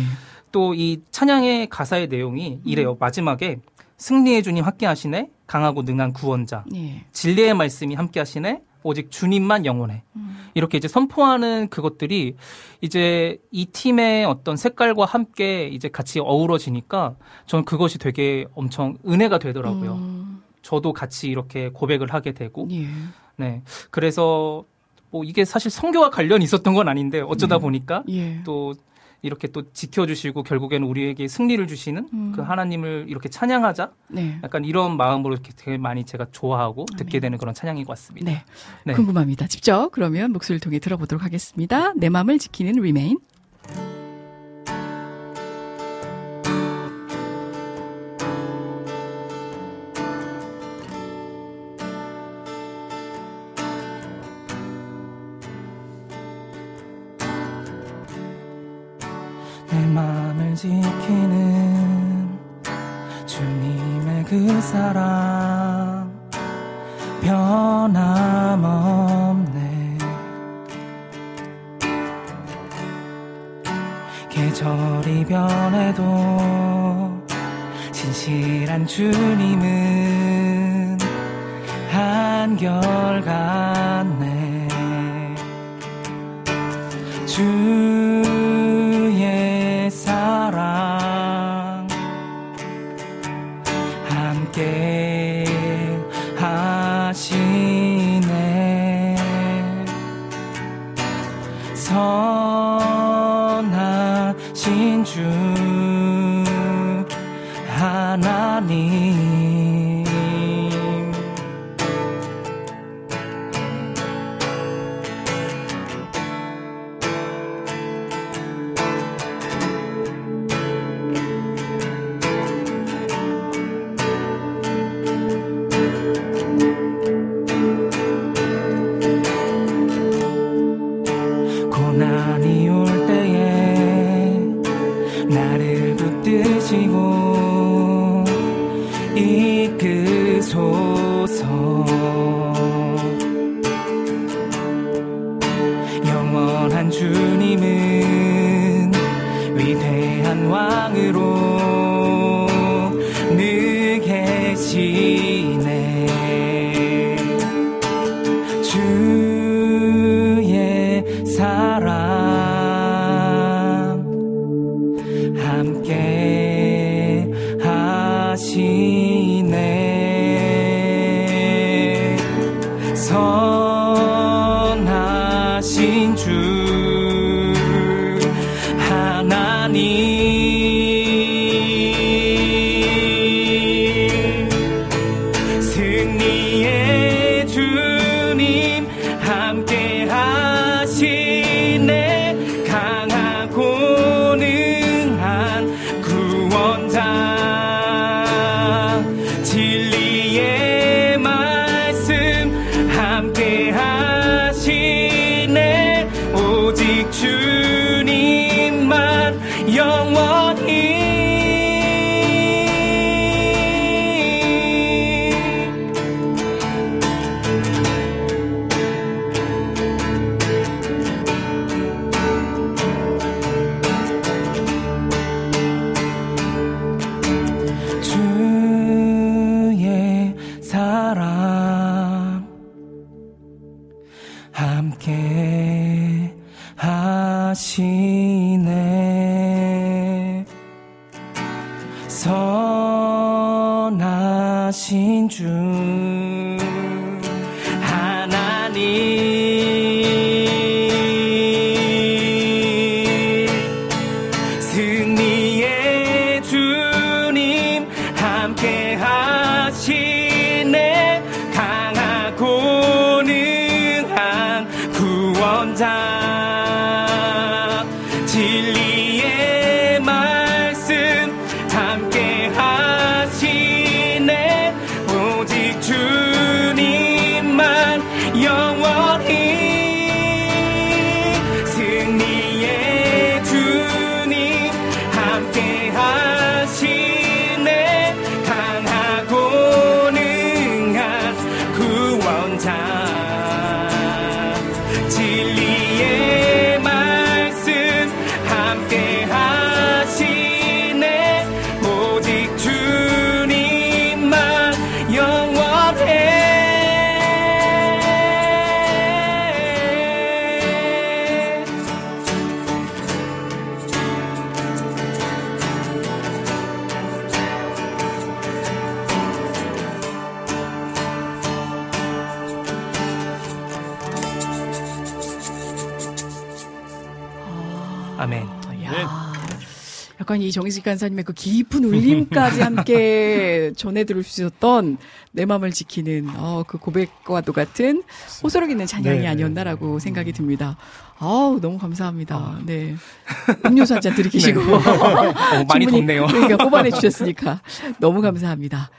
S4: 또이 찬양의 가사의 내용이 이래요. 마지막에 승리의 주님 함께 하시네, 강하고 능한 구원자.
S1: 예.
S4: 진리의 말씀이 함께 하시네 오직 주님만 영원해
S1: 음.
S4: 이렇게 이제 선포하는 그것들이 이제 이 팀의 어떤 색깔과 함께 이제 같이 어우러지니까 저는 그것이 되게 엄청 은혜가 되더라고요.
S1: 음.
S4: 저도 같이 이렇게 고백을 하게 되고
S1: 예.
S4: 네 그래서 뭐 이게 사실 성교와 관련이 있었던 건 아닌데 어쩌다
S1: 네.
S4: 보니까
S1: 예.
S4: 또 이렇게 또 지켜주시고 결국에는 우리에게 승리를 주시는
S1: 음.
S4: 그 하나님을 이렇게 찬양하자
S1: 네.
S4: 약간 이런 마음으로 이렇게 되게 많이 제가 좋아하고 듣게
S1: 아멘.
S4: 되는 그런 찬양인 것 같습니다.
S1: 네.
S4: 네.
S1: 궁금합니다. 직접 그러면 목소리를 통해 들어보도록 하겠습니다. 내 마음을 지키는 Remain.
S4: 내 지키는 주님의 그 사랑. 변함없네. 계절이 변해도 진실한 주님은 한결같 이
S1: 정식 간사님의 그 깊은 울림까지 함께 전해 들을 수 있었던 내 마음을 지키는 어, 그 고백과도 같은 호소력 있는 찬양이
S3: 네, 네,
S1: 아니었나라고 생각이 듭니다. 아우 너무 감사합니다. 네 음료수 한 잔 들이키시고
S4: 어, 많이 덥네요.
S1: 그러니까 뽑아내 주셨으니까 너무 감사합니다.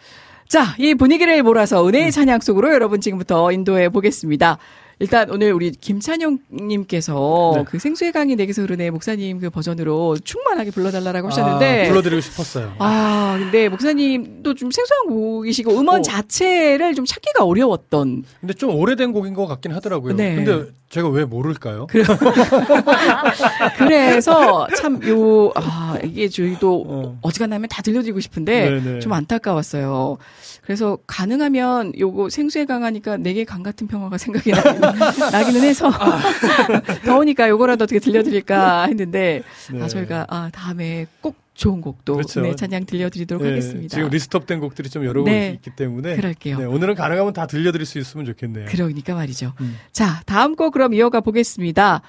S1: 자, 이 분위기를 몰아서 은혜의 찬양 속으로 여러분 지금부터 인도해 보겠습니다. 일단 오늘 우리 김찬용님께서
S3: 네.
S1: 그 생수의 강이 내게서 흐르네 목사님 그 버전으로 충만하게 불러달라고 하셨는데
S3: 아, 불러드리고 싶었어요.
S1: 아, 근데 목사님도 좀 생소한 곡이시고 음원
S3: 어.
S1: 자체를 좀 찾기가 어려웠던
S3: 근데 좀 오래된 곡인 것 같긴 하더라고요.
S1: 네.
S3: 근데 제가 왜 모를까요?
S1: 그래서 참 요, 아, 이게 저희도
S3: 어.
S1: 어지간하면 다 들려드리고 싶은데
S3: 네네.
S1: 좀 안타까웠어요. 그래서 가능하면 요거 생수에 강하니까 내게 강 같은 평화가 생각이 나, 나기는 해서 더우니까 요거라도 어떻게 들려드릴까 했는데
S3: 네.
S1: 아 저희가 아 다음에 꼭 좋은 곡도
S3: 그렇죠.
S1: 네, 찬양 들려드리도록
S3: 네,
S1: 하겠습니다.
S3: 지금 리스트업된 곡들이 좀 여러 곡
S1: 네.
S3: 있기 때문에
S1: 그럴게요.
S3: 네, 오늘은 가능하면 다 들려드릴 수 있으면 좋겠네요.
S1: 그러니까 말이죠.
S3: 음.
S1: 자, 다음 곡 그럼 이어가 보겠습니다.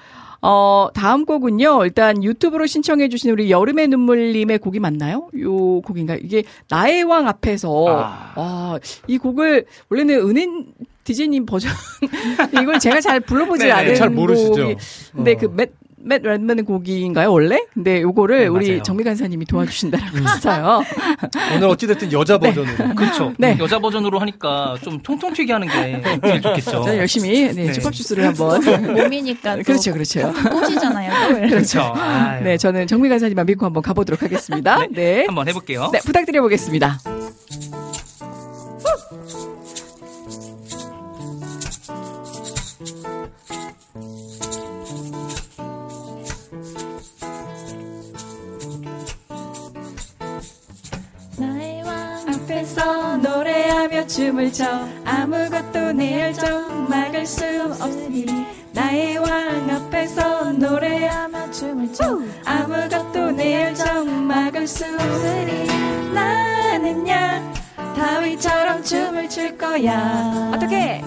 S1: 어, 다음 곡은요, 일단 유튜브로 신청해 주신 우리 여름의 눈물님의 곡이 맞나요? 요 곡인가요? 이게 나의 왕 앞에서,
S4: 아.
S1: 아, 이 곡을, 원래는 은행 디제이님 버전, 이걸 제가 잘 불러보지
S4: 네,
S1: 않은
S3: 잘 모르시죠?
S1: 곡이, 근데
S3: 어.
S1: 그 맷, 맷 redman 곡인가요, 원래? 근데 요거를
S4: 네,
S1: 우리. 정미 간사님이 도와주신다라고
S3: 음.
S1: 했어요.
S3: 오늘 어찌됐든 여자 버전으로.
S4: 그렇죠.
S1: 네.
S4: 여자 버전으로 하니까 좀 통통 튀게 하는 게 제일 좋겠죠.
S1: 저는 열심히, 네,
S4: 네.
S1: 주pap주스를 한번.
S5: 몸이니까 또
S1: 그렇죠, 그렇죠.
S5: 꽃이잖아요. 또.
S4: 그렇죠. 아유.
S1: 네, 저는 정미 간사님만 믿고 한번 가보도록 하겠습니다. 네.
S4: 한번 해볼게요.
S1: 네, 부탁드려 보겠습니다. 춰 아무것도 내 열정 막을 수 없으니 나의 왕 앞에서 노래하며 춤을 춰. 아무것도 내 열정 막을 수 없으니 나는야 다윗처럼 춤을 출 거야. 어떻게?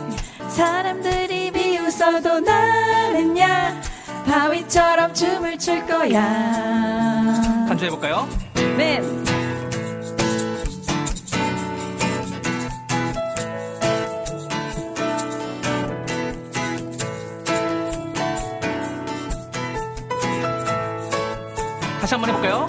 S1: 사람들이 비웃어도 나는야 다윗처럼 춤을 출 거야.
S4: 간주해볼까요?
S1: 맨
S4: 한번 해볼까요?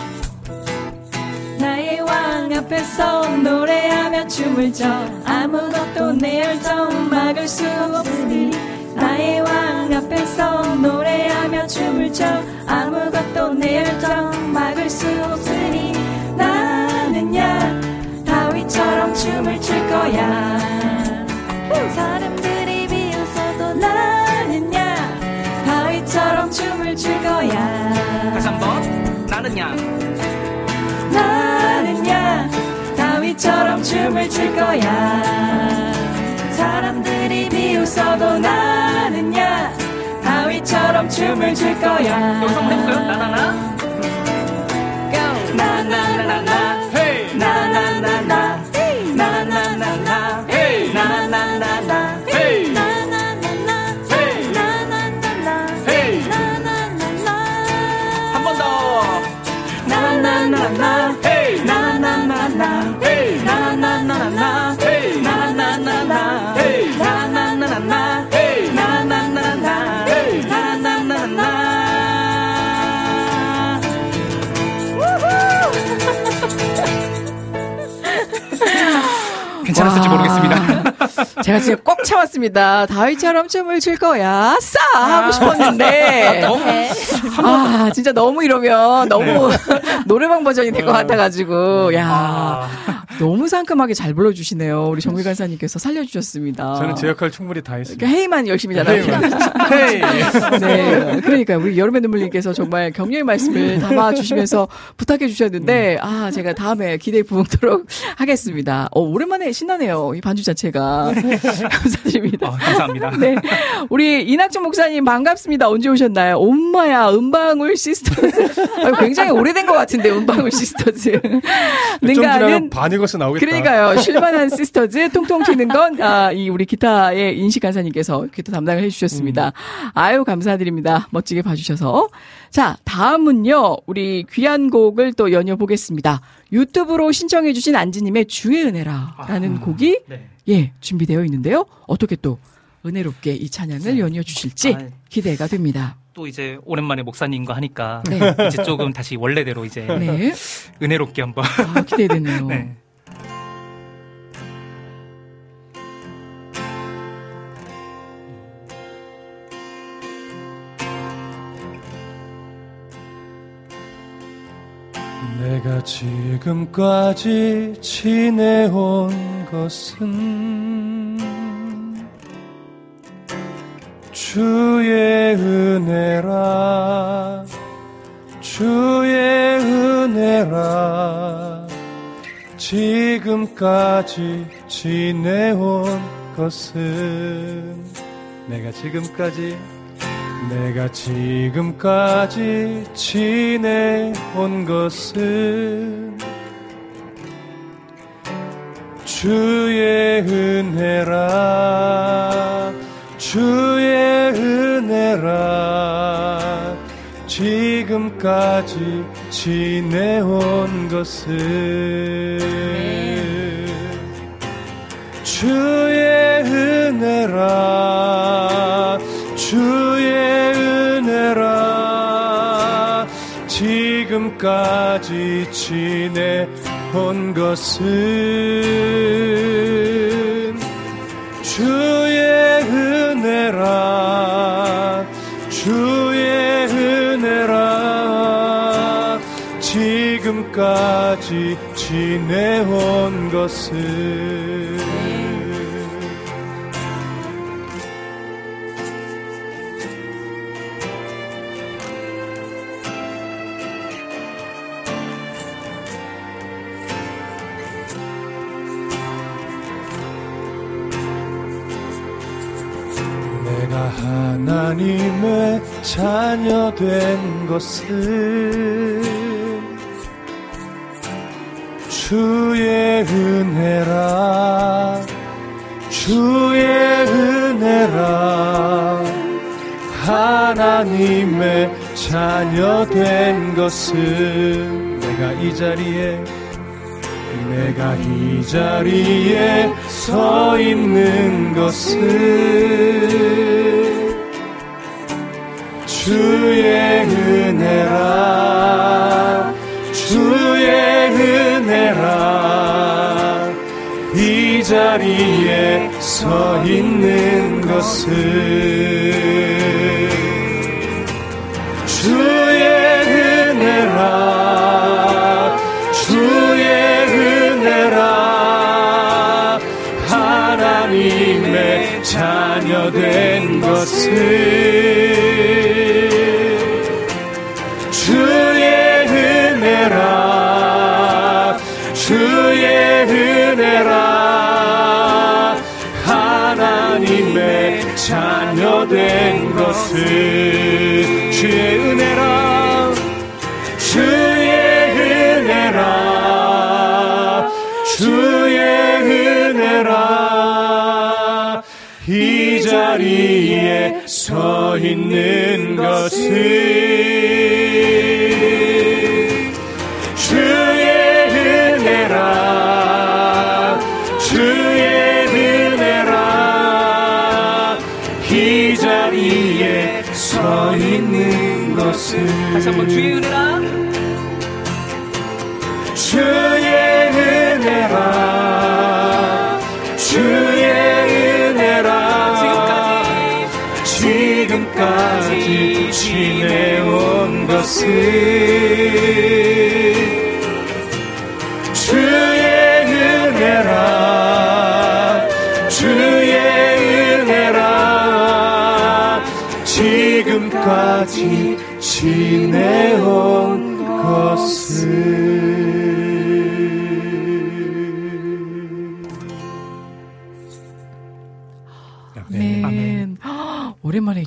S1: 나의 왕 앞에서 노래하며 춤을 춰. 아무것도 내 열정 막을 수 없으니 나의 왕 앞에서 노래하며 춤을 춰. 아무것도 내 열정 막을 수 없으니 나는야 다윗처럼 춤을 출 거야. 사람들이 비웃어도 나
S4: 나는야.
S1: 나는야 다윗처럼 춤을 출 거야 사람들이 비웃어도 나는야 다윗처럼 춤을 출 거야
S4: 여기서 한번 해볼까요? 나나나.
S1: 나나나나. 나 나나나 나나나나 와.
S4: 모르겠습니다.
S1: 제가 지금 꼭 참았습니다. 다윗처럼 춤을 출 거야. 싸! 하고 싶었는데. 아, 진짜 너무 이러면 너무 노래방 버전이 될 것 같아가지고. 야
S4: 아,
S1: 너무 상큼하게 잘 불러주시네요. 우리 정미 간사님께서 살려주셨습니다.
S3: 저는 제 역할 충분히 다 했습니다.
S1: 그러니까 헤이만 열심히 잘하니까.
S3: 헤이.
S1: 네. 그러니까 우리 여름의 눈물님께서 정말 격려의 말씀을 담아주시면서 부탁해 주셨는데, 아, 제가 다음에 기대에 부응하도록 하겠습니다. 어, 오랜만에 신나네요. 이 반주 자체가. 감사드립니다.
S4: 아, 감사합니다.
S1: 네. 우리 이낙준 목사님 반갑습니다. 언제 오셨나요? 엄마야, 은방울 시스터즈. 아유, 굉장히 오래된 것 같은데, 은방울 시스터즈. 능가하는
S3: 반익어서 나오겠다.
S1: 그러니까요. 쉴만한 시스터즈 통통 튀는 건, 아, 이 우리 기타의 인식 간사님께서 기타 담당을 해주셨습니다. 아유, 감사드립니다. 멋지게 봐주셔서. 자, 다음은요, 우리 귀한 곡을 또 연여 보겠습니다. 유튜브로 신청해주신 안지님의 주의 은혜라라는 곡이,
S4: 네.
S1: 예, 준비되어 있는데요. 어떻게 또 은혜롭게 이 찬양을 연여주실지
S4: 아,
S1: 기대가 됩니다.
S4: 또 이제 오랜만에 목사님과 하니까
S1: 네.
S4: 이제 조금 다시 원래대로 이제
S1: 네.
S4: 은혜롭게 한번.
S1: 아, 기대되네요.
S3: 내가 지금까지 지내온 것은 주의 은혜라 주의 은혜라. 지금까지 지내온 것은 내가 지금까지 내가 지금까지 지내온 것은 주의 은혜라 주의 은혜라. 지금까지 지내온 것은 주의 은혜라 지금까지 지내온 것은 주의 은혜라 주의 은혜라. 지금까지 지내온 것은 하나님의 자녀 된 것은 주의 은혜라 주의 은혜라. 하나님의 자녀 된 것은 내가 이 자리에 내가 이 자리에 서 있는 것은 주의 은혜라. 주의 은혜라. 이 자리에 서 있는 것은 주의 은혜라. 주의 은혜라. 하나님의 자녀 된 것은 있는 것은 주의 은혜라 주의 은혜라. 지금까지 지내온 것은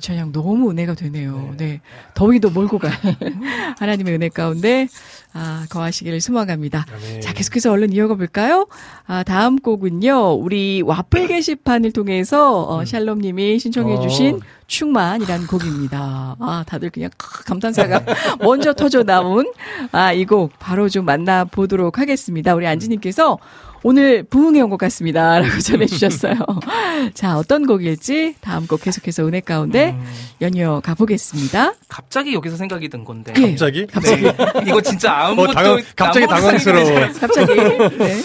S1: 이 찬양 너무 은혜가 되네요. 네. 더위도 몰고 가. 하나님의 은혜 가운데, 아, 거하시기를 소망합니다.
S3: 아멘.
S1: 자, 계속해서 얼른 이어가 볼까요? 아, 다음 곡은요, 우리 와플 게시판을 통해서, 어, 샬롬님이 신청해주신
S3: 어.
S1: 충만이라는 곡입니다. 아, 다들 그냥 크, 감탄사가 먼저 터져 나온, 아, 이 곡 바로 좀 만나보도록 하겠습니다. 우리 안지님께서 오늘 부흥해 온 것 같습니다. 라고 전해주셨어요. 자, 어떤 곡일지 다음 곡 계속해서 은혜 가운데 연이어 가보겠습니다.
S4: 갑자기 여기서 생각이 든 건데.
S1: 예.
S3: 갑자기?
S1: 갑자기.
S4: 네. 이거 진짜 아무것도
S3: 어, 당황- 갑자기 당황스러워.
S1: 갑자기. 네.
S4: 않-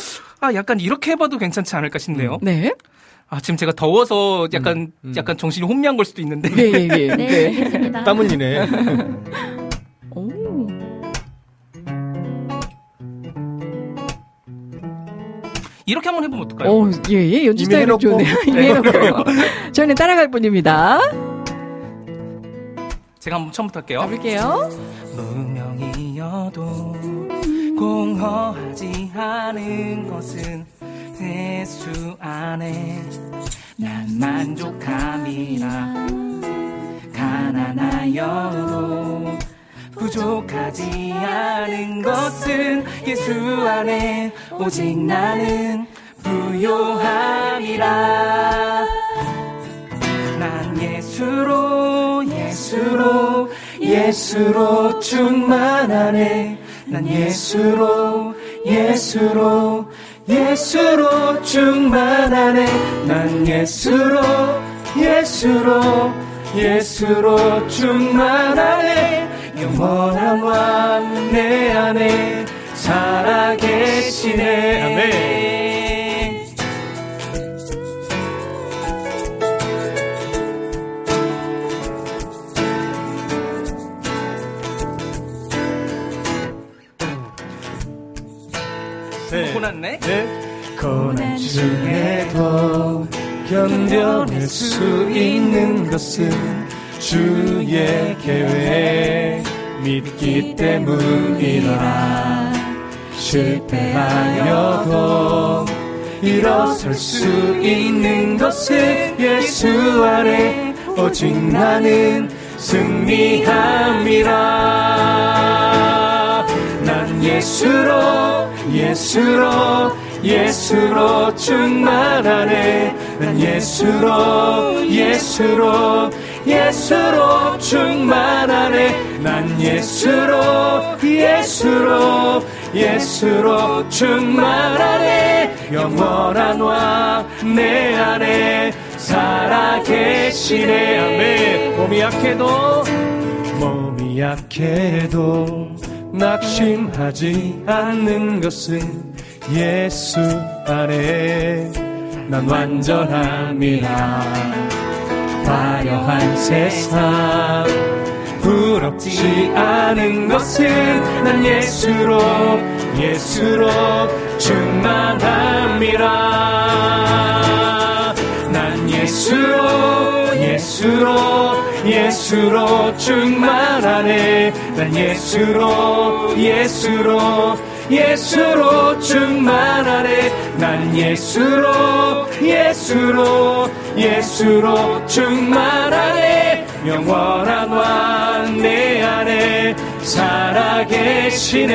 S4: 아, 약간 이렇게 해봐도 괜찮지 않을까 싶네요.
S1: 네.
S4: 아, 지금 제가 더워서 약간 약간 정신이 혼미한 걸 수도 있는데.
S1: 예, 예, 예.
S5: 네,
S1: 네.
S5: 알겠습니다.
S3: 땀 흘리네.
S4: 이렇게 한번 해보면 어떨까요?
S1: 오, 예, 예. 연주
S3: 해놓고.
S1: 좋네요. 이미 해놓고. 저희는 따라갈 뿐입니다.
S4: 제가 한번 처음부터 할게요.
S1: 가볼게요.
S4: 무명이어도 공허하지 않은 것은 예수 안에 난 만족함이라 가난하여도 부족하지 않은 것은 예수 안에 오직 나는 부요함이라. 난 예수로 예수로 예수로 충만하네 난 예수로 예수로 예수로 충만하네 난 예수로 예수로 예수로 충만하네 영원한 왕 내 안에 살아계시네. 아멘. 고났네?
S3: 고난 중에도 견뎌낼 수 있는 것은 주의 계획 믿기 때문이라. 실패하여도 일어설 수 있는 것은 예수 안에 오직 나는 승리함이라. 난 예수로 예수로 예수로 충만하네. 난 예수로 예수로 예수로 충만하네. 난 예수로 예수로 예수로 충만하네. 영원한 왕 내 안에 살아계시네. 아멘. 몸이 약해도 몸이 약해도 낙심하지 않는 것은 예수 안에 난 완전함이라 화려한 세상. 부럽지 않은 것은 난 예수로 예수로 충만함이라 난 예수로 예수로 예수로 충만하네. 난 예수로 예수로 예수로 충만하네. 난 예수로 예수로 예수로 충만하네. 영원한 왕 내 안에 살아계시네.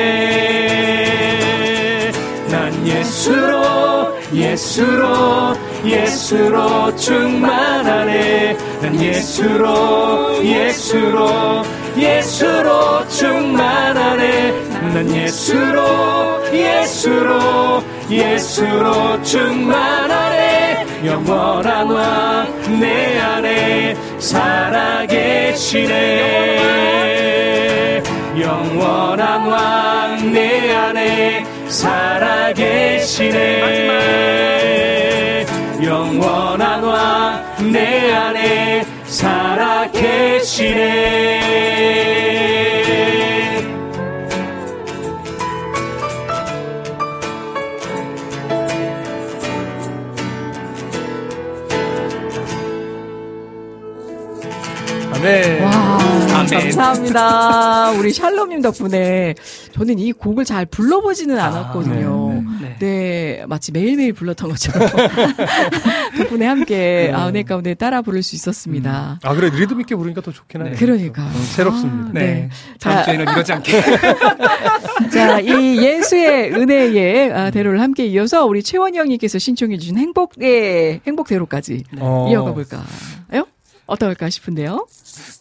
S3: 난 예수로 예수로 예수로 충만하네. 난 예수로 예수로 예수로 충만하네. 난 예수로 예수로 예수로 충만하네. 영원한 왕 내 안에 살아계시네. 영원한 왕 내 안에 살아계시네. 영원한 왕 내 안에 살아계시네 아멘.
S1: 와,
S4: 아멘.
S1: 감사합니다. 우리 샬롬님 덕분에 저는 이 곡을 잘 불러보지는 않았거든요.
S4: 네.
S1: 네, 마치 매일매일 불렀던 것처럼 덕분에 함께 아, 은혜 가운데 따라 부를 수 있었습니다.
S3: 아 그래 리듬 있게 부르니까 더 좋긴 하네요.
S1: 그러니까
S3: 음, 새롭습니다.
S1: 아,
S4: 네. 다음
S1: 자,
S4: 주에는 이러지 않게.
S1: 자, 이 예수의 은혜의 아, 대로를 함께 이어서 우리 최원영님께서 신청해 주신 행복의 행복대로까지
S3: 어.
S1: 이어가 볼까요? 어떨까 싶은데요.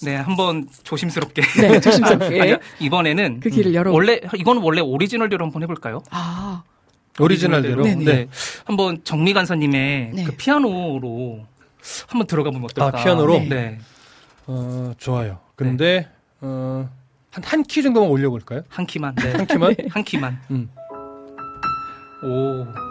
S4: 네, 한번 조심스럽게.
S1: 네, 조심스럽게.
S4: 아니요, 이번에는
S1: 그 길을 열어.
S4: 원래 이거는 원래 오리지널대로 한번 해볼까요?
S1: 아,
S3: 오리지널대로.
S1: 네네.
S4: 네. 한번 정미 간사님의
S1: 네.
S4: 그 피아노로 한번 들어가 보면 어떨까?
S3: 아, 피아노로?
S4: 네. 네.
S3: 어 좋아요. 근데 어, 한 한 키 정도만 올려 볼까요?
S4: 한 키만. 네.
S3: 한 키만?
S4: 한 키만.
S3: 음.
S4: 오.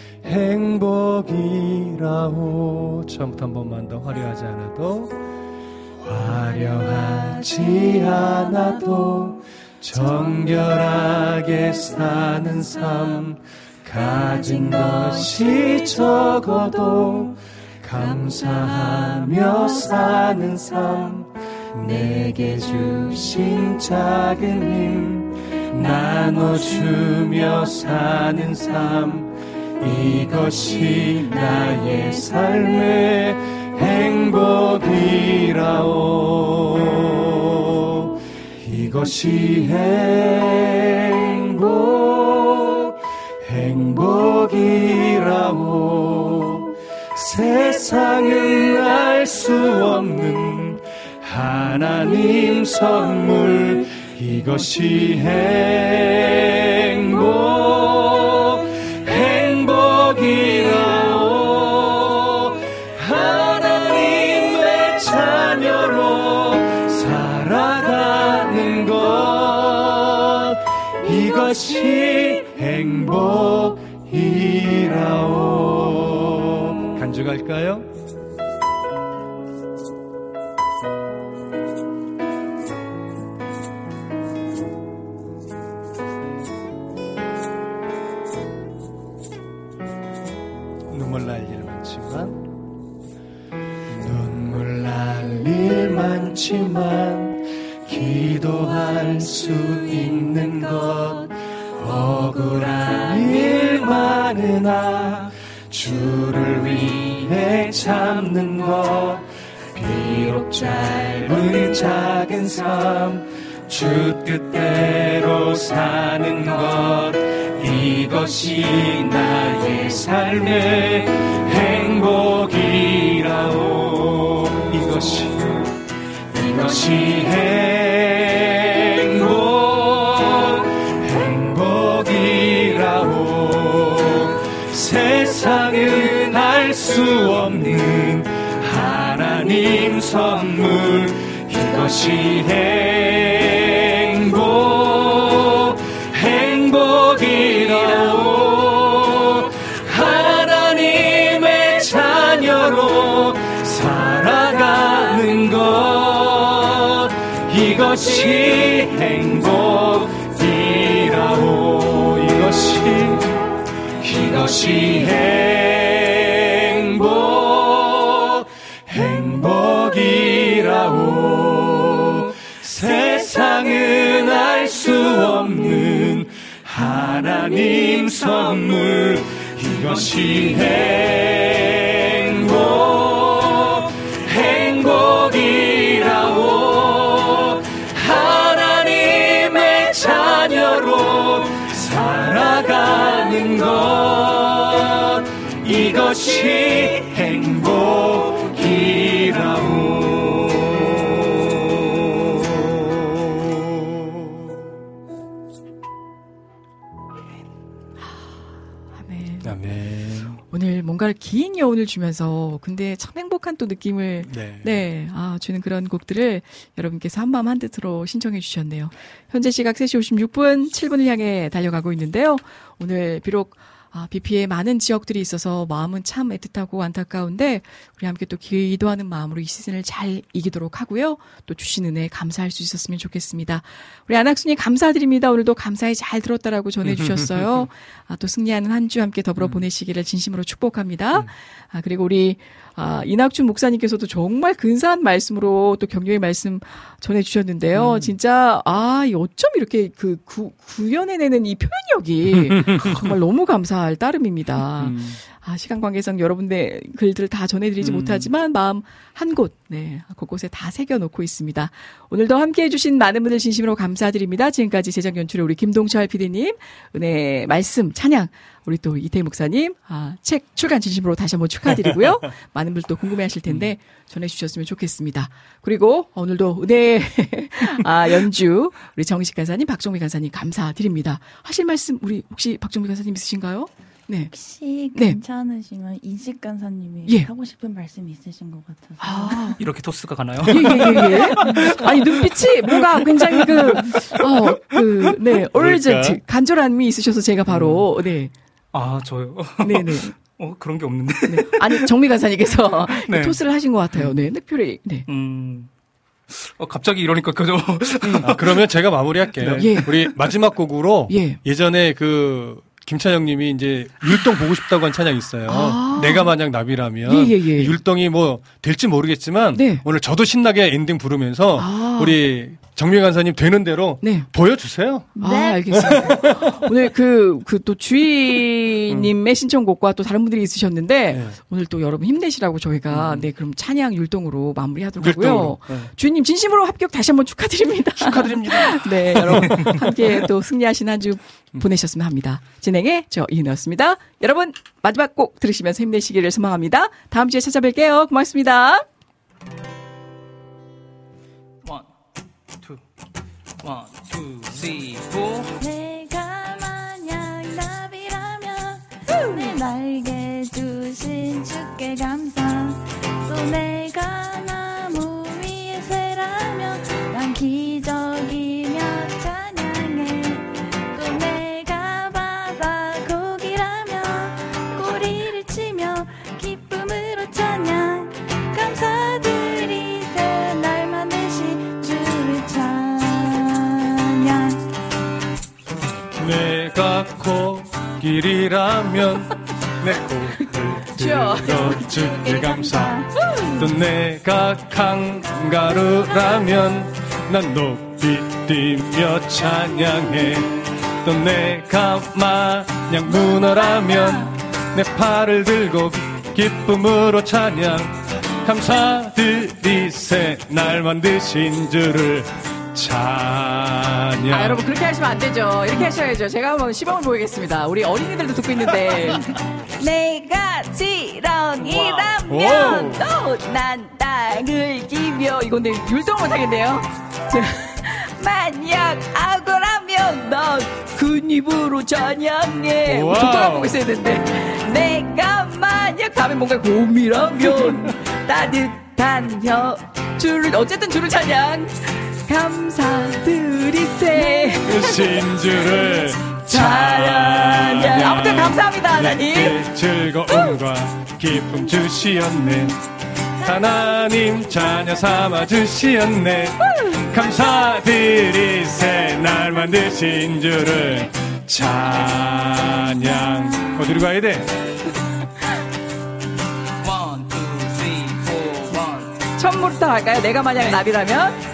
S3: 행복이라오. 처음부터 한 번만 더 화려하지 않아도 화려하지 않아도 정결하게 사는 삶 가진 것이 적어도 감사하며 사는 삶 내게 주신 작은 힘 나눠주며 사는 삶 이것이 나의 삶의 행복이라오. 이것이 행복 행복이라오. 세상은 알 수 없는 하나님 선물. 이것이 행복 짧은 작은 삶주 뜻대로 사는 것 이것이 나의 삶의 행복이라오. 이것이 이것이 행 것이 행복 행복이라오 하나님의 자녀로 살아가는 것 이것이 행복이라오 이것이 이것이 것이 행
S1: 긴 여운을 주면서 근데 참 행복한 또 느낌을
S3: 네.
S1: 네, 아, 주는 그런 곡들을 여러분께서 한마음 한뜻으로 신청해 주셨네요. 현재 시각 3시 56분, 7분을 향해 달려가고 있는데요. 오늘 비록 아, 비 피해 많은 지역들이 있어서 마음은 참 애틋하고 안타까운데 우리 함께 또 기도하는 마음으로 이 시즌을 잘 이기도록 하고요. 또 주신 은혜 감사할 수 있었으면 좋겠습니다. 우리 안학순이 감사드립니다. 오늘도 감사히 잘 들었다라고 전해주셨어요. 아, 또 승리하는 한 주 함께 더불어 보내시기를 진심으로 축복합니다. 아, 그리고 우리 아, 이낙준 목사님께서도 정말 근사한 말씀으로 또 격려의 말씀 전해주셨는데요. 진짜, 아, 이 어쩜 이렇게 그 구, 구현해내는 이 표현력이 정말 너무 감사할 따름입니다.
S3: 음.
S1: 아, 시간 관계상 여러분의 글들을 다 전해드리지
S4: 음.
S1: 못하지만 마음 한 곳, 네, 곳곳에 다 새겨놓고 있습니다. 오늘도 함께 해주신 많은 분들 진심으로 감사드립니다. 지금까지 제작 연출의 우리 김동철 PD님, 은혜 말씀, 찬양, 우리 또 이태희 목사님, 아, 책 출간 진심으로 다시 한번 축하드리고요. 많은 분들 또 궁금해 하실 텐데 전해주셨으면 좋겠습니다. 그리고 오늘도 은혜 아, 연주 우리 정식 간사님, 박정미 간사님 감사드립니다. 하실 말씀 우리 혹시 박정미 간사님 있으신가요? 네.
S5: 혹시
S1: 네.
S5: 괜찮으시면 인식 간사님이
S1: 예.
S5: 하고 싶은 말씀이 있으신 것 같아서.
S1: 아,
S4: 이렇게 토스가 가나요?
S1: 예, 예, 예, 예. 아니, 눈빛이 뭔가 굉장히 그, 어, 그, 네, urgent, 간절함이 있으셔서 제가 바로, 네,
S4: 아, 저요.
S1: 네, 네.
S4: 어, 그런 게 없는데.
S1: 네. 아니, 정미 간사님께서
S4: 네.
S1: 토스를 하신 것 같아요. 네, 늑표를, 네.
S4: 음. 어, 갑자기 이러니까 그죠.
S3: 아, 그러면 제가 마무리할게요.
S1: 예.
S3: 우리 마지막 곡으로
S1: 예.
S3: 예전에 그 김찬영님이 이제 율동 보고 싶다고 한 찬양이 있어요.
S1: 아.
S3: 내가 만약 나비라면
S1: 예, 예, 예.
S3: 율동이 뭐 될지 모르겠지만
S1: 네.
S3: 오늘 저도 신나게 엔딩 부르면서
S1: 아.
S3: 우리 정미 간사님 되는 대로
S1: 네.
S3: 보여주세요.
S1: 아, 알겠습니다. 오늘 그, 그 또 주희님의 신청곡과 또 다른 분들이 있으셨는데,
S3: 네.
S1: 오늘 또 여러분 힘내시라고 저희가, 네, 그럼 찬양 율동으로 마무리 하도록 하고요.
S3: 율동으로. 네.
S1: 주희님 진심으로 합격 다시 한번 축하드립니다.
S3: 축하드립니다.
S1: 네, 여러분 함께 또 승리하신 한 주 보내셨으면 합니다. 진행의 저 이은혜였습니다. 여러분 마지막 곡 들으시면서 힘내시기를 소망합니다. 다음 주에 찾아뵐게요. 고맙습니다.
S4: 원, 투, 쓰리, 포.
S5: 내가 만약 나비라면 내 날개 주신 주께 감사 또 내가 나무 위에 새라면 난 기 내가
S3: 코길이라면 내 코를 들어주길 감사. 또 내가 강가루라면 난 높이 뛰며 찬양해. 또 내가 만약 문어라면 내 팔을 들고 기쁨으로 찬양. 감사드리세. 날 만드신 주를 찬양
S1: 아, 여러분 그렇게 하시면 안 되죠. 이렇게 하셔야죠. 제가 한번 시범을 보이겠습니다. 우리 어린이들도 듣고 있는데. 내가 지렁이라면 또 난 땅을 기며 이건데 율동을 못하겠네요. 자, 만약 악어라면 넌 큰 입으로 찬양해.
S3: 와우.
S1: 조건을 보고 있어야 되는데. 내가 만약 다음에 뭔가 곰이라면 따뜻한 혀 줄을 어쨌든 줄을 찬양. 감사드리세.
S3: 신주를
S1: 찬양. 아무튼 감사합니다, 하나님.
S3: 내게 즐거움과 기쁨 주시었네 하나님 자녀 삼아 주시었네 감사드리세 날 만드신 주를 찬양 어디로 가야 돼?
S4: 포, 원.
S1: 처음부터 할까요? 내가 만약 나비라면?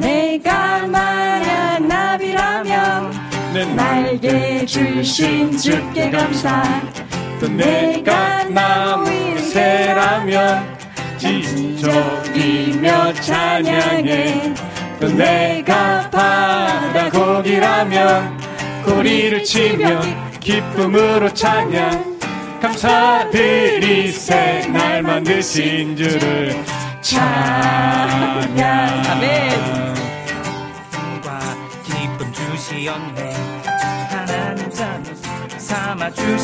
S1: 내가 만약 나비라면
S3: 내
S1: 날개 주신 주께 감사.
S3: 또 내가 나무 새라면 지적이며 찬양해. 또 내가 바다 고기라면 고리를 치며 기쁨으로 찬양. 감사드리세. 날 만드신 주를 찬양
S1: 아멘.
S4: 과 기쁨 주시었네 하나님 삼아 주시